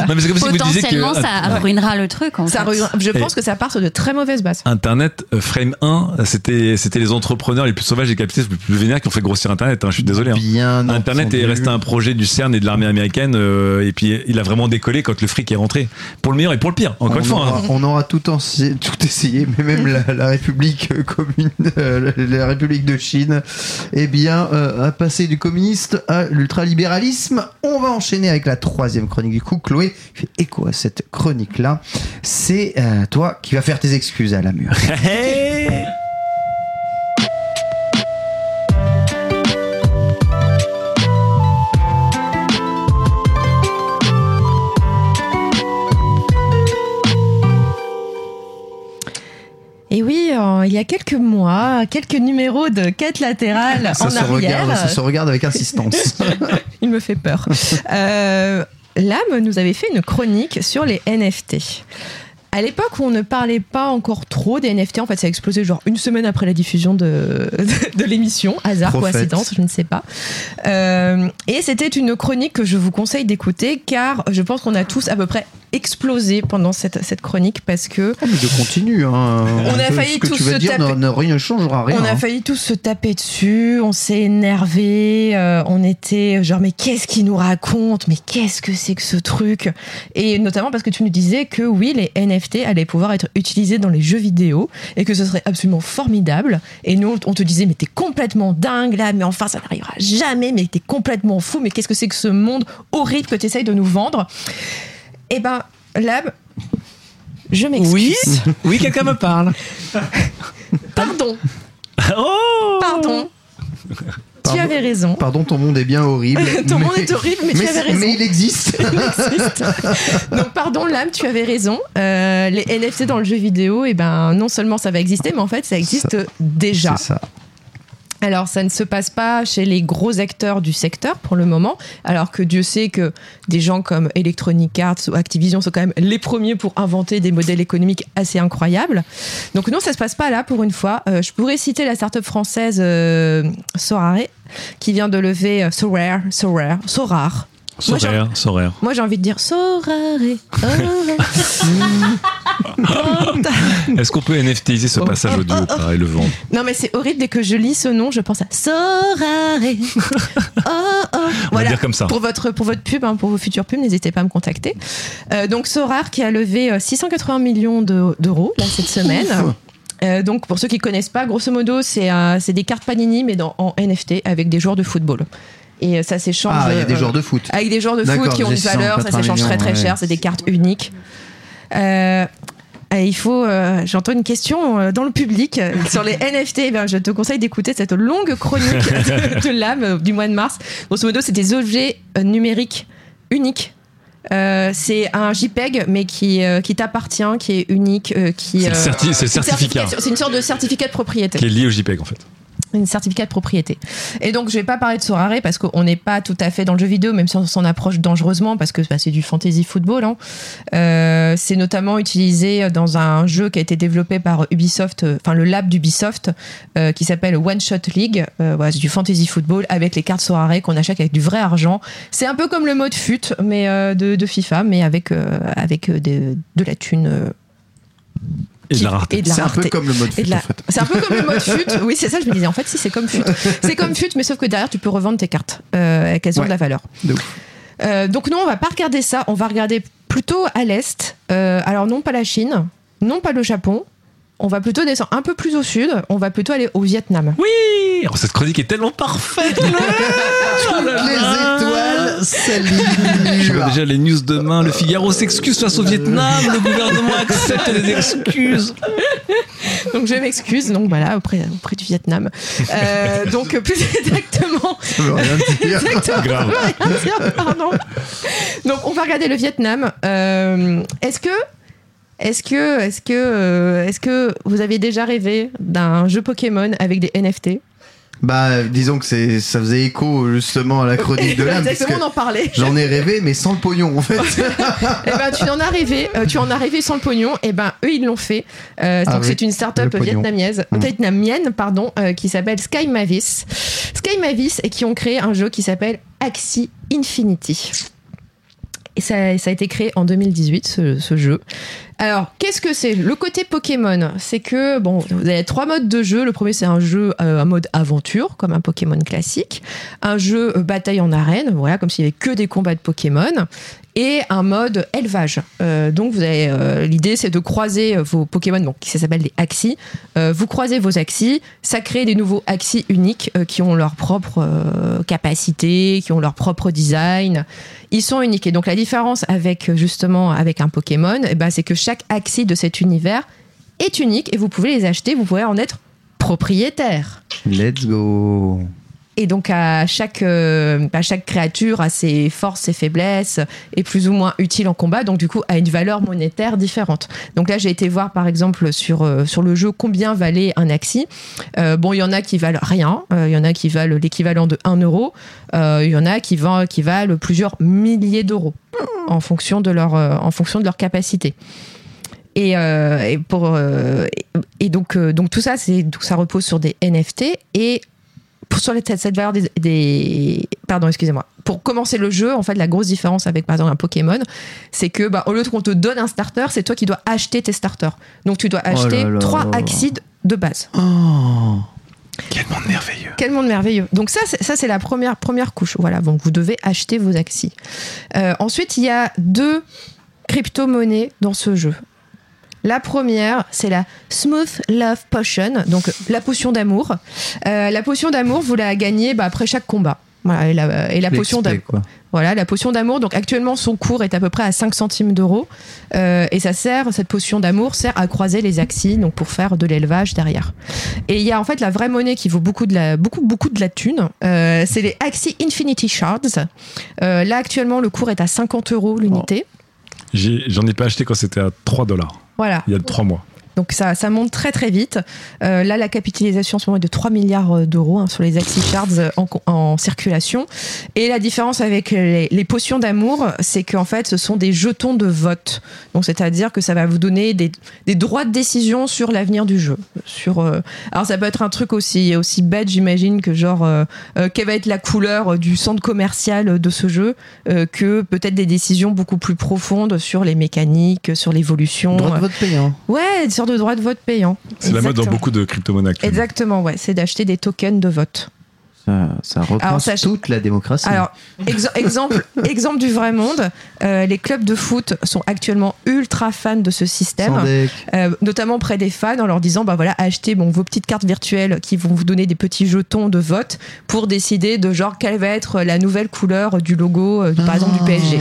Non, mais c'est comme si vous disiez que potentiellement ça ruinera le truc. En Ça fait. re- je pense que ça part sur de très mauvaises bases. Internet, euh, Frame 1, c'était, c'était les entrepreneurs les plus sauvages et capitalistes les plus vénères qui ont fait grossir Internet. hein, je suis désolé. hein. Bien Internet est resté un projet du CERN et de l'armée américaine, euh, et puis il a vraiment décollé quand le fric est rentré. Pour le meilleur et pour le pire, encore on une fois. Aura, hein. on aura tout, essayé, mais même la, la République euh, commune, euh, la République de Chine, eh bien, euh, a passé du communiste à l'ultralibéralisme. On va enchaîner avec la troisième chronique du coup. Chloé fait écho à cette chronique-là. C'est euh, toi qui vas faire tes excuses à la mur. Il y a quelques mois, quelques numéros de quête latérale Ça en se, arrière. regarde, ça se regarde avec insistance. Il me fait peur. Euh, Lame nous avait fait une chronique sur les NFT. À l'époque où on ne parlait pas encore trop des NFT, en fait, ça a explosé genre une semaine après la diffusion de, de, l'émission. Hasard, Prophète. coïncidence, je ne sais pas. Euh, et c'était une chronique que je vous conseille d'écouter car je pense qu'on a tous à peu près explosé pendant cette, cette chronique parce que Oh, mais je continue. Hein. On a failli tous se dire taper- ne, ne- rien changera rien. On a hein. failli tous se taper dessus, on s'est énervé, euh, on était genre mais qu'est-ce qu'il nous raconte, mais qu'est-ce que c'est que ce truc? Et notamment parce que tu nous disais que oui, les NFT allaient pouvoir être utilisés dans les jeux vidéo et que ce serait absolument formidable. Et nous, on te disait mais t'es complètement dingue là, mais enfin ça n'arrivera jamais, mais t'es complètement fou, mais qu'est-ce que c'est que ce monde horrible que tu essayes de nous vendre? Eh ben, Lab, je m'excuse. Oui, oui, quelqu'un me parle. Pardon, Oh pardon. Tu avais raison. Pardon, ton monde est bien horrible. Ton mais- monde est horrible, mais tu avais raison. Mais il existe. Il existe. Donc pardon l'âme, tu avais raison. Euh, les NFT dans le jeu vidéo, et ben non seulement ça va exister, mais en fait ça existe déjà. C'est ça. Alors ça ne se passe pas chez les gros acteurs du secteur pour le moment, alors que Dieu sait que des gens comme Electronic Arts ou Activision sont quand même les premiers pour inventer des modèles économiques assez incroyables. Donc non, ça se passe pas là pour une fois. Euh, je pourrais citer la start-up française euh, Sorare qui vient de lever euh, Sorare, Sorare, Sorare. Soraire, Soraire. moi, j'ai envie de dire Sorare. oh. Est-ce qu'on peut NFTiser ce passage audio pareil, le vendre non, mais c'est horrible. Dès que je lis ce nom, je pense à Sorare. Oh, oh. On va dire comme ça. Pour votre, pour votre pub, hein, pour vos futures pubs, n'hésitez pas à me contacter. Euh, donc, Sorare qui a levé euh, 680 millions de- d'euros là, cette semaine. Euh, donc, pour ceux qui connaissent pas, grosso modo, c'est euh, c'est des cartes Panini, mais dans, en NFT avec des joueurs de football. Et euh, ça s'échange. Ah, il y a des euh, joueurs de foot. Avec des joueurs de foot qui ont une valeur, ça 680 s'échange très très cher, ouais. c'est des cartes uniques. Euh, il faut, euh, j'entends une question euh, dans le public euh, sur les NFT. Eh bien, je te conseille d'écouter cette longue chronique de, de l'âme euh, du mois de mars. Grosso modo, c'est des objets euh, numériques uniques. Euh, c'est un JPEG, mais qui, euh, qui t'appartient, qui est unique, euh, qui. C'est euh, certi- certificat C'est une sorte de certificat de propriété. qui est lié au JPEG en fait. Un certificat de propriété. Et donc, je vais pas parler de Sorare parce qu'on n'est pas tout à fait dans le jeu vidéo, même si on s'en approche dangereusement parce que bah, c'est du fantasy football. hein. Euh, c'est notamment utilisé dans un jeu qui a été développé par Ubisoft, euh, enfin le lab d'Ubisoft, euh, qui s'appelle One Shot League. C'est du fantasy football avec les cartes Sorare qu'on achète avec du vrai argent. C'est un peu comme le mode FUT mais de, de FIFA, mais avec avec de la thune. Et de la rareté. C'est un peu comme le mode FUT, la- en fait. C'est un peu comme le mode FUT. Oui, c'est ça, je me disais. En fait, si, c'est comme FUT. C'est comme FUT, mais sauf que derrière, tu peux revendre tes cartes. Euh, qu'elles ont Ouais. de la valeur. De ouf. Euh, donc, non, on va pas regarder ça. On va regarder plutôt à l'Est. Euh, alors, non pas la Chine, non pas le Japon. On va plutôt descendre un peu plus au sud. On va plutôt aller au Vietnam. Oui Oh, Cette chronique est tellement parfaite Toutes les étoiles Je s'alignent. vois déjà les news demain. Le Figaro s'excuse face au Vietnam. Le gouvernement accepte les excuses. Donc, je m'excuse. Donc, voilà, auprès, auprès du Vietnam. Euh, donc, plus exactement. Ça veut rien dire. Exactement. Grave. Rien dire, pardon. Donc, on va regarder le Vietnam. Euh, est-ce que, est-ce que, est-ce que, euh, est-ce que vous avez déjà rêvé d'un jeu Pokémon avec des NFT Bah, disons que c'est, ça faisait écho justement à la chronique de l'âme. Exactement, on en parlait. J'en ai rêvé, mais sans le pognon en fait. Eh ben, tu en as rêvé, euh, tu en as rêvé sans le pognon. Et ben, eux, ils l'ont fait. Euh, donc, Avec c'est une start-up le pognon. vietnamienne, Mm. vietnamienne, pardon, euh, qui s'appelle Sky Mavis. Sky Mavis et qui ont créé un jeu qui s'appelle Axie Infinity. Et ça, a été créé en 2018, ce, jeu. Alors, qu'est-ce que c'est? Le côté Pokémon, c'est que, bon, vous avez trois modes de jeu. Le premier, c'est un jeu, euh, un mode aventure, comme un Pokémon classique. Un jeu euh, bataille en arène, voilà, comme s'il y avait que des combats de Pokémon. Et un mode élevage. Euh, donc, euh, l'idée, c'est de croiser euh, vos Pokémon, donc qui s'appelle des Axis. Vous croisez vos Axis, ça crée des nouveaux Axis uniques qui ont leur propre capacité, qui ont leur propre design. Ils sont uniques. Et donc, la différence avec justement avec un Pokémon, eh ben, c'est que chaque Axis de cet univers est unique et vous pouvez les acheter, vous pouvez en être propriétaire. Let's go. Et donc à chaque, euh, à chaque créature a ses forces, ses faiblesses, est plus ou moins utile en combat, donc du coup a une valeur monétaire différente. Donc là j'ai été voir par exemple sur, euh, sur le jeu combien valait un Axi. Euh, bon il y en a qui valent rien, euh, il y en a qui valent l'équivalent de 1 euro, il y en a qui, valent- qui valent plusieurs milliers d'euros en fonction de leur, en fonction de leur capacité. Et, et pour et, donc donc tout ça c'est ça repose sur des NFT et pour sur les- cette valeur des, des- pardon excusez-moi pour commencer le jeu en fait la grosse différence avec par exemple un Pokémon c'est que bah, au lieu qu'on te donne un starter c'est toi qui dois acheter tes starters donc tu dois Oh acheter là là. trois Axides de base Oh. Quel monde merveilleux. quel monde merveilleux. Donc ça, c'est, ça c'est la première première couche. Voilà, donc vous devez acheter vos Axis. Euh, ensuite, il y a deux crypto-monnaies dans ce jeu. La première, c'est la Smooth Love Potion, donc la potion d'amour. Euh, la potion d'amour, vous la gagnez bah, après chaque combat. Voilà, et la, et la potion d'amour. Voilà, la potion d'amour. Donc actuellement, son cours est à peu près à 5 centimes d'euros. Euh, et ça sert, cette potion d'amour sert à croiser les axes, donc pour faire de l'élevage derrière. Et il y a en fait la vraie monnaie qui vaut beaucoup de la, beaucoup, beaucoup de la thune. Euh, c'est les Axie Infinity Shards. Euh, là, actuellement, le cours est à 50 euros l'unité. J'en ai pas acheté quand c'était à 3 dollars, Voilà. il y a 3 mois. Donc ça, ça monte très très vite. Euh, là, la capitalisation en ce moment est de 3 milliards euh, d'euros hein, sur les Axie Shards euh, en, circulation. Et la différence avec les, les potions d'amour, c'est qu'en fait, ce sont des jetons de vote. Donc c'est-à-dire que ça va vous donner des, des droits de décision sur l'avenir du jeu. Sur, euh, alors ça peut être un truc aussi, aussi bête, j'imagine, que genre, euh, quelle va être la couleur du centre commercial de ce jeu, que peut-être des décisions beaucoup plus profondes sur les mécaniques, sur l'évolution. Droit de vote payant. Ouais, de droit de vote payant. C'est la mode dans beaucoup de crypto-monnaies. Exactement, ouais, c'est d'acheter des tokens de vote. Ça, ça repense Alors, ça- toute la démocratie. Alors, ex- exemple, exemple du vrai monde, euh, les clubs de foot sont actuellement ultra fans de ce système, euh, notamment près des fans, en leur disant bah voilà, achetez bon, vos petites cartes virtuelles qui vont vous donner des petits jetons de vote pour décider de genre quelle va être la nouvelle couleur du logo, euh, par exemple du PSG,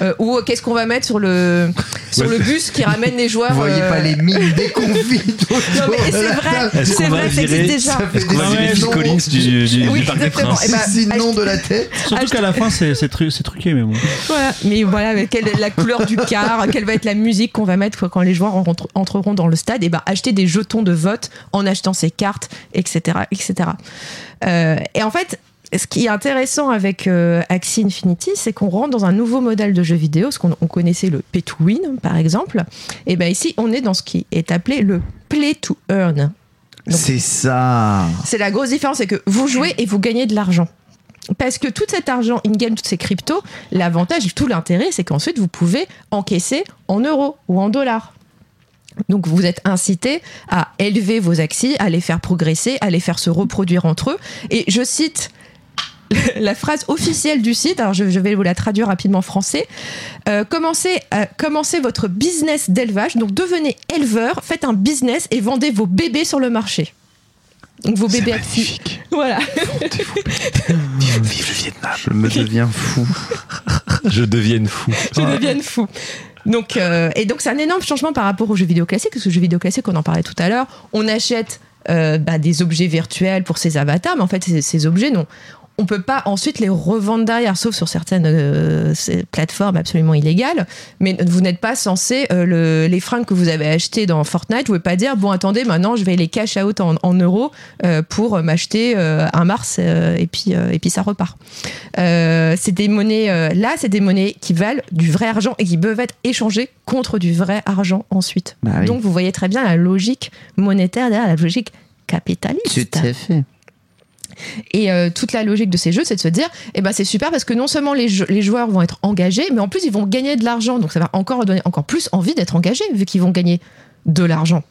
Euh, ou qu'est-ce qu'on va mettre sur le sur Ouais, le bus qui ramène les joueurs. Vous voyez euh, pas les mines déconfites Non mais c'est vrai, c'est ça existe déjà. Est-ce qu'on va des virer Phil millions. Collins du, du, Oui, du Parc des exactement. Princes. Eh ben, Sinon de la tête. Surtout qu'à la fin, c'est c'est tru- c'est truqué, mais bon. Voilà, mais voilà, avec quelle est la couleur du car, quelle va être la musique qu'on va mettre quand les joueurs rentre- entreront dans le stade, et ben acheter des jetons de vote en achetant ces cartes, etc., etc. Euh, et en fait, ce qui est intéressant avec euh, Axie Infinity, c'est qu'on rentre dans un nouveau modèle de jeu vidéo, parce qu'on on connaissait le pay to win, par exemple. Et ben ici, on est dans ce qui est appelé le play to earn. C'est ça. C'est la grosse différence, c'est que vous jouez et vous gagnez de l'argent. Parce que tout cet argent in-game, toutes ces cryptos, l'avantage et tout l'intérêt, c'est qu'ensuite vous pouvez encaisser en euros ou en dollars. Donc vous êtes incité à élever vos axes, à les faire progresser, à les faire se reproduire entre eux. Et je cite la phrase officielle du site, alors je, je vais vous la traduire rapidement en français. Euh, commencez, à- commencez votre business d'élevage, donc devenez éleveur, faites un business et vendez vos bébés sur le marché. Donc vos bébés actifs. Voilà. Vive le Vietnam. Je me deviens fou. Je devienne fou. tu deviennes fou. Donc, euh, et donc c'est un énorme changement par rapport aux jeux vidéo classiques, parce que jeux vidéo classiques, on en parlait tout à l'heure, on achète euh, bah, des objets virtuels pour ces avatars, mais en fait ces, ces objets, non. On peut pas ensuite les revendre derrière, sauf sur certaines euh, plateformes absolument illégales. Mais vous n'êtes pas censé euh, le- les fringues que vous avez achetées dans Fortnite. Vous pouvez pas dire bon attendez maintenant je vais les cash out en, en euros euh, pour m'acheter un Mars et puis et puis ça repart. C'est des monnaies là, c'est des monnaies qui valent du vrai argent et qui peuvent être échangées contre du vrai argent ensuite. Bah oui. Donc vous voyez très bien la logique monétaire derrière la logique capitaliste. Tout à fait. Et euh, toute la logique de ces jeux, c'est de se dire, eh ben c'est super parce que non seulement les, jou- les joueurs vont être engagés, mais en plus ils vont gagner de l'argent. Donc ça va encore donner encore plus envie d'être engagés vu qu'ils vont gagner de l'argent.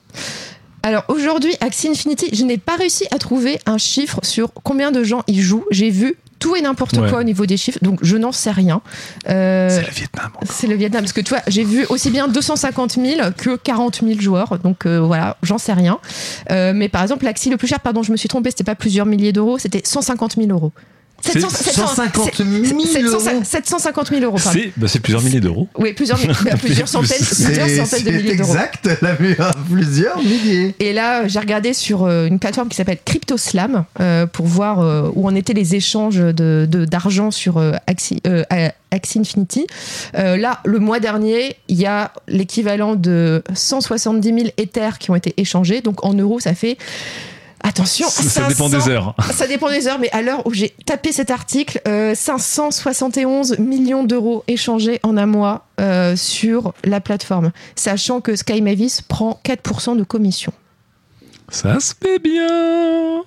Alors aujourd'hui, Axie Infinity, je n'ai pas réussi à trouver un chiffre sur combien de gens y jouent. J'ai vu tout et n'importe Ouais. quoi au niveau des chiffres, donc je n'en sais rien. Euh, C'est le Vietnam. c'est le Vietnam, parce que tu vois, j'ai vu aussi bien 250 000 que 40 000 joueurs, donc euh, voilà, j'en sais rien. Euh, mais par exemple, l'Axi le plus cher, pardon, je me suis trompée, c'était pas plusieurs milliers d'euros, c'était 150 000 euros. C'est 150 000 c'est- euros. 750 000 euros. C'est bah, c'est plusieurs milliers d'euros. Oui, plusieurs, bah, plusieurs centaines, plusieurs C'est centaines de milliers d'euros. exact, la meilleure, plusieurs milliers. Et là, j'ai regardé sur euh, une plateforme qui s'appelle CryptoSlam euh, pour voir euh, où en étaient les échanges de- de- d'argent sur euh, Axie, euh, euh, Axie Infinity. Euh, là, le mois dernier, il y a l'équivalent de 170 000 Ethers qui ont été échangés. Donc en euros, ça fait. Attention, Ça, dépend 500 des heures. Ça dépend des heures, mais à l'heure où j'ai tapé cet article, euh, 571 millions d'euros échangés en un mois euh, sur la plateforme, sachant que Sky Mavis prend 4% de commission. Ça se fait bien.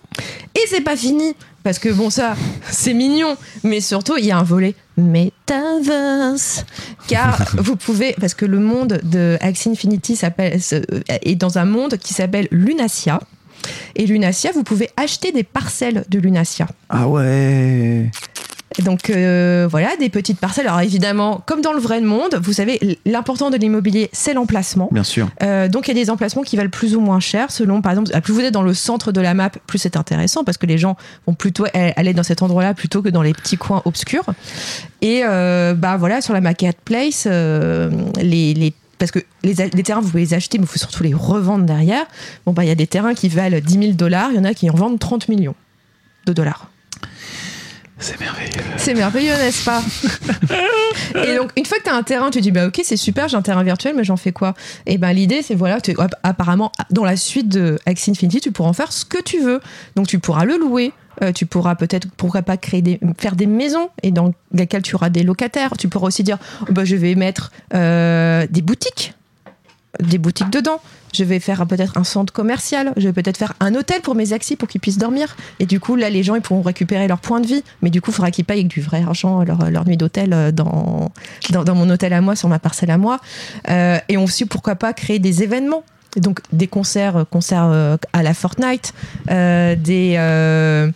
Et c'est pas fini, parce que bon, ça, c'est mignon, mais surtout, il y a un volet Metaverse. Car vous pouvez, parce que le monde de Axie Infinity s'appelle, se- est dans un monde qui s'appelle Lunacia. Et Lunacia, vous pouvez acheter des parcelles de Lunacia. Ah ouais. Donc euh, voilà, des petites parcelles. Alors évidemment, comme dans le vrai monde, vous savez, l'important de l'immobilier, c'est l'emplacement. Bien sûr. Euh, donc il y a des emplacements qui valent plus ou moins cher selon, par exemple, à plus vous êtes dans le centre de la map, plus c'est intéressant parce que les gens vont plutôt aller dans cet endroit-là plutôt que dans les petits coins obscurs. Et euh, bah voilà, sur la marketplace, les, les parce que les, terrains, vous pouvez les acheter, mais il faut surtout les revendre derrière. Bon, bah, il y a des terrains qui valent 10 000 dollars, il y en a qui en vendent 30 millions de dollars. C'est merveilleux. C'est merveilleux, n'est-ce pas Et donc, une fois que tu as un terrain, tu dis, bah ok, c'est super, j'ai un terrain virtuel, mais j'en fais quoi? Et ben l'idée, c'est voilà, tu- apparemment, dans la suite de Axie Infinity, tu pourras en faire ce que tu veux. Donc, tu pourras le louer. euh, tu pourras peut-être, pourquoi pas, créer des, faire des maisons et dans lesquelles tu auras des locataires. Tu pourras aussi dire, oh, bah, je vais mettre euh, des boutiques, des boutiques dedans. Je vais faire peut-être un centre commercial. Je vais peut-être faire un hôtel pour mes axis pour qu'ils puissent dormir. Et du coup, là, les gens, ils pourront récupérer leur point de vie. Mais du coup, il faudra qu'ils payent avec du vrai argent leur, nuit d'hôtel euh, dans, dans, mon hôtel à moi, sur ma parcelle à moi. Euh, et aussi, pourquoi pas, créer des événements. Donc des concerts, euh, concerts euh, à la Fortnite, euh,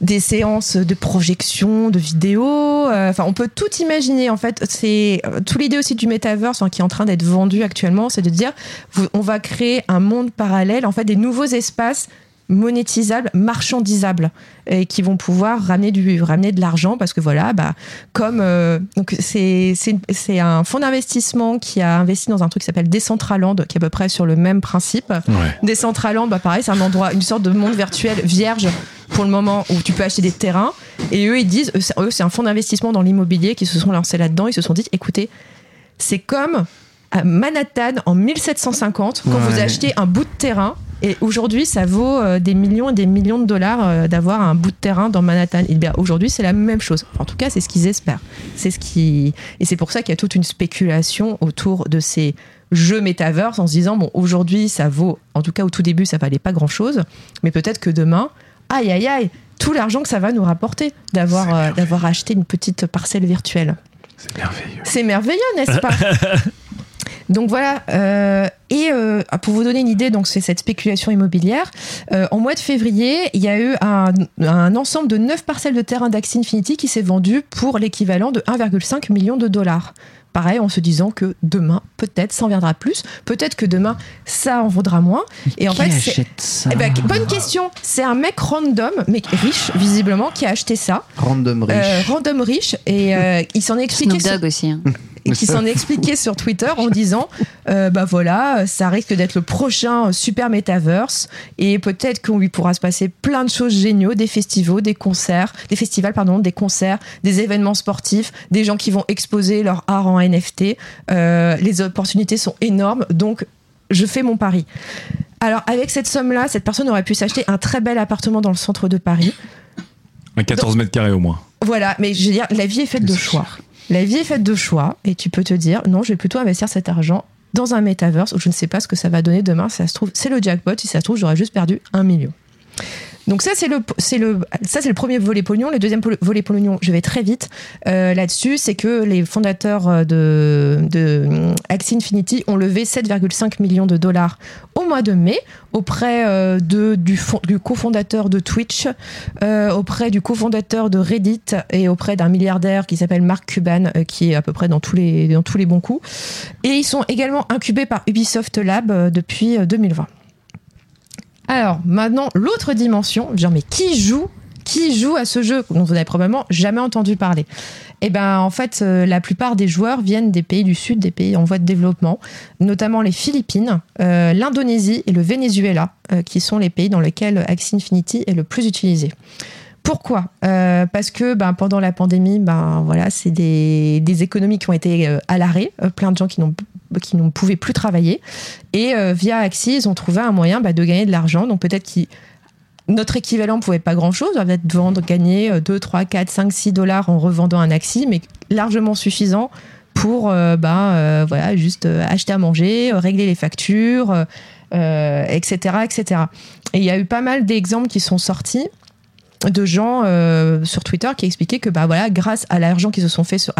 des séances de projection, de vidéos. Enfin, on peut tout imaginer. En fait, c'est toute l'idée aussi du metaverse hein, qui est en train d'être vendu actuellement, c'est de dire on va créer un monde parallèle, en fait, des nouveaux espaces monétisables, marchandisables, et qui vont pouvoir ramener du ramener de l'argent parce que voilà, bah comme euh, donc c'est c'est c'est un fonds d'investissement qui a investi dans un truc qui s'appelle Decentraland, qui est à peu près sur le même principe. Ouais. Decentraland, bah pareil, c'est un endroit, une sorte de monde virtuel vierge pour le moment où tu peux acheter des terrains. Et eux, ils disent, eux, c'est- un fonds d'investissement dans l'immobilier qui se sont lancés là-dedans. Ils se sont dit, écoutez, c'est comme à Manhattan en 1750 quand vous achetez un bout de terrain. Et aujourd'hui, ça vaut euh, des millions et des millions de dollars euh, d'avoir un bout de terrain dans Manhattan. Et bien aujourd'hui, c'est la même chose. Enfin, en tout cas, c'est ce qu'ils espèrent. C'est ce qui et c'est pour ça qu'il y a toute une spéculation autour de ces jeux metaverse en se disant bon, aujourd'hui, ça vaut. En tout cas, au tout début, ça valait pas grand-chose, mais peut-être que demain, aïe aïe aïe, tout l'argent que ça va nous rapporter d'avoir euh, d'avoir acheté une petite parcelle virtuelle. C'est merveilleux. C'est merveilleux, n'est-ce pas? Donc voilà, euh, et euh, pour vous donner une idée, donc c'est cette spéculation immobilière. euh, en mois de février, il y a eu un, un ensemble de 9 parcelles de terrain d'Axie Infinity qui s'est vendu pour l'équivalent de 1,5 million de dollars. Pareil, en se disant que demain, peut-être, ça en viendra plus. Peut-être que demain, ça en vaudra moins. Et en Qui fait, c'est- achète ça eh ben, bonne question. C'est un mec random, mais riche, visiblement, qui a acheté ça. Random riche. Euh, random riche. Et euh, il s'en est expliqué. Snoop Dogg aussi. hein. Et qui s'en est expliqué sur Twitter en disant euh, bah voilà ça risque d'être le prochain super metaverse et peut-être qu'on lui pourra se passer plein de choses géniaux des festivals des concerts des festivals pardon des concerts des événements sportifs des gens qui vont exposer leur art en NFT Euh, les opportunités sont énormes donc je fais mon pari. Alors avec cette somme là cette personne aurait pu s'acheter un très bel appartement dans le centre de Paris. Un 14 mètres carrés au moins. voilà, mais je veux dire, la vie est faite de choix. La vie est faite de choix, et tu peux te dire, non, je vais plutôt investir cet argent dans un metaverse où je ne sais pas ce que ça va donner demain. Si ça se trouve, c'est le jackpot. Si ça se trouve, j'aurais juste perdu un million. Donc ça c'est le c'est le ça c'est le premier volet pognon. Le deuxième volet pognon, je vais très vite euh, là-dessus, c'est que les fondateurs euh, de de euh, Axie Infinity ont levé 7,5 millions de dollars au mois de mai auprès euh, de du, du cofondateur de Twitch, euh, auprès du cofondateur de Reddit et auprès d'un milliardaire qui s'appelle Mark Cuban qui est à peu près dans tous les dans tous les bons coups. Et ils sont également incubés par Ubisoft Lab depuis euh, 2020. Alors, maintenant, l'autre dimension, genre, mais qui joue à ce jeu dont vous n'avez probablement jamais entendu parler? Eh ben, en fait, euh, la plupart des joueurs viennent des pays du Sud, des pays en voie de développement, notamment les Philippines, euh, l'Indonésie et le Venezuela, euh, qui sont les pays dans lesquels Axie Infinity est le plus utilisé. Pourquoi? Parce que ben, pendant la pandémie, ben, voilà, c'est des, économies qui ont été à l'arrêt, plein de gens qui n'ont qui ne pouvaient plus travailler. Et euh, via Axie, ils ont trouvé un moyen bah, de gagner de l'argent. Donc peut-être que notre équivalent ne pouvait pas grand-chose, peut-être vendre, gagner euh, 2, 3, 4, 5, 6 dollars en revendant un Axie, mais largement suffisant pour euh, bah, euh, voilà, juste acheter à manger, régler les factures, etc., etc. Et il y a eu pas mal d'exemples qui sont sortis de gens sur Twitter qui expliquaient que bah voilà grâce à l'argent qu'ils se sont fait sur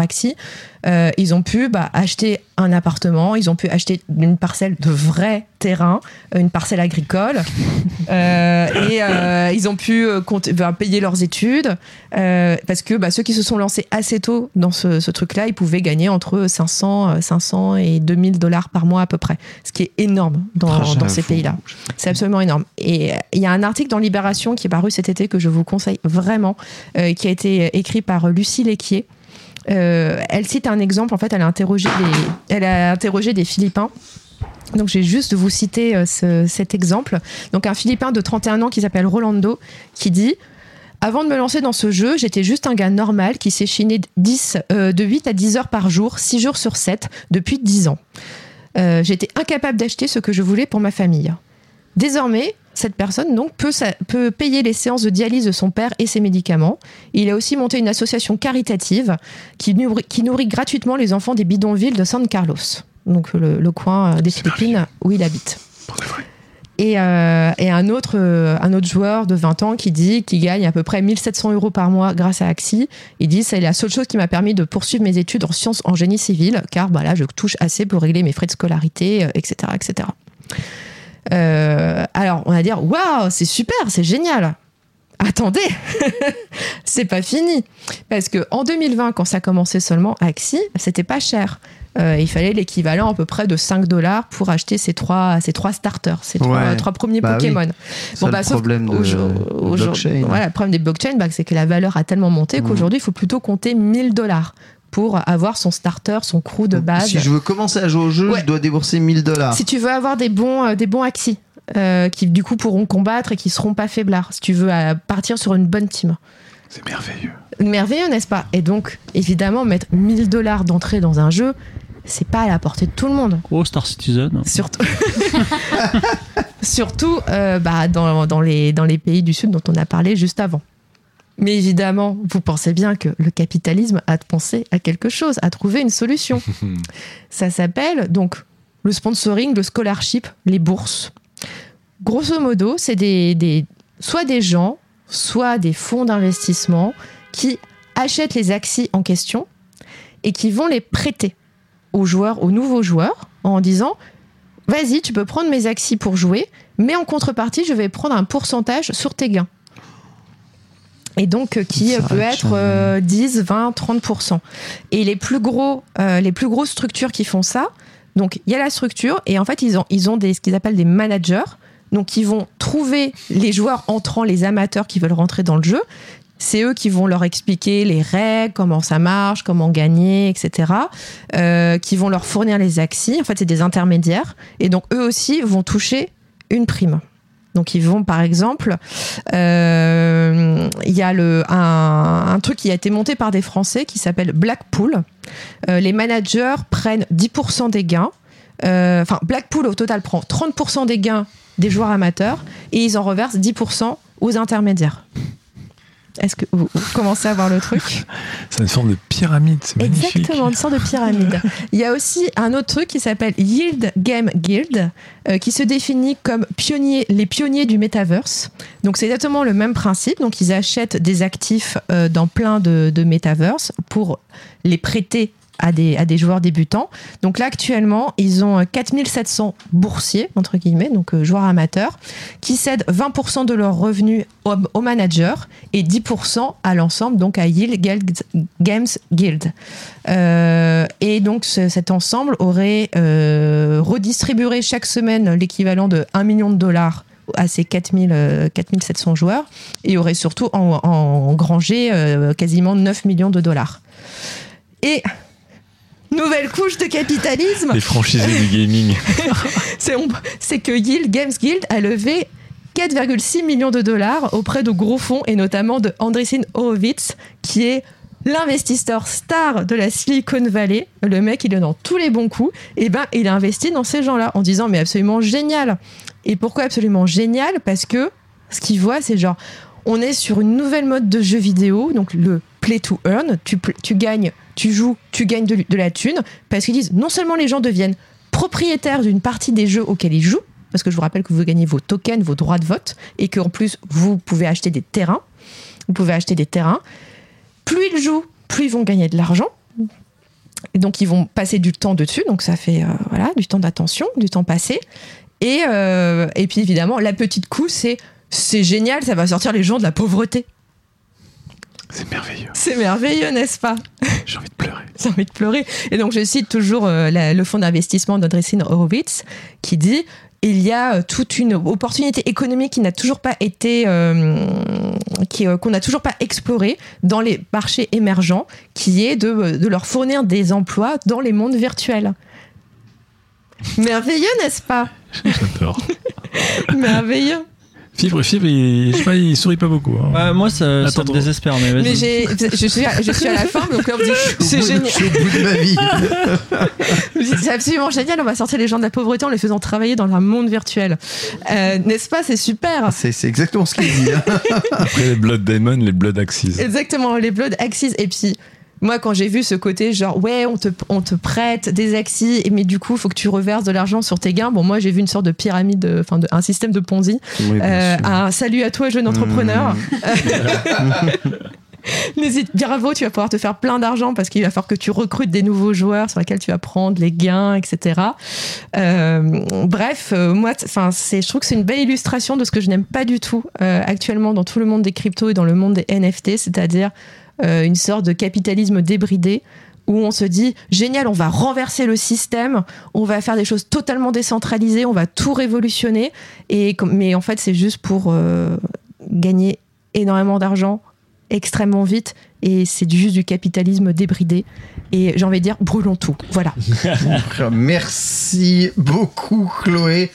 euh, ils ont pu bah, acheter un appartement ils ont pu acheter une parcelle de vrai terrain une parcelle agricole euh, et euh, ils ont pu euh, compter- bah, payer leurs études euh, parce que bah, ceux qui se sont lancés assez tôt dans ce, ce truc là ils pouvaient gagner entre 500 euh, 500 et 2000 dollars par mois à peu près ce qui est énorme dans, Ah, dans ces j'avoue. pays là c'est absolument énorme. Et il y a un article dans Libération qui est paru cet été que je vous conseille vraiment, qui a été écrit par Lucie Léquier. Euh, elle cite un exemple, en fait, elle a interrogé des, elle a interrogé des Philippins. Donc, je vais juste vous citer euh, ce- cet exemple. Donc, un Philippin de 31 ans qui s'appelle Rolando, qui dit Avant de me lancer dans ce jeu, j'étais juste un gars normal qui s'est chiné 10, euh, de 8 à 10 heures par jour, 6 jours sur 7, depuis 10 ans. J'étais incapable d'acheter ce que je voulais pour ma famille. Désormais, cette personne donc peut, peut payer les séances de dialyse de son père et ses médicaments. Il a aussi monté une association caritative qui nourrit, qui nourrit gratuitement les enfants des bidonvilles de San Carlos, donc le, le coin euh, des Philippines où il habite. Et, euh, et un, autre, euh, un autre joueur de 20 ans qui dit qu'il gagne à peu près 1700 euros par mois grâce à Axie. Il dit c'est la seule chose qui m'a permis de poursuivre mes études en sciences en génie civil, car bah, là, je touche assez pour régler mes frais de scolarité, etc. etc. Euh, alors, on va dire waouh, c'est super, c'est génial. Attendez, c'est pas fini. Parce que en 2020, quand ça commençait seulement Axie, c'était pas cher. Euh, il fallait l'équivalent à peu près de 5 dollars pour acheter ces trois, ces trois starters, ces trois, Ouais. trois premiers Bah oui. Pokémon. Ça, le sauf problème de- qu'aujourd'hui- de aujourd'hui- blockchain. Voilà, le problème des blockchains, bah, c'est que la valeur a tellement monté Mhm. qu'aujourd'hui, il faut plutôt compter 1000 dollars pour avoir son starter, son crew de base. Si je veux commencer à jouer au jeu, Ouais. je dois débourser 1000 dollars. Si tu veux avoir des bons, euh, des bons Axie. euh, qui du coup pourront combattre et qui seront pas faiblards, si tu veux, à partir sur une bonne team. C'est merveilleux. Merveilleux, n'est-ce pas? Et donc, évidemment, mettre 1000 dollars d'entrée dans un jeu, c'est pas à la portée de tout le monde. Oh, Star Citizen. Surtout, Surtout euh, bah, dans, dans les, dans les pays du Sud dont on a parlé juste avant. Mais évidemment, vous pensez bien que le capitalisme a pensé à quelque chose, a trouvé une solution. Ça s'appelle donc le sponsoring, le scholarship, les bourses. Grosso modo, c'est des, des- soit des gens, soit des fonds d'investissement qui achètent les actions en question et qui vont les prêter aux joueurs, aux nouveaux joueurs, en disant Vas-y, tu peux prendre mes actions pour jouer, mais en contrepartie, je vais prendre un pourcentage sur tes gains. Et donc, euh, qui euh, peut être euh, 10, 20, 30%. Et les plus, gros, euh, les plus grosses structures qui font ça, donc il y a la structure, et en fait, ils ont, ils ont des, ce qu'ils appellent des managers. Donc, ils vont trouver les joueurs entrants, les amateurs qui veulent rentrer dans le jeu. C'est eux qui vont leur expliquer les règles, comment ça marche, comment gagner, etc. Euh, qui vont leur fournir les axes. En fait, c'est des intermédiaires. Et donc, eux aussi vont toucher une prime. Donc, ils vont, par exemple, euh, il y a un truc qui a été monté par des Français qui s'appelle Blackpool. Euh, les managers prennent 10% des gains. Euh, Enfin, Blackpool, au total, prend 30% des gains des joueurs amateurs et ils en reversent 10% aux intermédiaires. Est-ce que vous, commencez à voir le truc? C'est une forme de pyramide, c'est magnifique. Exactement, une sorte de pyramide. Il y a aussi un autre truc qui s'appelle Yield Game Guild, euh, qui se définit comme pionnier, les pionniers du metaverse. Donc c'est exactement le même principe. Donc ils achètent des actifs euh, dans plein de, de metaverse pour les prêter à des, à des joueurs débutants. Donc là, actuellement, ils ont euh, 4700 boursiers, entre guillemets, donc euh, joueurs amateurs, qui cèdent 20% de leurs revenus au, au manager et 10% à l'ensemble, donc à Yield Games Guild. Euh, et donc ce- cet ensemble aurait euh, redistribué chaque semaine l'équivalent de 1 million de dollars à ces 4000, euh, 4700 joueurs et aurait surtout en- engrangé euh, quasiment 9 millions de dollars. Et nouvelle couche de capitalisme, Les franchisés du gaming. c'est que Yield Games Guild a levé 4,6 millions de dollars auprès de gros fonds et notamment de Andreessen Horowitz qui est l'investisseur star de la Silicon Valley. Le mec, il est dans tous les bons coups. Et ben, il a investi dans ces gens-là en disant mais absolument génial. Et pourquoi absolument génial? Parce que ce qu'il voit, c'est genre on est sur une nouvelle mode de jeu vidéo, donc le play to earn. Tu gagnes, tu joues, tu gagnes de, la thune. Parce qu'ils disent non seulement les gens deviennent propriétaires d'une partie des jeux auxquels ils jouent, parce que je vous rappelle que vous gagnez vos tokens, vos droits de vote, et qu'en plus vous pouvez acheter des terrains. Vous pouvez acheter des terrains. Plus ils jouent, plus ils vont gagner de l'argent. Et donc ils vont passer du temps dessus, donc ça fait euh, du temps d'attention, du temps passé. Et, euh, et puis évidemment, la petite coup, c'est c'est génial, ça va sortir les gens de la pauvreté. C'est merveilleux. C'est merveilleux, n'est-ce pas? J'ai envie de pleurer. J'ai envie de pleurer. Et donc, je cite toujours euh, la- le fonds d'investissement d'Andreessen Horowitz qui dit il y a euh, toute une opportunité économique qui n'a toujours pas été, euh, qui, euh, qu'on n'a toujours pas explorée dans les marchés émergents, qui est de, de leur fournir des emplois dans les mondes virtuels. Merveilleux, n'est-ce pas? J'adore. Merveilleux. Fibre, Fibre, il, je sais pas, il sourit pas beaucoup. hein. Ouais, moi, ça, ça me désespère, mais. Mais j'ai, je, suis à, je suis à la fin, donc là, on me dit, c'est Je génial. suis au bout de ma vie. Je C'est absolument génial, on va sortir les gens de la pauvreté en les faisant travailler dans un monde virtuel. Euh, N'est-ce pas? C'est super. C'est c'est exactement ce qu'il dit. hein. Après les Blood Diamond, les Blood Axis. Exactement, les Blood Axis. Et puis, moi, quand j'ai vu ce côté, genre, ouais, on te, on te prête des Axis, mais du coup, il faut que tu reverses de l'argent sur tes gains. Bon, moi, j'ai vu une sorte de pyramide, enfin, un système de Ponzi. Oui, Euh, un salut à toi, jeune entrepreneur. Mmh. N'hésite, bravo, tu vas pouvoir te faire plein d'argent parce qu'il va falloir que tu recrutes des nouveaux joueurs sur lesquels tu vas prendre les gains, etc. Euh, bref, euh, moi, enfin, c'est, je trouve que c'est une belle illustration de ce que je n'aime pas du tout euh, actuellement dans tout le monde des cryptos et dans le monde des NFT, c'est-à-dire euh, une sorte de capitalisme débridé où on se dit génial, on va renverser le système, on va faire des choses totalement décentralisées, on va tout révolutionner, et mais en fait c'est juste pour euh, gagner énormément d'argent extrêmement vite et c'est du- juste du capitalisme débridé. Et j'ai envie de dire, brûlons tout. Voilà. Merci beaucoup, Chloé.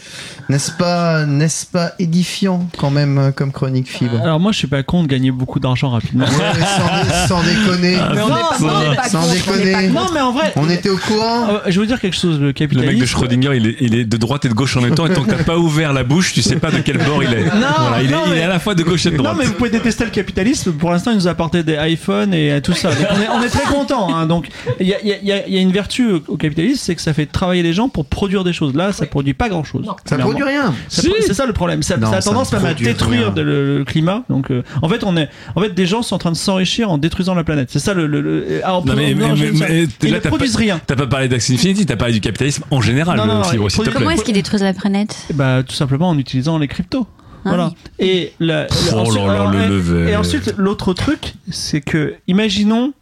N'est-ce pas, n'est-ce pas édifiant quand même euh, comme chronique fibre Alors moi, je suis pas con de gagner beaucoup d'argent rapidement. Ouais, mais sans, sans déconner. Mais on est pas- on est pas sans contre, on est déconner. pas. Non, mais en vrai- On était au courant. Euh, je vous dire quelque chose, le Le capitalisme. mec de Schrödinger, il est, il est de droite et de gauche en même temps, et tant que t'as pas ouvert la bouche, tu sais pas de quel bord il est. Non, voilà, il, non, est, il est à la fois de gauche et de droite. Non, mais vous pouvez détester le capitalisme. Pour l'instant, il nous a apporté des iPhones et euh, tout ça. Donc, on, est, on est très content. Hein. Donc, il y a, il y a- il y a- il y a une vertu au- capitalisme, c'est que ça fait travailler les gens pour produire des choses. Là, ça produit pas grand chose. Ça produit rien. C'est ça le problème. Ça, Non, ça a tendance même à détruire de- le, le climat. Donc, euh, en fait, on est, en fait, des gens sont en train de s'enrichir en détruisant la planète. C'est ça le. le, le- ah, on Non, mais, non, mais- mais- ça- mais ils là, ne t'as produisent pas, rien. T'as pas parlé d'Axie Infinity, t'as parlé du capitalisme en général, Non, non, non. Comment est-ce qu'ils détruisent la planète? Bah, tout simplement en utilisant les cryptos. Voilà. Et, la- Oh ensuite- là là, alors, le et- level. et ensuite, l'autre truc, c'est que, imaginons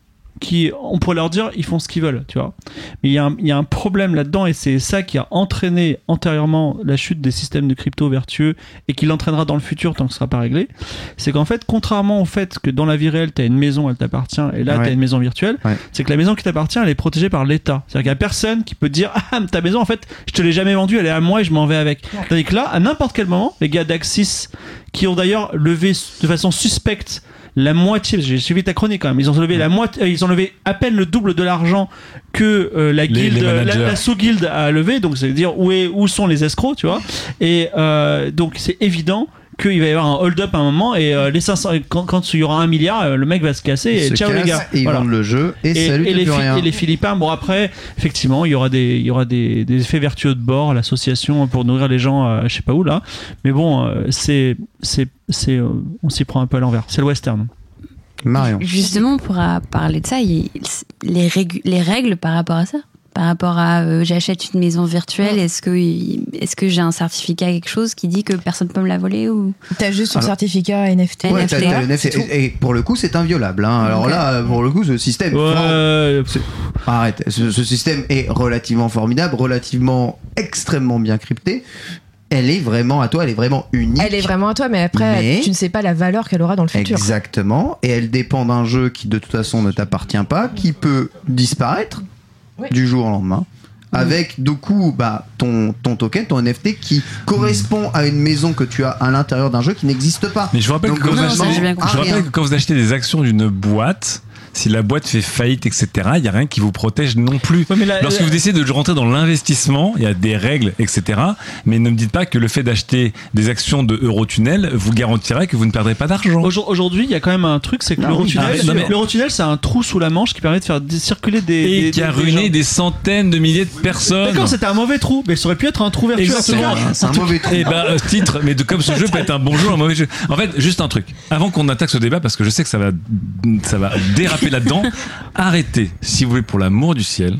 qui on pourrait leur dire ils font ce qu'ils veulent tu vois. Mais il y, a un- il y a un problème là-dedans et c'est ça qui a entraîné antérieurement la chute des systèmes de crypto vertueux et qui l'entraînera dans le futur tant que ce sera pas réglé. C'est qu'en fait contrairement au fait que dans la vie réelle tu as une maison elle t'appartient et là Ouais. tu as une maison virtuelle Ouais. c'est que la maison qui t'appartient elle est protégée par l'État. C'est-à-dire qu'il y a personne qui peut dire ah ta maison en fait je te l'ai jamais vendue elle est à moi et je m'en vais avec. Tandis que là à n'importe quel moment les gars d'Axis qui ont d'ailleurs levé de façon suspecte la moitié, j'ai suivi ta chronique quand même, ils ont levé la moitié, euh, ils ont levé à peine le double de l'argent que euh, la guilde, les la, sous-guilde a levé, donc c'est à dire où, est, où sont les escrocs, tu vois. Et euh, donc c'est évident qu'il va y avoir un hold-up à un moment et euh, les 500, quand, quand il y aura un milliard, euh, le mec va se casser et se ciao les gars. Et ils Voilà. vendent le jeu et, Et, salut, et les, rien. et les Philippins, bon après, effectivement, il y aura des, il y aura des, des effets vertueux de bord, l'association pour nourrir les gens, euh, je sais pas où là, mais bon, euh, c'est, c'est, c'est, euh, on s'y prend un peu à l'envers. C'est le western. Marion. Justement, on pourra parler de ça. il- Les, les règles par rapport à ça par rapport à euh, j'achète une maison virtuelle, est-ce que, est que j'ai un certificat, quelque chose qui dit que personne peut me la voler ou? T'as juste ton Alors- certificat NFT. Ouais, NFT, t'as- t'as là, le NFT. c'est tout. et, et pour le coup, c'est inviolable. hein. Alors là, pour le coup, ce système. Ouais, C'est- Arrête. Ce, ce système est relativement formidable, relativement extrêmement bien crypté. Elle est vraiment à toi, elle est vraiment unique. Elle est vraiment à toi, mais après, Mais- tu ne sais pas la valeur qu'elle aura dans le futur. Exactement. Et elle dépend d'un jeu qui de toute façon ne t'appartient pas, qui peut disparaître Oui. du jour au lendemain. Avec du coup bah, ton, ton token, ton NFT qui correspond à une maison que tu as à l'intérieur d'un jeu qui n'existe pas. Mais je vous rappelle Donc, que quand vous, achetez, je rappelle rien. que quand vous achetez des actions d'une boîte, si la boîte fait faillite, etc., il n'y a rien qui vous protège non plus. Ouais, mais la- Lorsque la- vous décidez de rentrer dans l'investissement, il y a des règles, etc. Mais ne me dites pas que le fait d'acheter des actions de Eurotunnel vous garantirait que vous ne perdrez pas d'argent. Aujourd- Aujourd'hui, il y a quand même un truc, c'est que l'Eurotunnel, oui, l'Eurotunnel, c'est un trou sous la manche qui permet de faire circuler des. Et des- qui a des- ruiné gens. des centaines de milliers de personnes. D'accord, c'était un mauvais trou, mais ça aurait pu être un trou vertueux. C'est un mauvais trou. Et bah, euh, titre, mais de, comme ce jeu peut être un bon jeu, un mauvais jeu. En fait, juste un truc. Avant qu'on attaque ce débat, parce que je sais que ça va, ça va déraper là-dedans, arrêtez, si vous voulez, pour l'amour du ciel,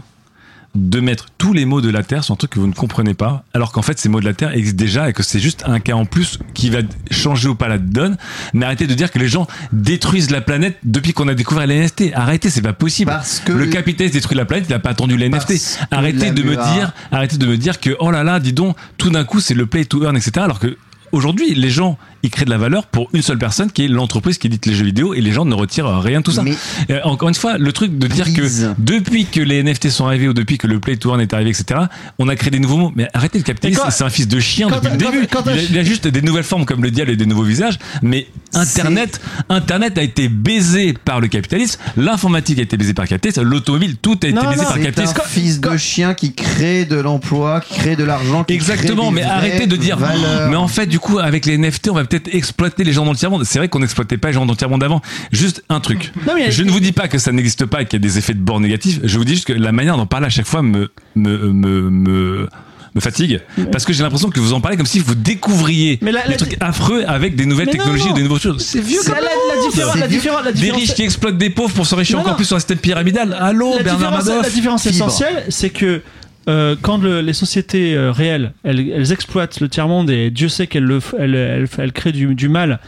de mettre tous les mots de la Terre sur un truc que vous ne comprenez pas, alors qu'en fait ces mots de la Terre existent déjà et que c'est juste un cas en plus qui va changer ou pas la donne. Mais arrêtez de dire que les gens détruisent la planète depuis qu'on a découvert les NFT. Arrêtez, c'est pas possible. Parce que- le capitalisme détruit la planète, il n'a pas attendu les NFT. Arrêtez de me dire, arrêtez de me dire que oh là là, dis donc, tout d'un coup c'est le play to earn, etc. Alors que aujourd'hui les gens ils créent de la valeur pour une seule personne qui est l'entreprise qui édite les jeux vidéo et les gens ne retirent rien de tout ça. Mais- Euh, encore une fois, le truc de dire que depuis que les NFT sont arrivés ou depuis que le play to earn est arrivé, etc. On a créé des nouveaux mots. Mais arrêtez le capitalisme, c'est un fils de chien depuis le début. quand- il, a, il a juste des nouvelles formes comme le diable et des nouveaux visages. Mais Internet, Internet a été baisé par le capitalisme. L'informatique a été baisée par le capitalisme. L'automobile, tout a été Non, baisé non, par le C'est un capitalisme. fils de chien qui crée de l'emploi, qui crée de l'argent. qui Exactement, crée des mais arrêtez de dire. valeurs. Mais en fait, du coup, avec les NFT, on va peut-être exploiter les gens dans le tiers-monde. C'est vrai qu'on n'exploitait pas les gens dans le tiers-monde avant. Juste un truc. Non, mais- je ne vous dis pas que ça n'existe pas et qu'il y a des effets de bord négatifs. Je vous dis juste que la manière d'en parler à chaque fois me, me, me, me, me fatigue. Parce que j'ai l'impression que vous en parlez comme si vous découvriez Mais la- des la- trucs affreux avec des nouvelles non, technologies non. ou des nouveaux choses. C'est vieux La, la, la différence, la Des riches qui exploitent des pauvres pour s'enrichir encore non. plus sur un système pyramidal. Allô, la Bernard Madoff la différence essentielle, c'est que euh, quand le- les sociétés euh, réelles, elles, elles exploitent le tiers-monde et Dieu sait qu'elles le f- elles, elles, elles créent du, du mal.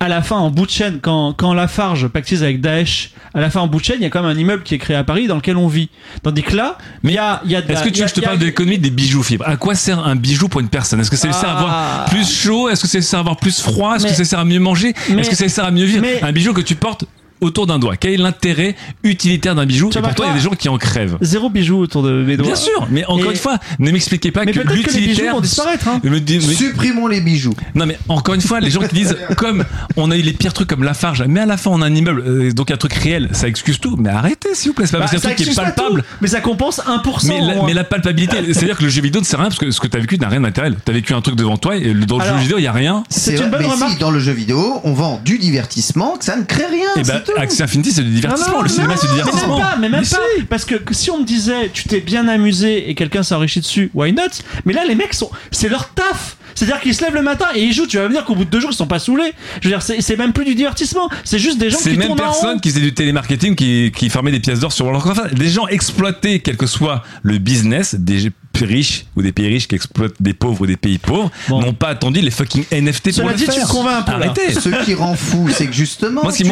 À la fin, en bout de chaîne, quand, quand Lafarge pactise avec Daesh, à la fin, en bout de chaîne, il y a quand même un immeuble qui est créé à Paris dans lequel on vit. Tandis que là, il y a, y a Est-ce que tu veux que je te parle de l'économie des bijoux fibres À quoi sert un bijou pour une personne? Est-ce que ça sert à Ah. avoir plus chaud? Est-ce que ça sert à avoir plus froid? Est-ce que ça sert à mieux manger? Est-ce que ça sert à mieux vivre? mais- Un bijou que tu portes autour d'un doigt. Quel est l'intérêt utilitaire d'un bijou? Et pourtant, il y a des gens qui en crèvent. Zéro bijou autour de mes doigts. Bien sûr, mais encore Et- une fois, ne m'expliquez pas Mais que peut-être que les bijoux l'utilitaire vont disparaître. Hein. me Supprimons les bijoux. Non mais encore une fois, les gens qui disent comme on a eu les pires trucs comme Lafarge, mais à la fin on a un immeuble, euh, donc un truc réel, ça excuse tout. Mais arrêtez s'il vous plaît, c'est pas Bah, parce qu'il y a ça un truc qui est palpable. tout, mais ça compense 1%. Mais la, mais la palpabilité, c'est-à-dire que le jeu vidéo ne sert à rien parce que ce que tu as vécu n'a rien d'intérêt. Tu as vécu un truc devant toi et dans le Alors, jeu vidéo il y a rien. C'est une bonne mais remarque. si dans le jeu vidéo, on vend du divertissement, que ça ne crée rien. Et bah c'est tout. Axie Infinity c'est du divertissement, Non, non, le cinéma c'est du Mais même divertissement. pas, mais même Mais pas. Parce que si on me disait, tu t'es bien amusé et quelqu'un s'est enrichi dessus, why not? Mais là, les mecs sont, c'est leur taf. C'est-à-dire qu'ils se lèvent le matin et ils jouent. Tu vas me dire qu'au bout de deux jours, ils sont pas saoulés. Je veux dire, c'est c'est même plus du divertissement. C'est juste des gens qui mêmes tournent en personnes qui faisaient du télémarketing, qui, qui fermaient des pièces d'or sur leur compte. Des gens exploités, quel que soit le business, des riches ou des pays riches qui exploitent des pauvres ou des pays pauvres, Bon. n'ont pas attendu les fucking NFT Cela pour le dit, faire. tu convaincs un peu, là. Arrêtez. Ce qui rend fou, c'est que justement, Moi, tu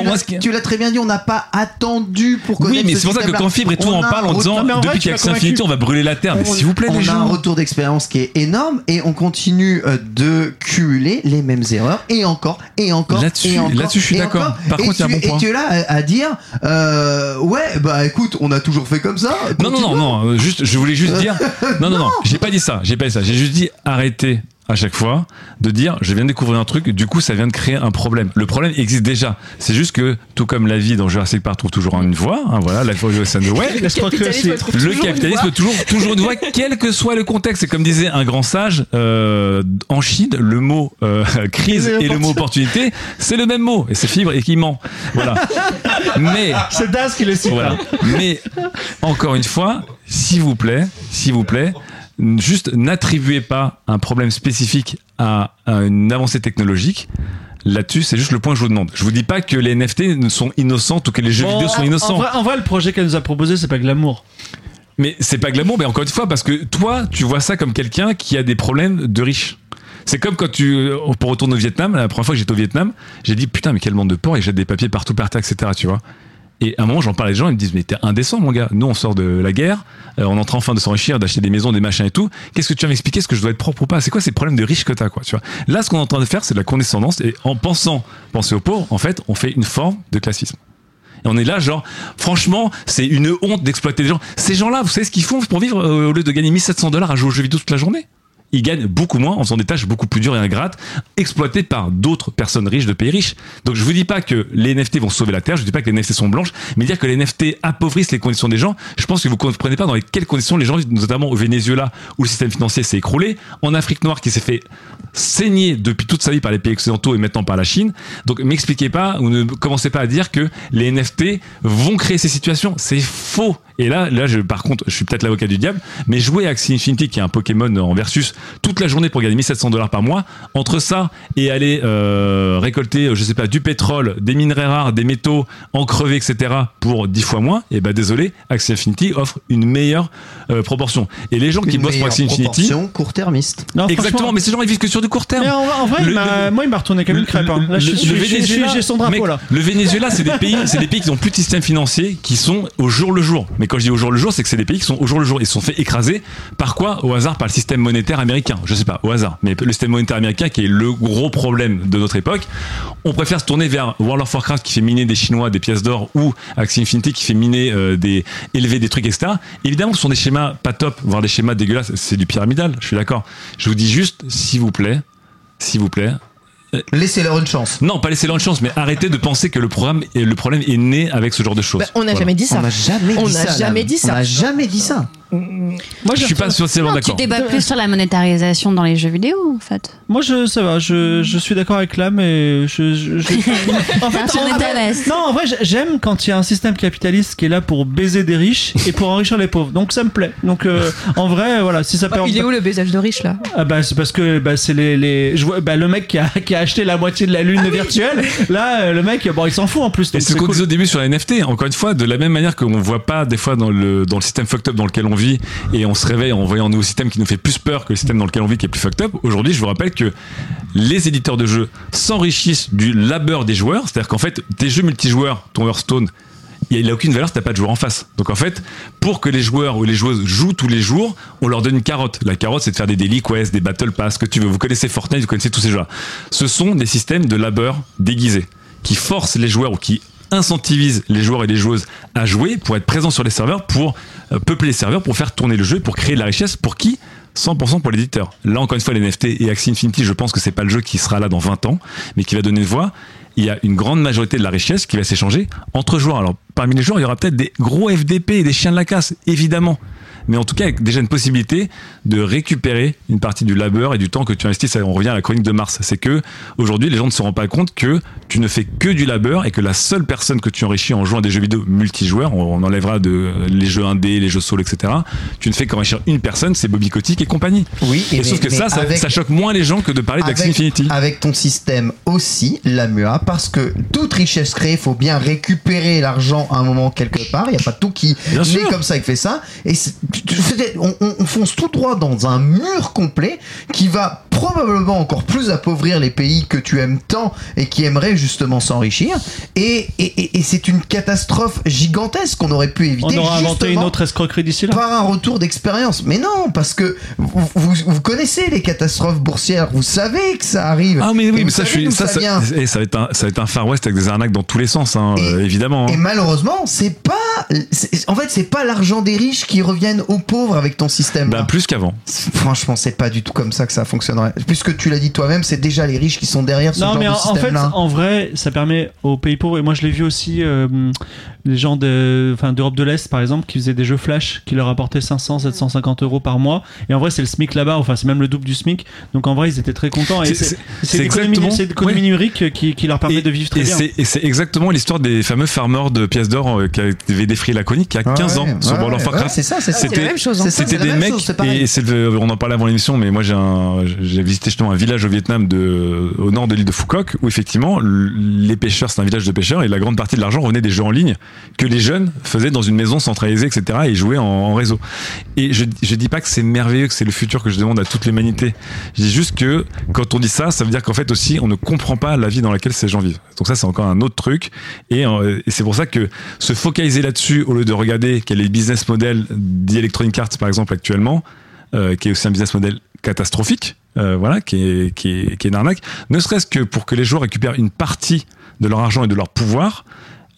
l'as- très bien dit, on n'a pas attendu pour connaître Oui, mais ce c'est pour ça que quand Fibre et tout On en parle en disant Non, vrai, depuis qu'il y a. Infinity, on va brûler la terre. Mais s'il vous plaît, on a un retour d'expérience qui est énorme et on continue euh, de cumuler les mêmes erreurs et encore et encore Là-dessus- et encore. là-dessus, je suis d'accord. Par et contre, il y a tu, un bon point. Et tu es là à, dire euh, ouais bah écoute on a toujours fait comme ça. Non, non, non, non, juste, je voulais juste dire. Non, non, non, j'ai pas dit ça, j'ai pas dit ça. J'ai juste dit arrêtez à chaque fois de dire je viens de découvrir un truc, du coup ça vient de créer un problème. Le problème existe déjà. C'est juste que, tout comme la vie dans Jurassic Park trouve toujours une voie, hein, voilà, la voie de Way, L'escroquerie aussi. le capitalisme toujours toujours une voie, quel que soit le contexte. C'est comme disait un grand sage euh, en Chine, le mot euh, crise et le mot opportunité, c'est le même mot et c'est fibre et qui ment. Voilà. Mais C'est Das qui le cite. voilà. Mais encore une fois, s'il vous plaît, s'il vous plaît, juste n'attribuez pas un problème spécifique à, à une avancée technologique. Là-dessus, c'est juste le point que je vous demande. Je vous dis pas que les NFT ne sont innocentes ou que les jeux Bon, vidéo sont en- innocents. En vrai, en vrai, le projet qu'elle nous a proposé, c'est pas glamour. Mais c'est pas glamour, mais encore une fois, parce que toi, tu vois ça comme quelqu'un qui a des problèmes de riches. C'est comme quand tu, pour retourner au Vietnam, la première fois que j'étais au Vietnam, j'ai dit putain, mais quel monde de porc, et jette des papiers partout par terre, etc., tu vois. Et à un moment, j'en parlais des gens, ils me disent, mais t'es indécent, mon gars. Nous, on sort de la guerre, euh, on est en train enfin de s'enrichir, d'acheter des maisons, des machins et tout. Qu'est-ce que tu vas m'expliquer Est-ce que je dois être propre ou pas? C'est quoi ces problèmes de riches que t'as, quoi, tu vois? Là, ce qu'on est en train de faire, c'est de la condescendance, et en pensant penser aux pauvres, en fait, on fait une forme de classisme. Et on est là, genre, franchement, c'est une honte d'exploiter les gens. Ces gens-là, vous savez ce qu'ils font pour vivre euh, au lieu de gagner 1700 dollars à jouer aux jeux vidéo toute la journée? Ils gagnent beaucoup moins en faisant des tâches beaucoup plus dures et ingrates, exploitées par d'autres personnes riches de pays riches. Donc je vous dis pas que les NFT vont sauver la Terre, je dis pas que les NFT sont blanches, mais dire que les NFT appauvrissent les conditions des gens, je pense que vous comprenez pas dans les- quelles conditions les gens vivent, notamment au Venezuela où le système financier s'est écroulé, en Afrique noire qui s'est fait saigner depuis toute sa vie par les pays occidentaux et maintenant par la Chine. Donc m'expliquez pas ou ne commencez pas à dire que les NFT vont créer ces situations, c'est faux. Et là, là, je, par contre, je suis peut-être l'avocat du diable, mais jouer à Axie Infinity, qui est un Pokémon en versus, toute la journée pour gagner 1700 dollars par mois, entre ça et aller euh, récolter, je sais pas, du pétrole, des minerais rares, des métaux, en crever, etc., pour 10 fois moins, et ben désolé, Axie Infinity offre une meilleure euh, proportion. Et les gens qui Une bossent pour Axie Infinity, proportion court-termiste. Exactement, mais ces gens ils vivent que sur du court terme. Mais en, en vrai, Le- il m'a- le- moi, il m'a retourné comme une crêpe. hein. Là, je le- je suis- j'ai son drapeau mec, là. Le Venezuela, c'est des pays, c'est des pays qui n'ont plus de système financier, qui sont au jour le jour. Mais quand je dis au jour le jour, c'est que c'est des pays qui sont au jour le jour. Ils sont fait écraser par quoi? Au hasard, par le système monétaire américain. Je sais pas, au hasard. Mais le système monétaire américain, qui est le gros problème de notre époque, on préfère se tourner vers World of Warcraft qui fait miner des Chinois des pièces d'or ou Axie Infinity qui fait miner euh, des élever des trucs, etc. Évidemment, ce sont des schémas pas top, voire des schémas dégueulasses. C'est du pyramidal. Je suis d'accord. Je vous dis juste, s'il vous plaît, s'il vous plaît, Laissez-leur une chance. non, pas laisser leur une chance, mais arrêtez de penser que le, programme, le problème est né avec ce genre de choses. Bah, on n'a Voilà. jamais dit ça. On n'a jamais ça. dit ça. On n'a jamais dit ça. Moi, Je suis pas spécialement Non, tu d'accord. débats plus sur la monétarisation dans les jeux vidéo, en fait. Moi, je, ça va, je, je suis d'accord avec là, mais je. je- je- en fait, en- non, en vrai, j'ai- j'aime quand il y a un système capitaliste qui est là pour baiser des riches et pour enrichir les pauvres. Donc ça me plaît. Donc euh, en vrai, voilà, si ça Bah, permet. il est où le baisage de riche là? Ah bah c'est parce que bah, c'est les, les je vois, bah, le mec qui a, qui a acheté la moitié de la lune virtuelle. Là, euh, le mec, bon, il s'en fout en plus. Et donc ce c'est qu'on cool. disait au début sur la NFT, encore une fois, de la même manière qu'on voit pas des fois dans le, dans le système fucked up dans lequel on et on se réveille en voyant un nouveau système qui nous fait plus peur que le système dans lequel on vit qui est plus fucked up. Aujourd'hui, je vous rappelle que les éditeurs de jeux s'enrichissent du labeur des joueurs. C'est-à-dire qu'en fait, tes jeux multijoueurs, ton Hearthstone, il n'a aucune valeur si t'as pas de joueur en face. Donc en fait, pour que les joueurs ou les joueuses jouent tous les jours, on leur donne une carotte. La carotte, c'est de faire des daily quests, des battle pass, que tu veux. Vous connaissez Fortnite, vous connaissez tous ces jeux-là. Ce sont des systèmes de labeur déguisés qui forcent les joueurs ou qui incentivise les joueurs et les joueuses à jouer, pour être présents sur les serveurs, pour peupler les serveurs, pour faire tourner le jeu, pour créer de la richesse. Pour qui? 100% pour l'éditeur. Là, encore une fois, les NFT et Axie Infinity, je pense que c'est pas le jeu qui sera là dans 20 ans, mais qui va donner voix. Il y a une grande majorité de la richesse qui va s'échanger entre joueurs. Alors, parmi les joueurs, il y aura peut-être des gros FDP et des chiens de la casse, évidemment. Mais en tout cas, avec déjà une possibilité de récupérer une partie du labeur et du temps que tu investis. Ça, on revient à la chronique de Mars. C'est que aujourd'hui, les gens ne se rendent pas compte que tu ne fais que du labeur et que la seule personne que tu enrichis en jouant à des jeux vidéo multijoueurs, on, on enlèvera de les jeux indés, les jeux solo, etc. Tu ne fais qu'enrichir une personne, c'est Bobby Kotick et compagnie. Oui, Et, et sauf que ça, ça, avec- ça choque moins les gens que de parler d'Axie Infinity. avec ton système aussi, la MUA, parce que toute richesse créée, il faut bien récupérer l'argent à un moment quelque part. Il n'y a pas tout qui est comme ça qui fait ça. Et on fonce tout droit dans un mur complet qui va probablement encore plus appauvrir les pays que tu aimes tant et qui aimeraient justement s'enrichir. Et, et- et- et c'est une catastrophe gigantesque qu'on aurait pu éviter. On aura inventé une autre escroquerie d'ici là. par un retour d'expérience. Mais non, parce que vous, vous- vous connaissez les catastrophes boursières, vous savez que ça arrive. Ah mais oui, mais ça, je suis, ça, ça, vient. et ça va être un, ça va être un Far West avec des arnaques dans tous les sens, hein, Et- euh, évidemment. hein. Et malheureusement, c'est pas. En fait, c'est pas l'argent des riches qui reviennent aux pauvres avec ton système. Ben, plus qu'avant. Franchement, c'est pas du tout comme ça que ça Puisque tu l'as dit toi-même, c'est déjà les riches qui sont derrière ce Non, genre mais de en, en fait, en vrai, ça permet aux pays pauvres, et moi je l'ai vu aussi, euh, les gens de- enfin, d'Europe de l'Est par exemple, qui faisaient des jeux flash, qui leur apportaient 500, 750 euros par mois. Et en vrai, c'est le SMIC là-bas, enfin, c'est même le double du SMIC. Donc en vrai, ils étaient très contents. Et C'est- l'économie c'est numérique qui, qui leur permet Et- de vivre très et bien. c'est- Et c'est exactement l'histoire des fameux farmers de pièces d'or euh, qui avaient défrayé la chronique il y a 15 Ouais, ans sur World of Warcraft. c'est ça, c'est ça. C'est la même chose, hein. Ça, C'était des mecs chose, et c'est le- on en parlait avant l'émission mais moi j'ai un j'ai visité justement un village au Vietnam au nord de l'île de Phu où effectivement les pêcheurs c'est un village de pêcheurs et la grande partie de l'argent revenait des jeux en ligne que les jeunes faisaient dans une maison centralisée etc et jouaient en, réseau. Et je je dis pas que c'est merveilleux que c'est le futur que je demande à toute l'humanité. Je dis juste que quand on dit ça ça veut dire qu'en fait aussi on ne comprend pas la vie dans laquelle ces gens vivent. Donc ça c'est encore un autre truc. Et, euh, c'est pour ça que se focaliser là-dessus au lieu de regarder quel est le business model d'Electronic Arts par exemple actuellement euh, qui est aussi un business model catastrophique, euh, voilà, qui est, qui, est, qui est une arnaque, ne serait-ce que pour que les joueurs récupèrent une partie de leur argent et de leur pouvoir,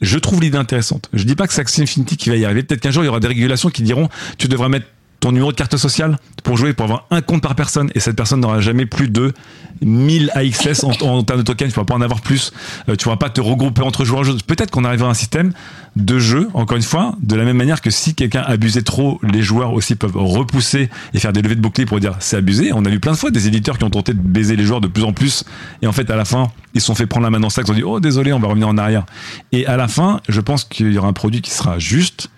je trouve l'idée intéressante. Je dis pas que c'est Axie Infinity qui va y arriver. Peut-être qu'un jour, il y aura des régulations qui diront tu devras mettre ton numéro de carte sociale pour jouer, pour avoir un compte par personne, et cette personne n'aura jamais plus de 1000 AXS en, termes de tokens, tu pourras pas en avoir plus, Euh, tu pourras pas te regrouper entre joueurs. Peut-être qu'on arrivera à un système de jeu, encore une fois, de la même manière que si quelqu'un abusait trop, les joueurs aussi peuvent repousser et faire des levées de boucliers pour dire c'est abusé. On a vu plein de fois des éditeurs qui ont tenté de baiser les joueurs de plus en plus, et en fait, à la fin, ils se sont fait prendre la main dans le sac, ils ont dit oh désolé, on va revenir en arrière. Et à la fin, je pense qu'il y aura un produit qui sera juste,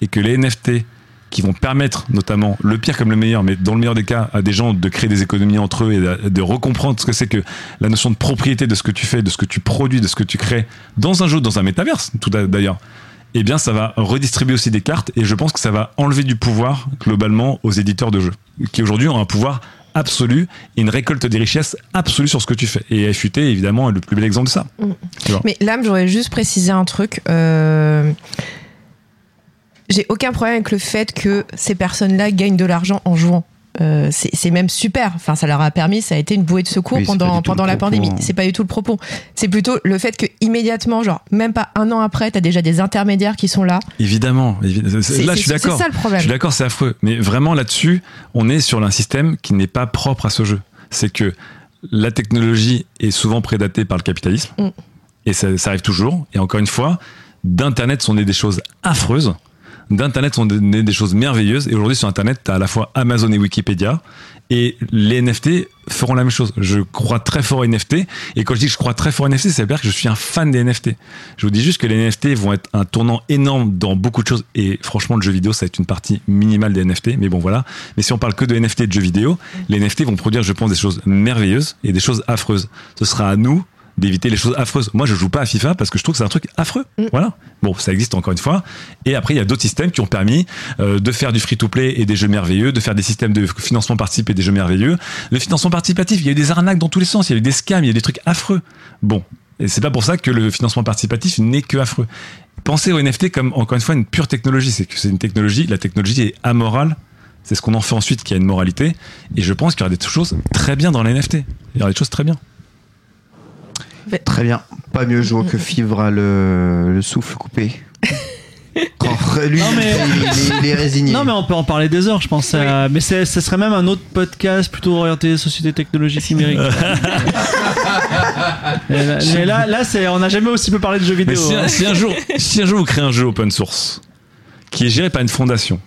et que les NFT qui vont permettre notamment le pire comme le meilleur, mais dans le meilleur des cas, à des gens de créer des économies entre eux et de, de recomprendre ce que c'est que la notion de propriété de ce que tu fais, de ce que tu produis, de ce que tu crées dans un jeu, dans un métaverse, tout d'ailleurs. Eh bien, ça va redistribuer aussi des cartes et je pense que ça va enlever du pouvoir globalement aux éditeurs de jeux, qui aujourd'hui ont un pouvoir absolu et une récolte des richesses absolue sur ce que tu fais. Et FUT, évidemment, est le plus bel exemple de ça. Vois. Mais là, j'aurais juste précisé un truc. euh, J'ai aucun problème avec le fait que ces personnes-là gagnent de l'argent en jouant. Euh, c'est même super. Enfin, ça leur a permis, ça a été une bouée de secours Oui, pendant, pendant la pandémie. hein. C'est pas du tout le propos. C'est plutôt le fait que immédiatement, genre même pas un an après, t'as déjà des intermédiaires qui sont là. Évidemment, là je suis d'accord. c'est ça le problème. Je suis d'accord, c'est affreux. Mais vraiment là-dessus, on est sur un système qui n'est pas propre à ce jeu. C'est que la technologie est souvent prédatée par le capitalisme. Mm. Et ça, ça arrive toujours. Et encore une fois, d'Internet sont nées des choses affreuses. D'Internet sont nées des choses merveilleuses. Et aujourd'hui, sur Internet, tu as à la fois Amazon et Wikipédia. Et les NFT feront la même chose. Je crois très fort aux NFT. Et quand je dis que je crois très fort aux NFT, ça veut dire que je suis un fan des NFT. Je vous dis juste que les NFT vont être un tournant énorme dans beaucoup de choses. Et franchement, le jeu vidéo, ça va être une partie minimale des NFT. Mais bon, voilà. Mais si on parle que de NFT et de jeux vidéo, les NFT vont produire, je pense, des choses merveilleuses et des choses affreuses. Ce sera à nous d'éviter les choses affreuses. Moi, je joue pas à FIFA parce que je trouve que c'est un truc affreux. Voilà. Bon, ça existe encore une fois. Et après, il y a d'autres systèmes qui ont permis euh, de faire du free-to-play et des jeux merveilleux, de faire des systèmes de financement participatif et des jeux merveilleux. Le financement participatif, il y a eu des arnaques dans tous les sens, il y a eu des scams, il y a eu des trucs affreux. Bon. Et c'est pas pour ça que le financement participatif n'est que affreux. Pensez au NFT comme, encore une fois, une pure technologie. C'est que c'est une technologie, la technologie est amorale. C'est ce qu'on en fait ensuite qui a une moralité. Et je pense qu'il y aura des choses très bien dans les NFT. Il y aura des choses très bien. Très bien. Pas mieux joué que Fivre a le, le souffle coupé. Lui, Non, mais- il, est- il est résigné. Non, mais on peut en parler des heures, je pense. euh, mais ce serait même un autre podcast plutôt orienté société technologique numérique. mais là, mais là, on n'a jamais aussi peu parlé de jeux Mais vidéo. si, hein. si un jour, si un jour vous créez un jeu open source qui est géré par une fondation,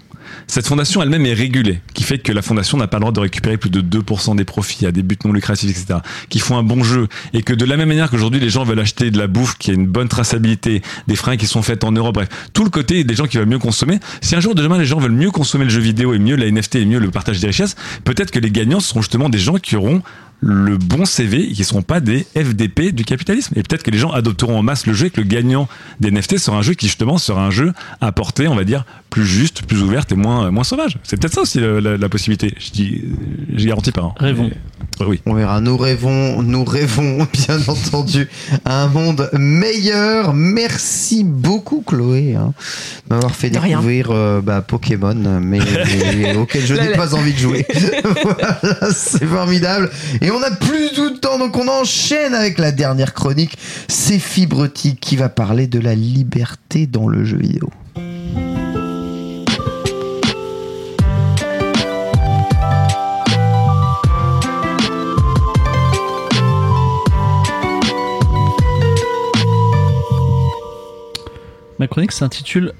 cette fondation elle-même est régulée, qui fait que la fondation n'a pas le droit de récupérer plus de 2% des profits à des buts non lucratifs, etc. Qui font un bon jeu et que de la même manière qu'aujourd'hui les gens veulent acheter de la bouffe qui a une bonne traçabilité, des fringues qui sont faites en Europe, bref, tout le côté des gens qui veulent mieux consommer. Si un jour de demain les gens veulent mieux consommer le jeu vidéo et mieux la NFT et mieux le partage des richesses, peut-être que les gagnants seront justement des gens qui auront le bon CV et qui ne seront pas des FDP du capitalisme. Et peut-être que les gens adopteront en masse le jeu et que le gagnant des NFT sera un jeu qui justement sera un jeu à portée, on va dire, plus juste, plus ouverte et moins, moins sauvage. C'est peut-être ça aussi la, la- la possibilité. Je dis, je garantis pas. hein. Rêvons. Mais- oui. On verra. Nous rêvons, nous rêvons, bien entendu, à un monde meilleur. Merci beaucoup, Chloé, hein, de m'avoir fait De découvrir euh, bah, Pokémon, mais, mais auquel je n'ai pas envie de jouer. voilà, c'est formidable. Et on n'a plus tout le temps, donc on enchaîne avec la dernière chronique. C'est Fibretique qui va parler de la liberté dans le jeu vidéo. Ma chronique s'intitule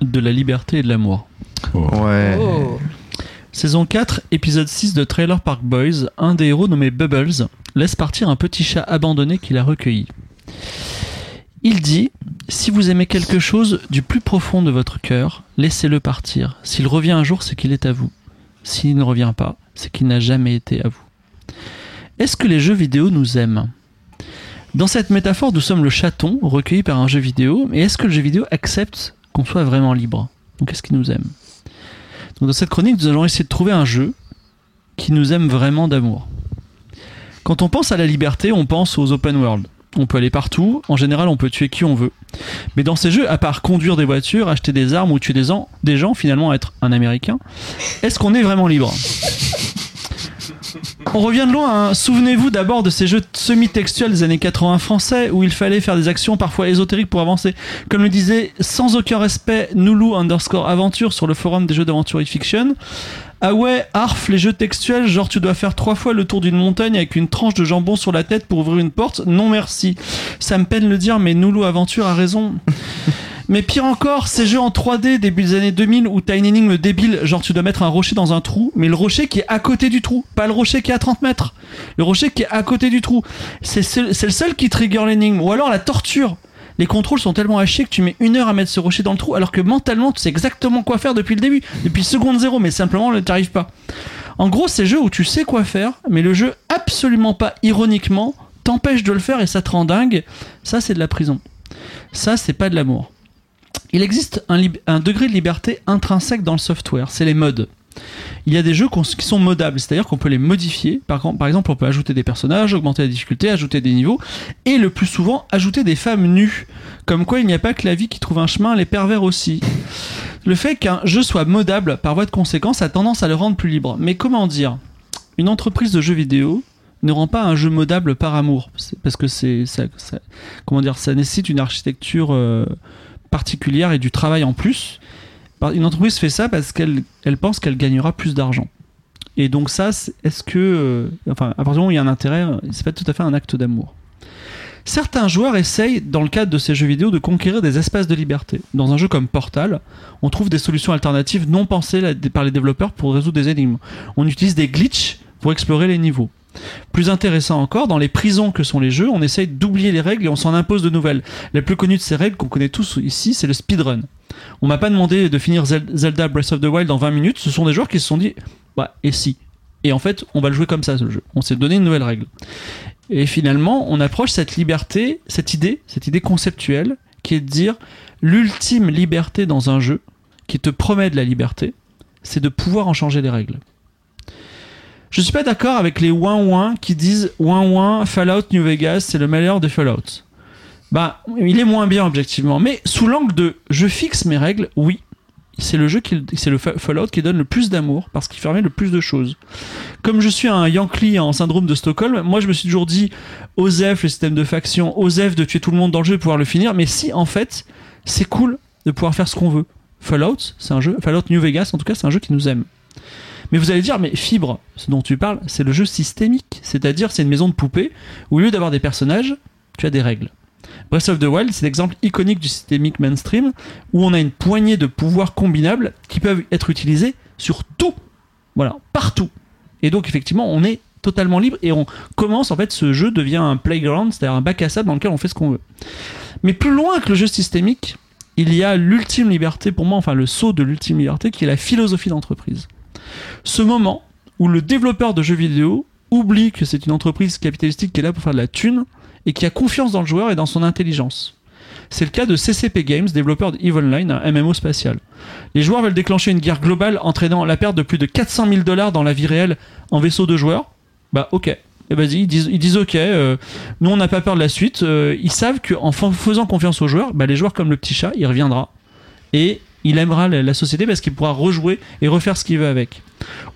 De la liberté et de l'amour. Ouais. Oh. Saison 4, épisode 6 de Trailer Park Boys, un des héros nommé Bubbles laisse partir un petit chat abandonné qu'il a recueilli. Il dit Si vous aimez quelque chose du plus profond de votre cœur, laissez-le partir. S'il revient un jour, c'est qu'il est à vous. S'il ne revient pas, c'est qu'il n'a jamais été à vous. Est-ce que les jeux vidéo nous aiment? Dans cette métaphore, nous sommes le chaton recueilli par un jeu vidéo, mais est-ce que le jeu vidéo accepte qu'on soit vraiment libre? Donc est-ce qu'il nous aime? Dans cette chronique, nous allons essayer de trouver un jeu qui nous aime vraiment d'amour. Quand on pense à la liberté, on pense aux open world. On peut aller partout, en général on peut tuer qui on veut. Mais dans ces jeux, à part conduire des voitures, acheter des armes ou tuer des gens, finalement être un Américain, est-ce qu'on est vraiment libre? On revient de loin. hein. Souvenez-vous d'abord de ces jeux semi-textuels des années 80 français où il fallait faire des actions parfois ésotériques pour avancer. Comme le disait sans aucun respect Noulou underscore aventure sur le forum des jeux d'aventure et fiction. Ah ouais, Arf, les jeux textuels, genre tu dois faire trois fois le tour d'une montagne avec une tranche de jambon sur la tête pour ouvrir une porte. Non merci. Ça me peine le dire, mais Noulou Aventure a raison. Mais pire encore, ces jeux en 3D début des années 2000 où t'as une énigme débile, genre tu dois mettre un rocher dans un trou, mais le rocher qui est à côté du trou, pas le rocher qui est à 30 mètres. Le rocher qui est à côté du trou. C'est le seul qui trigger l'énigme. Ou alors la torture. Les contrôles sont tellement chier que tu mets une heure à mettre ce rocher dans le trou, alors que mentalement tu sais exactement quoi faire depuis le début, depuis seconde zéro, mais simplement ne t'arrives pas. En gros, c'est jeux où tu sais quoi faire, mais le jeu absolument pas ironiquement t'empêche de le faire et ça te rend dingue. Ça, c'est de la prison. Ça, c'est pas de l'amour. Il existe un, degré de liberté intrinsèque dans le software, c'est les modes. Il y a des jeux qui sont modables, c'est-à-dire qu'on peut les modifier. Par, exemple, on peut ajouter des personnages, augmenter la difficulté, ajouter des niveaux, et le plus souvent, ajouter des femmes nues. Comme quoi, il n'y a pas que la vie qui trouve un chemin, les pervers aussi. Le fait qu'un jeu soit modable par voie de conséquence a tendance à le rendre plus libre. Mais comment dire? Une entreprise de jeux vidéo ne rend pas un jeu modable par amour, parce que c'est ça, ça- comment dire, ça nécessite une architecture euh, particulière et du travail en plus. Par- Une entreprise fait ça parce qu'elle elle pense qu'elle gagnera plus d'argent. Et donc ça, est-ce que, euh, enfin, à partir du moment où il y a un intérêt, c'est pas tout à fait un acte d'amour. Certains joueurs essayent, dans le cadre de ces jeux vidéo, de conquérir des espaces de liberté. Dans un jeu comme Portal, on trouve des solutions alternatives non pensées par les développeurs pour résoudre des énigmes. On utilise des glitches pour explorer les niveaux. Plus intéressant encore, dans les prisons que sont les jeux, on essaye d'oublier les règles et on s'en impose de nouvelles. La plus connue de ces règles qu'on connaît tous ici, c'est le speedrun. On m'a pas demandé de finir Zel- Zelda Breath of the Wild en 20 minutes, ce sont des joueurs qui se sont dit, bah, et si? Et en fait, on va le jouer comme ça, ce jeu. On s'est donné une nouvelle règle. Et finalement, on approche cette liberté, cette idée, cette idée conceptuelle, qui est de dire l'ultime liberté dans un jeu, qui te promet de la liberté, c'est de pouvoir en changer les règles. Je suis pas d'accord avec les ouin ouin qui disent ouin ouin Fallout New Vegas c'est le meilleur des Fallout. Bah, il est moins bien objectivement, mais sous l'angle de je fixe mes règles, oui, c'est le jeu qui, c'est le Fa- Fallout qui donne le plus d'amour parce qu'il permet le plus de choses. Comme je suis un Yankee en syndrome de Stockholm, moi je me suis toujours dit, OSEF, le système de faction, OSEF de tuer tout le monde dans le jeu et pouvoir le finir, mais si en fait, c'est cool de pouvoir faire ce qu'on veut. Fallout, c'est un jeu, Fallout New Vegas en tout cas, c'est un jeu qui nous aime. Mais vous allez dire, mais Fibre, ce dont tu parles, c'est le jeu systémique. C'est-à-dire, c'est une maison de poupées où au lieu d'avoir des personnages, tu as des règles. Breath of the Wild, c'est l'exemple iconique du systémique mainstream où on a une poignée de pouvoirs combinables qui peuvent être utilisés sur tout. Voilà, partout. Et donc, effectivement, on est totalement libre et on commence, en fait, ce jeu devient un playground, c'est-à-dire un bac à sable dans lequel on fait ce qu'on veut. Mais plus loin que le jeu systémique, il y a l'ultime liberté, pour moi, enfin le saut de l'ultime liberté, qui est la philosophie d'entreprise. Ce moment où le développeur de jeux vidéo oublie que c'est une entreprise capitalistique qui est là pour faire de la thune et qui a confiance dans le joueur et dans son intelligence. C'est le cas de CCP Games, développeur de EVE Online, un MMO spatial. Les joueurs veulent déclencher une guerre globale entraînant la perte de plus de 400 000 dollars dans la vie réelle en vaisseau de joueurs. Bah ok. Et vas-y, ils disent, ok, euh, nous on n'a pas peur de la suite. Euh, ils savent qu'en fa- faisant confiance aux joueurs, bah, les joueurs comme le petit chat, il reviendra. Il aimera la, société parce qu'il pourra rejouer et refaire ce qu'il veut avec.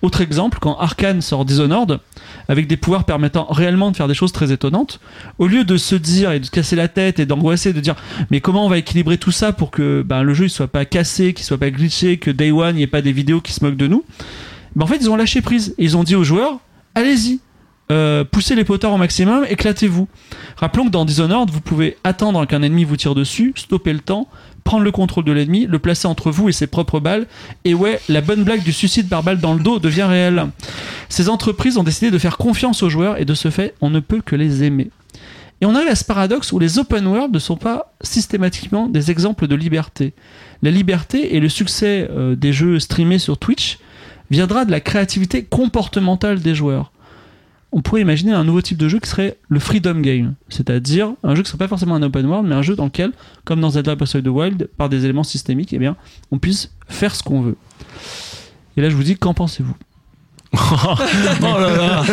Autre exemple, quand Arkane sort Dishonored, avec des pouvoirs permettant réellement de faire des choses très étonnantes, au lieu de se dire et de se casser la tête et d'angoisser, de dire mais comment on va équilibrer tout ça pour que ben, le jeu ne soit pas cassé, qu'il soit pas glitché, que Day One, il n'y ait pas des vidéos qui se moquent de nous, ben, en fait ils ont lâché prise. Ils ont dit aux joueurs, allez-y, euh, poussez les potards au maximum, éclatez-vous. Rappelons que dans Dishonored, vous pouvez attendre qu'un ennemi vous tire dessus, stopper le temps, prendre le contrôle de l'ennemi, le placer entre vous et ses propres balles, et ouais, la bonne blague du suicide par balle dans le dos devient réelle. Ces entreprises ont décidé de faire confiance aux joueurs et de ce fait, on ne peut que les aimer. Et on arrive à ce paradoxe où les open world ne sont pas systématiquement des exemples de liberté. La liberté et le succès euh, des jeux streamés sur Twitch viendra de la créativité comportementale des joueurs. On pourrait imaginer un nouveau type de jeu qui serait le freedom game, c'est-à-dire un jeu qui serait pas forcément un open world, mais un jeu dans lequel, comme dans Zelda Breath of the Wild, par des éléments systémiques, eh bien, on puisse faire ce qu'on veut. Et là, je vous dis, qu'en pensez-vous? Oh là là.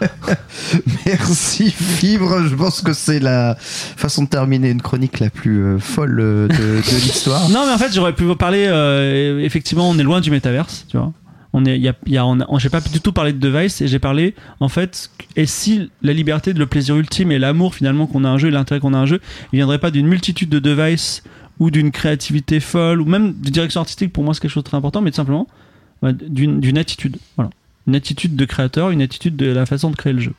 Merci Fibre, je pense que c'est la façon de terminer une chronique la plus euh, folle euh, de, de l'histoire. Non, mais en fait, j'aurais pu vous parler. euh, effectivement, on est loin du métaverse, tu vois. On est, j'ai pas du tout parlé de device et j'ai parlé en fait. Et si la liberté, le plaisir ultime et l'amour finalement qu'on a un jeu et l'intérêt qu'on a un jeu, il viendrait pas d'une multitude de devices ou d'une créativité folle ou même de direction artistique. Pour moi, c'est quelque chose de très important, mais simplement d'une d'une attitude. Voilà, une attitude de créateur, une attitude de la façon de créer le jeu.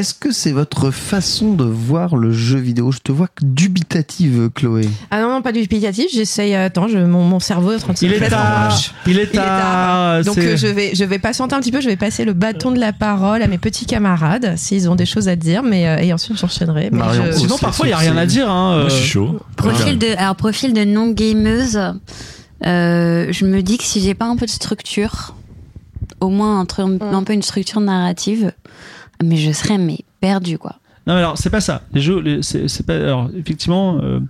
Est-ce que c'est votre façon de voir le jeu vidéo? Je te vois dubitative, Chloé. Ah non, non, pas du dubitatif. J'essaye. Attends, je, mon, mon cerveau est en train de se Il est tard. Il est tard. Donc euh, je vais, je vais patienter un petit peu. Je vais passer le bâton de la parole à mes petits camarades s'ils ont des choses à dire, mais euh, et ensuite j'enchaînerai. Mais Marion, je- Sinon, parfois, il y a rien à dire. Hein, Moi, je euh. suis chaud. Profil de, alors profil de non gameuse, euh, je me dis que si j'ai pas un peu de structure, au moins un, un peu une structure narrative, mais je serais mais perdue quoi. Non, mais alors, c'est pas ça. Les jeux, les- c'est c'est pas. Alors, effectivement, euh,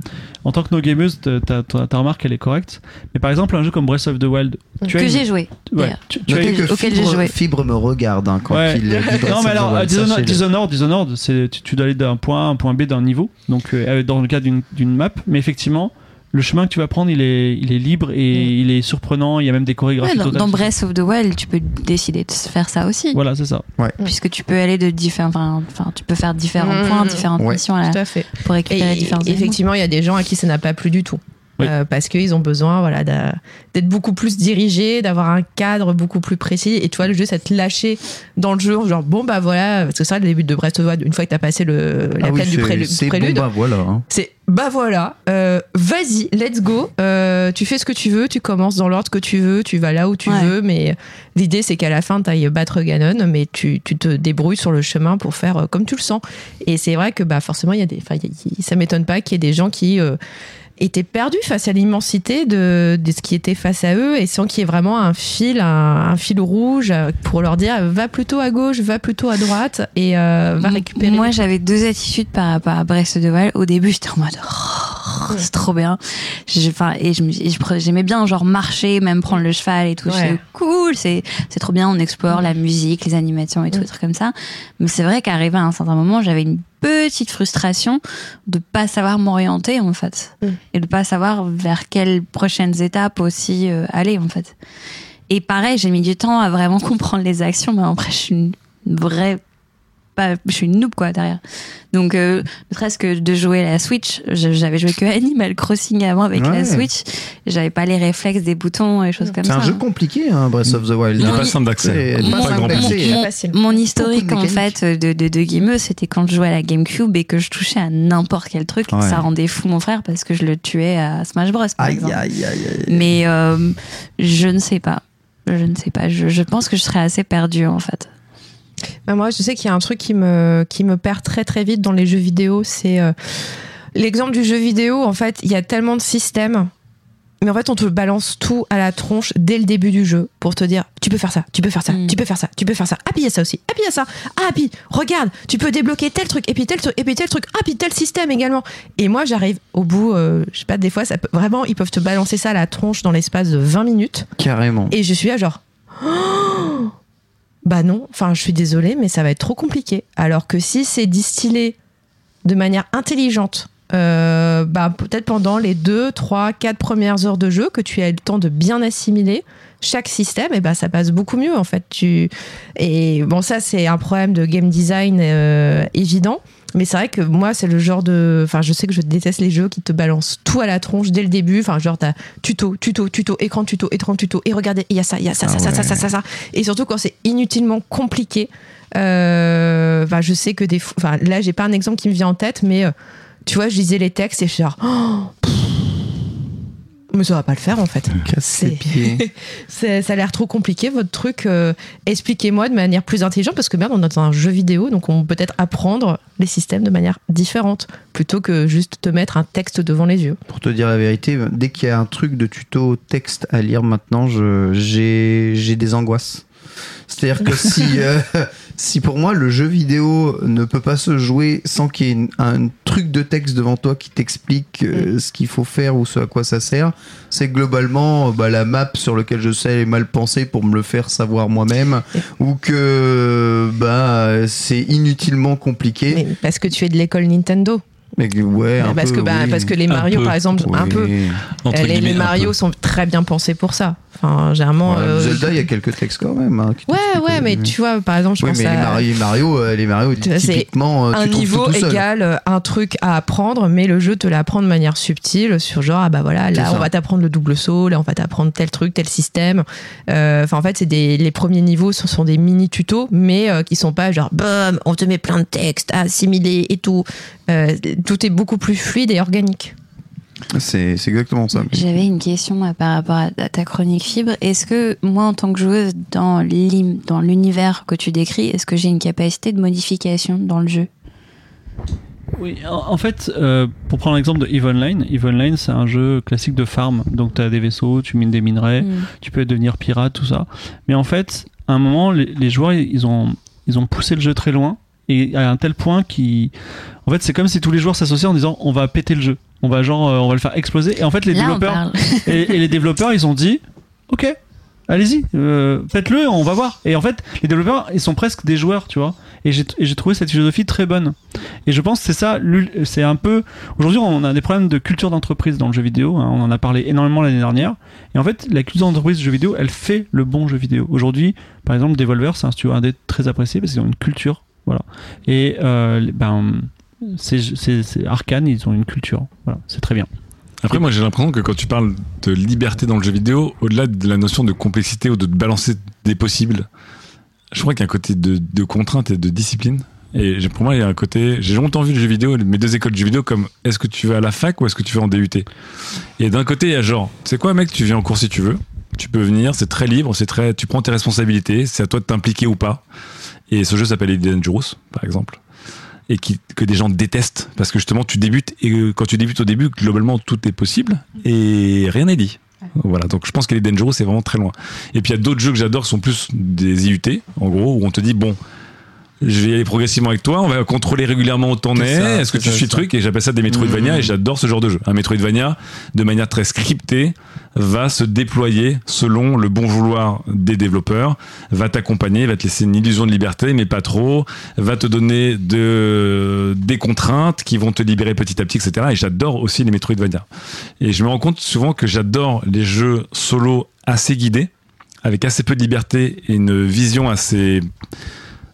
en tant que no gameuse, ta, ta, remarque, elle est correcte. Mais par exemple, un jeu comme Breath of the Wild, tu as que une- j'ai joué. Ouais, tu, tu as une- que auquel j'ai Fibre, joué. Fibre me regarde hein, quand Ouais. il Non, mais alors, Wild, Dishonored. Dishonored, Dishonored, c'est tu, tu dois aller d'un point A à un point B d'un niveau, donc euh, dans le cas d'une d'une map. Mais effectivement, le chemin que tu vas prendre, il est, il est libre et il est surprenant. Il y a même des chorégraphies Ouais, dans, dans Breath of the Wild, tu peux décider de faire ça aussi. Voilà, c'est ça. Puisque tu peux aller de différents, enfin, tu peux faire différents Mhm. points, différentes Ouais. missions à la- Tout à fait. pour Et, récupérer différents éléments. effectivement, il y a des gens à qui ça n'a pas plu du tout. Oui. Euh, parce qu'ils ont besoin voilà, d'être beaucoup plus dirigés, d'avoir un cadre beaucoup plus précis. Et tu vois, le jeu, ça te lâcher dans le jeu, genre bon, bah voilà, parce que ça, le début de Breath of the Wild, une fois que tu as passé le, la Ah oui, du prélude, bon, bah voilà. hein. c'est bah voilà, euh, vas-y, let's go. Euh, tu fais ce que tu veux, tu commences dans l'ordre que tu veux, tu vas là où tu Ouais. veux, mais l'idée c'est qu'à la fin tu ailles battre Ganon, mais tu, tu te débrouilles sur le chemin pour faire comme tu le sens. Et c'est vrai que bah forcément il y a des, y ça m'étonne pas qu'il y ait des gens qui euh, étaient perdus face à l'immensité de, de ce qui était face à eux et sans qu'il y ait vraiment un fil, un, un fil rouge pour leur dire va plutôt à gauche, va plutôt à droite et euh, va récupérer. Moi, j'avais deux attitudes par rapport à Wild. Au début, j'étais en mode. c'est trop bien. Enfin, et j'aimais bien genre marcher, même prendre le cheval et tout. Ouais. C'est cool, c'est c'est trop bien. On explore la musique, les animations et tout, des trucs comme ça. Mais c'est vrai qu'arrivé à un certain moment, j'avais une petite frustration de pas savoir m'orienter en fait Mm. et de pas savoir vers quelles prochaines étapes aussi euh, aller en fait. Et pareil, j'ai mis du temps à vraiment comprendre les actions, mais après je suis une vraie pas, je suis une noob quoi derrière. Donc, euh, ne serait-ce que de jouer à la Switch, j'avais joué que Animal Crossing avant avec Ouais. la Switch. J'avais pas les réflexes des boutons et choses comme C'est ça. un jeu compliqué, hein, Breath of the Wild. Il est Mon pas i- simple d'accès. C'est. C'est facile. Mon historique en fait de, de, de gameuse, c'était quand je jouais à la GameCube et que je touchais à n'importe quel truc, Ouais. ça rendait fou mon frère parce que je le tuais à Smash Bros. Par Aïe, exemple. aïe, aïe, aïe. Mais euh, je ne sais pas. Je ne sais pas. Je, je pense que je serais assez perdue en fait. Bah, moi, je sais qu'il y a un truc qui me, qui me perd très très vite dans les jeux vidéo. C'est euh, l'exemple du jeu vidéo. En fait, il y a tellement de systèmes. Mais en fait, on te balance tout à la tronche dès le début du jeu pour te dire tu peux faire ça, tu peux faire ça, Mm. tu peux faire ça, tu peux faire ça. Ah, puis il y a ça aussi. Ah, puis il y a ça. Ah, puis regarde, tu peux débloquer tel truc, et puis tel truc, et puis tel truc. Ah, puis tel système également. Et moi, j'arrive au bout, euh, je sais pas, des fois, ça peut, vraiment, ils peuvent te balancer ça à la tronche dans l'espace de 20 minutes. Carrément. Et je suis là genre Oh bah non, enfin je suis désolée mais ça va être trop compliqué. Alors que si c'est distillé de manière intelligente, euh, bah peut-être pendant les 2, 3, 4 premières heures de jeu que tu as le temps de bien assimiler chaque système, et bah ça passe beaucoup mieux en fait. Tu et bon ça c'est un problème de game design euh, évident. Mais c'est vrai que moi, c'est le genre de. Enfin, je sais que je déteste les jeux qui te balancent tout à la tronche dès le début. Enfin, genre, t'as tuto, tuto, tuto, écran tuto, écran tuto. Et regardez, il y a ça, il y a ça, ça, Ah ça, ça, ouais. ça, ça, ça. Et surtout quand c'est inutilement compliqué. Euh, Enfin, je sais que des. Enfin, là, j'ai pas un exemple qui me vient en tête, mais euh, tu vois, je lisais les textes et je suis genre. Oh, pff, mais ça va pas le faire en fait. C'est- ça a l'air trop compliqué votre truc. euh, Expliquez-moi de manière plus intelligente parce que merde, on est dans un jeu vidéo, donc on peut peut-être apprendre les systèmes de manière différente plutôt que juste te mettre un texte devant les yeux. Pour te dire la vérité, dès qu'il y a un truc de tuto texte à lire maintenant, j'ai des angoisses. C'est-à-dire que si, euh, si pour moi le jeu vidéo ne peut pas se jouer sans qu'il y ait une- un truc de texte devant toi qui t'explique euh, ce qu'il faut faire ou ce à quoi ça sert, c'est que globalement euh, bah, la map sur laquelle je sais est mal pensée pour me le faire savoir moi-même ou que bah, c'est inutilement compliqué. Mais parce que tu es de l'école Nintendo. Mais ouais, un parce, peu, que, bah, oui. parce que les Mario, peu. par exemple, un peu. Entre Euh, les, Mario peu. sont très bien pensés pour ça. Enfin, généralement. Ouais, euh, Zelda, il y a quelques textes quand même. hein, Ouais, ouais, mais euh, tu vois, par exemple, je oui, pense mais à. les Mario, Mario, euh, les Mario, c'est typiquement, euh, un tu niveau tout, égal euh, un truc à apprendre, mais le jeu te l'apprend de manière subtile sur genre, ah bah voilà, là ça. on va t'apprendre le double saut, là on va t'apprendre tel truc, tel système. Euh, Enfin, en fait, c'est des, les premiers niveaux, ce sont des mini tutos, mais euh, qui sont pas genre, bam, on te met plein de textes à assimiler et tout. Euh, tout est beaucoup plus fluide et organique. C'est exactement ça. J'avais une question euh, par rapport à, à ta chronique fibre. Est-ce que moi, en tant que joueuse dans l'univers que tu décris, est-ce que j'ai une capacité de modification dans le jeu? Oui, en, en fait, euh, pour prendre l'exemple de EVE Online, EVE Online, c'est un jeu classique de farm. Donc, tu as des vaisseaux, tu mines des minerais, Mm. tu peux devenir pirate, tout ça. Mais en fait, à un moment, les, les joueurs, ils ont, ils ont poussé le jeu très loin. Et à un tel point qui. En fait, c'est comme si tous les joueurs s'associaient en disant on va péter le jeu. On va, genre, euh, on va le faire exploser. Et en fait, les Là, développeurs. et, et les développeurs, ils ont dit ok, allez-y, euh, faites-le, on va voir. Et en fait, les développeurs, ils sont presque des joueurs, tu vois. Et j'ai trouvé cette philosophie très bonne. Et je pense que c'est ça, c'est un peu. Aujourd'hui, on a des problèmes de culture d'entreprise dans le jeu vidéo. hein, on en a parlé énormément l'année dernière. Et en fait, la culture d'entreprise du jeu vidéo, elle fait le bon jeu vidéo. Aujourd'hui, par exemple, Devolver, c'est un studio indé très apprécié parce qu'ils ont une culture. Voilà. Et euh, ben, c'est Arkane, ils ont une culture. Voilà, c'est très bien. Après, moi, j'ai l'impression que quand tu parles de liberté dans le jeu vidéo, au-delà de la notion de complexité ou de balancer des possibles, je crois qu'il y a un côté de, de contrainte et de discipline. Et pour moi, il y a un côté. J'ai longtemps vu le jeu vidéo, mes deux écoles de jeu vidéo, comme est-ce que tu vas à la fac ou est-ce que tu vas en DUT Et d'un côté, il y a genre, tu sais quoi, mec, tu viens en cours si tu veux. Tu peux venir, c'est très libre, c'est très, tu prends tes responsabilités, c'est à toi de t'impliquer ou pas. Et ce jeu s'appelle Elite Dangerous, par exemple et qui, que des gens détestent. Parce que justement tu débutes et euh, quand tu débutes au début globalement tout est possible et rien n'est dit. Voilà. Donc je pense que les Dangerous c'est vraiment très loin. Et puis il y a d'autres jeux que j'adore qui sont plus des IUT en gros où on te dit bon je vais y aller progressivement avec toi, on va contrôler régulièrement où t'en es, est-ce que tu suis truc, et j'appelle ça des Metroidvania, et j'adore ce genre de jeu. Un Metroidvania, de manière très scriptée, va se déployer selon le bon vouloir des développeurs, va t'accompagner, va te laisser une illusion de liberté, mais pas trop, va te donner de, des contraintes qui vont te libérer petit à petit, etc. Et j'adore aussi les Metroidvania. Et je me rends compte souvent que j'adore les jeux solo assez guidés, avec assez peu de liberté et une vision assez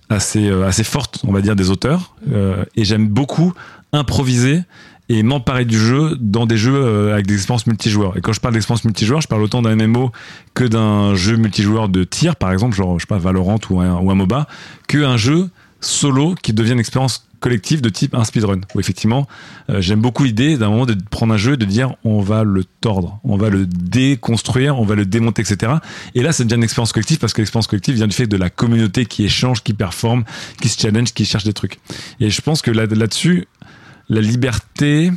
assez euh, assez forte, on va dire, des auteurs. Euh, et j'aime beaucoup improviser et m'emparer du jeu dans des jeux euh, avec des expériences multijoueurs. Et quand je parle d'expérience multijoueur, je parle autant d'un MMO que d'un jeu multijoueur de tir, par exemple, genre je sais pas Valorant ou un, ou un MOBA, que un jeu solo qui devient une expérience collective de type un speedrun. Où effectivement, euh, j'aime beaucoup l'idée d'un moment de prendre un jeu et de dire on va le tordre, on va le déconstruire, on va le démonter, etc. Et là, ça devient une expérience collective parce que l'expérience collective vient du fait de la communauté qui échange, qui performe, qui se challenge, qui cherche des trucs. Et je pense que là- là-dessus, la liberté.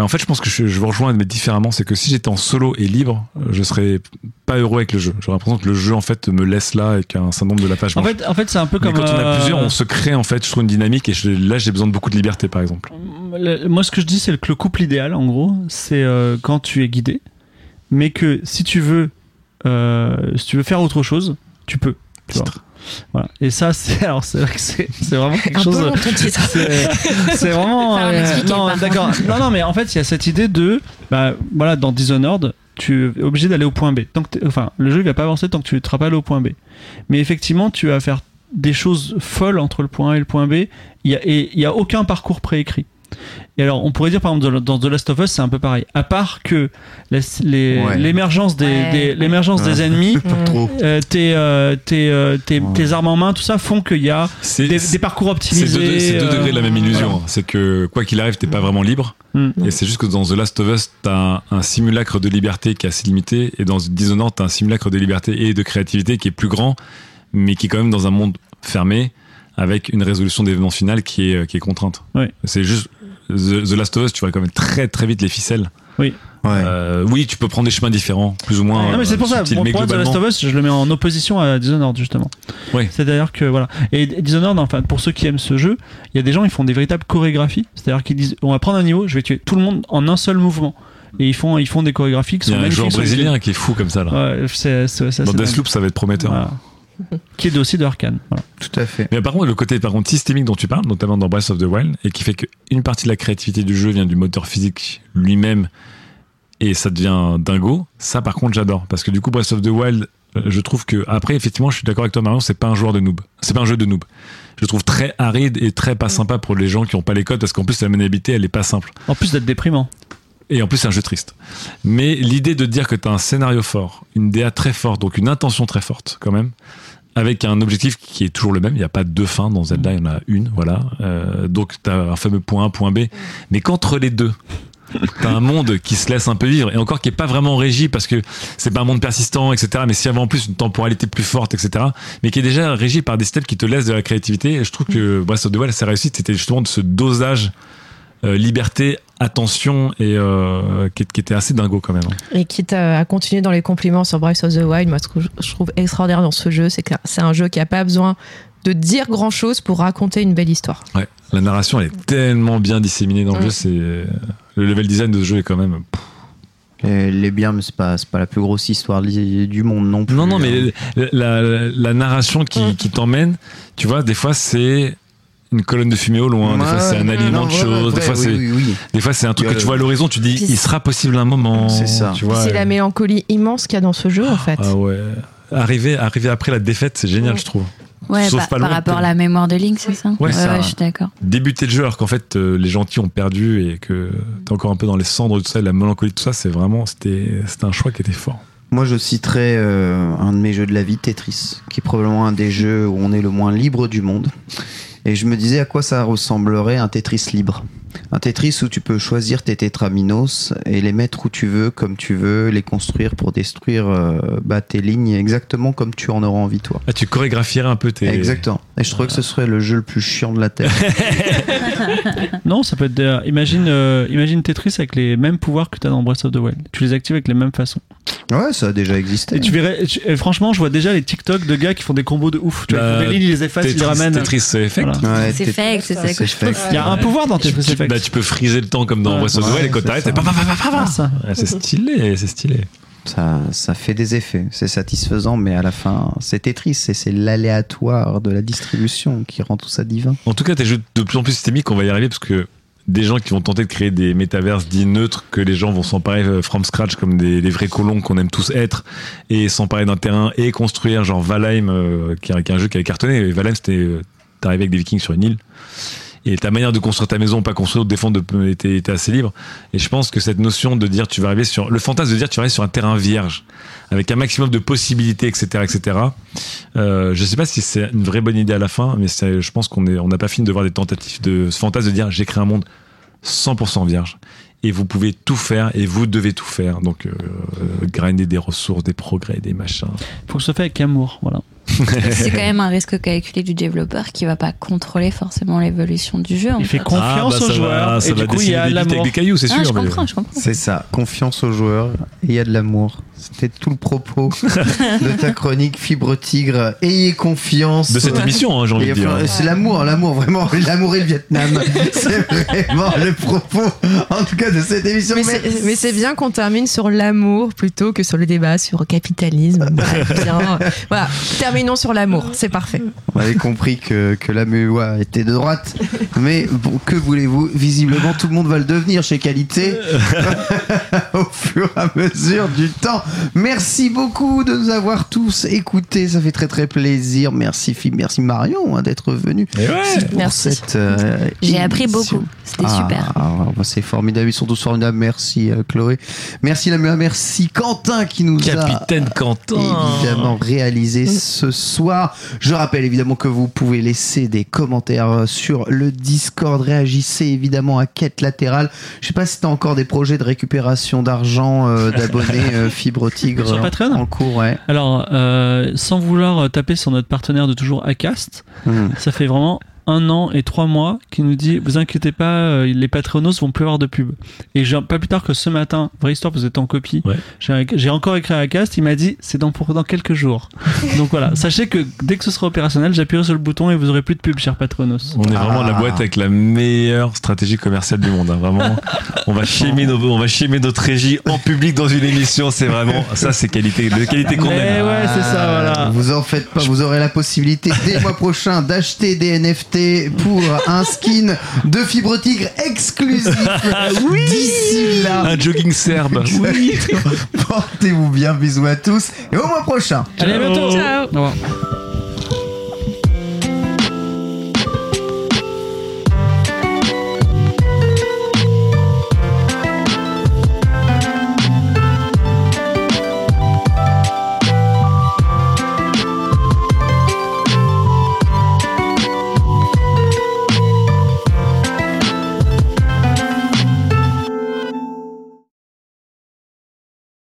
Ouais, en fait, je pense que je, je vous rejoins, mais différemment. C'est que si j'étais en solo et libre, euh, je serais pas heureux avec le jeu. J'aurais l'impression que le jeu, en fait, me laisse là avec un syndrome de la page En blanche. fait, en fait c'est un peu Mais comme. quand on a euh, plusieurs, on se crée, en fait, je trouve une dynamique et je- là, j'ai besoin de beaucoup de liberté, par exemple. Le- moi, ce que je dis, c'est que le couple idéal, en gros, c'est euh, quand tu es guidé, mais que si tu veux, euh, si tu veux faire autre chose, tu peux. tu. Voilà. Et ça, c'est alors c'est vrai que c'est vraiment quelque Un chose. titre. C'est vraiment. Euh, non, d'accord. Non, non, mais en fait, il y a cette idée de, bah, voilà, dans Dishonored, tu es obligé d'aller au point B. Tant que enfin, le jeu il va pas avancer tant que tu pas allé au point B. Mais effectivement, tu vas faire des choses folles entre le point A et le point B. Il y a, et il y a aucun parcours préécrit. Et alors, on pourrait dire par exemple dans The Last of Us, c'est un peu pareil. À part que la- les- Ouais. l'émergence des, Ouais. des- l'émergence des Ouais. ennemis, euh, tes, euh, tes, euh, tes, Ouais. tes armes en main, tout ça font qu'il y a des, des parcours optimisés. deux, c'est deux euh, degrés de la même illusion. voilà. hein. C'est que, quoi qu'il arrive, t'es pas vraiment libre. Mm. Et c'est juste que dans The Last of Us, t'as un, un simulacre de liberté qui est assez limité. Et dans Dishonored, t'as un simulacre de liberté et de créativité qui est plus grand, mais qui est quand même dans un monde fermé, avec une résolution d'événement final qui est, euh, qui est contrainte. Ouais. C'est juste. The, The Last of Us, tu vois quand même très très vite les ficelles. Oui. Ouais. Euh, oui, tu peux prendre des chemins différents, plus ou moins. non mais c'est pour euh, ça, subtils, pour, mais pour moi, The Last globalement- of Us, je le mets en opposition à Dishonored justement. Oui. C'est d'ailleurs que voilà. Et Dishonored, enfin pour ceux qui aiment ce jeu, il y a des gens ils font des véritables chorégraphies, c'est-à-dire qu'ils disent on va prendre un niveau, je vais tuer tout le monde en un seul mouvement. Et ils font ils font des chorégraphies qui Il y sont a un joueur brésilien qui est fou comme ça là. Ouais, c'est c'est- c'est Dans. Deathloop, ça va être prometteur. Voilà. qui est aussi de Arkane. Voilà. Tout à fait. Mais par contre, le côté par contre systémique dont tu parles, notamment dans Breath of the Wild, et qui fait qu'une partie de la créativité du jeu vient du moteur physique lui-même, et ça devient dingo. Ça, par contre, j'adore, parce que du coup, Breath of the Wild, euh, je trouve que après, effectivement, je suis d'accord avec toi, Marion, c'est pas un joueur de noob, c'est pas un jeu de noob. Je le trouve très aride et très pas sympa pour les gens qui ont pas les codes, parce qu'en plus, la maniabilité, elle est pas simple. En plus d'être déprimant. Et en plus, c'est un jeu triste. Mais l'idée de dire que tu as un scénario fort, une DA très forte, donc une intention très forte quand même, avec un objectif qui est toujours le même, il n'y a pas deux fins dans Zelda, il y en a une, voilà. Euh, donc tu as un fameux point A, point B. Mais qu'entre les deux, T'as un monde qui se laisse un peu vivre et encore qui est pas vraiment régi parce que c'est pas un monde persistant, etc. Mais s'il y avait en plus une temporalité plus forte, etc. Mais qui est déjà régi par des systèmes qui te laissent de la créativité. Et je trouve que Breath of the Wild, sa réussite, c'était justement de ce dosage euh, liberté, attention et euh, qui, qui était assez dingo quand même. hein. Et quitte à, à continuer dans les compliments sur Breath of the Wild, moi ce que je, trouve extraordinaire dans ce jeu, c'est que c'est un jeu qui a pas besoin de dire grand chose pour raconter une belle histoire. Ouais, la narration elle est tellement bien disséminée dans le jeu, c'est le level design de ce jeu est quand même. pff. Et les biens, c'est pas, pas la plus grosse histoire du monde non plus. Non, non, hein. mais la, la- la narration qui, qui t'emmène, tu vois, des fois c'est une colonne de fumée au loin, des fois c'est un aliment de ouais, choses, des ouais, fois oui, c'est oui, oui. des fois c'est un truc que tu vois à l'horizon, tu dis il sera possible un moment. C'est ça. Tu vois, c'est la mélancolie immense qu'il y a dans ce jeu en fait. Ah ouais. Arriver, arriver après la défaite, c'est génial, Ouais. je trouve. Ouais, Sauf par, pas par loin, rapport à la mémoire de Link, c'est ça? Ouais, ça. je suis d'accord. débuter le jeu alors qu'en fait euh, les gentils ont perdu et que t'es encore un peu dans les cendres de tout ça, et la mélancolie, tout ça, c'est vraiment, c'était, c'était un choix qui était fort. Moi, je citerai euh, un de mes jeux de la vie, Tetris, qui est probablement un des jeux où on est le moins libre du monde. Et je me disais à quoi ça ressemblerait un Tetris libre. Un Tetris où tu peux choisir tes tétraminos et les mettre où tu veux, comme tu veux, les construire pour détruire euh, bah, tes lignes exactement comme tu en auras envie toi. Ah, tu chorégraphierais un peu tes. Exactement. Et je trouvais que ce serait le jeu le plus chiant de la terre. Non, ça peut être. des- Imagine, euh, imagine Tetris avec les mêmes pouvoirs que tu as dans Breath of the Wild. Tu les actives avec les mêmes façons. ouais, ça a déjà existé. Et tu verrais. tu- et franchement, je vois déjà les TikTok de gars qui font des combos de ouf. Tu vois, ils font Bah, des lignes, ils les effacent, ils les Tetris- ramènent. Tetris Effect. Voilà. Ouais, fake, c'est ça que je. Il y a un pouvoir dans Tetris Tu, Effect. bah, tu peux friser le temps comme dans. Breath of the Wild quand t'arrêtes, c'est pa, pa, pa, pa, pa, pa. Ah, ça. C'est stylé, c'est stylé. Ça, ça fait des effets, c'est satisfaisant, mais à la fin, c'est Tetris et c'est l'aléatoire de la distribution qui rend tout ça divin. En tout cas, tes jeux de plus en plus systémiques, on va y arriver parce que des gens qui vont tenter de créer des métaverses dits neutres que les gens vont s'emparer euh, from scratch comme des, des vrais colons qu'on aime tous être et s'emparer d'un terrain et construire genre Valheim euh, qui, est, qui est un jeu qui avait cartonné Et Valheim c'était euh, t'arrivais avec des vikings sur une île et ta manière de construire ta maison pas construire ou de défendre était, assez libre et je pense que cette notion de dire tu vas arriver sur le fantasme de dire tu vas arriver sur un terrain vierge avec un maximum de possibilités etc etc euh, je sais pas si c'est une vraie bonne idée à la fin, mais je pense qu'on est, on n'a pas fini de voir des tentatives de ce fantasme de dire j'ai créé un monde 100% vierge et vous pouvez tout faire et vous devez tout faire. Donc euh, euh, grinder des ressources, des progrès, des machins. Faut que ce soit fait avec amour. Voilà. C'est quand même un risque calculé du développeur qui va pas contrôler forcément l'évolution du jeu. en Il fait fait. confiance Ah, bah, aux ça joueurs. va, ça et va du coup, il y a des de l'amour. des cailloux, c'est Ah, sûr. je comprends, je comprends. C'est ça, confiance aux joueurs et il y a de l'amour. C'était tout le propos de ta chronique Fibre Tigre. Ayez confiance. De cette émission, hein, j'ai envie Et de dire. enfin, C'est l'amour, l'amour, vraiment, l'amour et le Vietnam. c'est vraiment le propos, en tout cas, de cette émission. Mais c'est- mais c'est bien qu'on termine sur l'amour plutôt que sur le débat sur le capitalisme. Bref, bien. Voilà, terminons sur l'amour, c'est parfait. On avait compris que, que la MUA était de droite, mais bon, que voulez-vous? Visiblement, tout le monde va le devenir chez Qualité au fur et à mesure du temps. Merci beaucoup de nous avoir tous écoutés, ça fait très très plaisir. Merci Philippe, merci Marion hein, d'être venu ouais. pour Merci. cette. euh, J'ai appris beaucoup. C'était Ah, super. ah, bah, c'est formidable, ils sont tous formidables. Merci euh, Chloé, merci la MUA, merci Quentin qui nous a Capitaine Quentin. évidemment réalisé ce soir. Je rappelle évidemment que vous pouvez laisser des commentaires euh, sur le Discord. Réagissez évidemment à quête latérale. Je sais pas si tu as encore des projets de récupération d'argent euh, d'abonnés euh, Fibre Tigre Sur en- Patreon en cours, ouais. Alors, euh, sans vouloir taper sur notre partenaire de toujours Acast, Hmm. ça fait vraiment un an et trois mois qui nous dit vous inquiétez pas euh, les Patreonos vont plus avoir de pub et j'ai- pas plus tard que ce matin vraie histoire vous êtes en copie Ouais. j'ai encore écrit à Acast il m'a dit c'est dans pour dans quelques jours donc voilà sachez que dès que ce sera opérationnel j'appuierai sur le bouton et vous aurez plus de pub chers Patronos On est vraiment la Ah. boîte avec la meilleure stratégie commerciale du monde. hein. Vraiment, on va chier nos, on va chier notre régie en public dans une émission. C'est vraiment ça, c'est qualité, de qualité qu'on aime. ouais c'est ça voilà Vous en faites pas, vous aurez la possibilité dès le mois prochain d'acheter des NFT pour un skin de Fibre Tigre exclusif. D'ici là. Un jogging serbe. Portez-vous bien, bisous à tous et au mois prochain. allez à bientôt Ciao. Au revoir.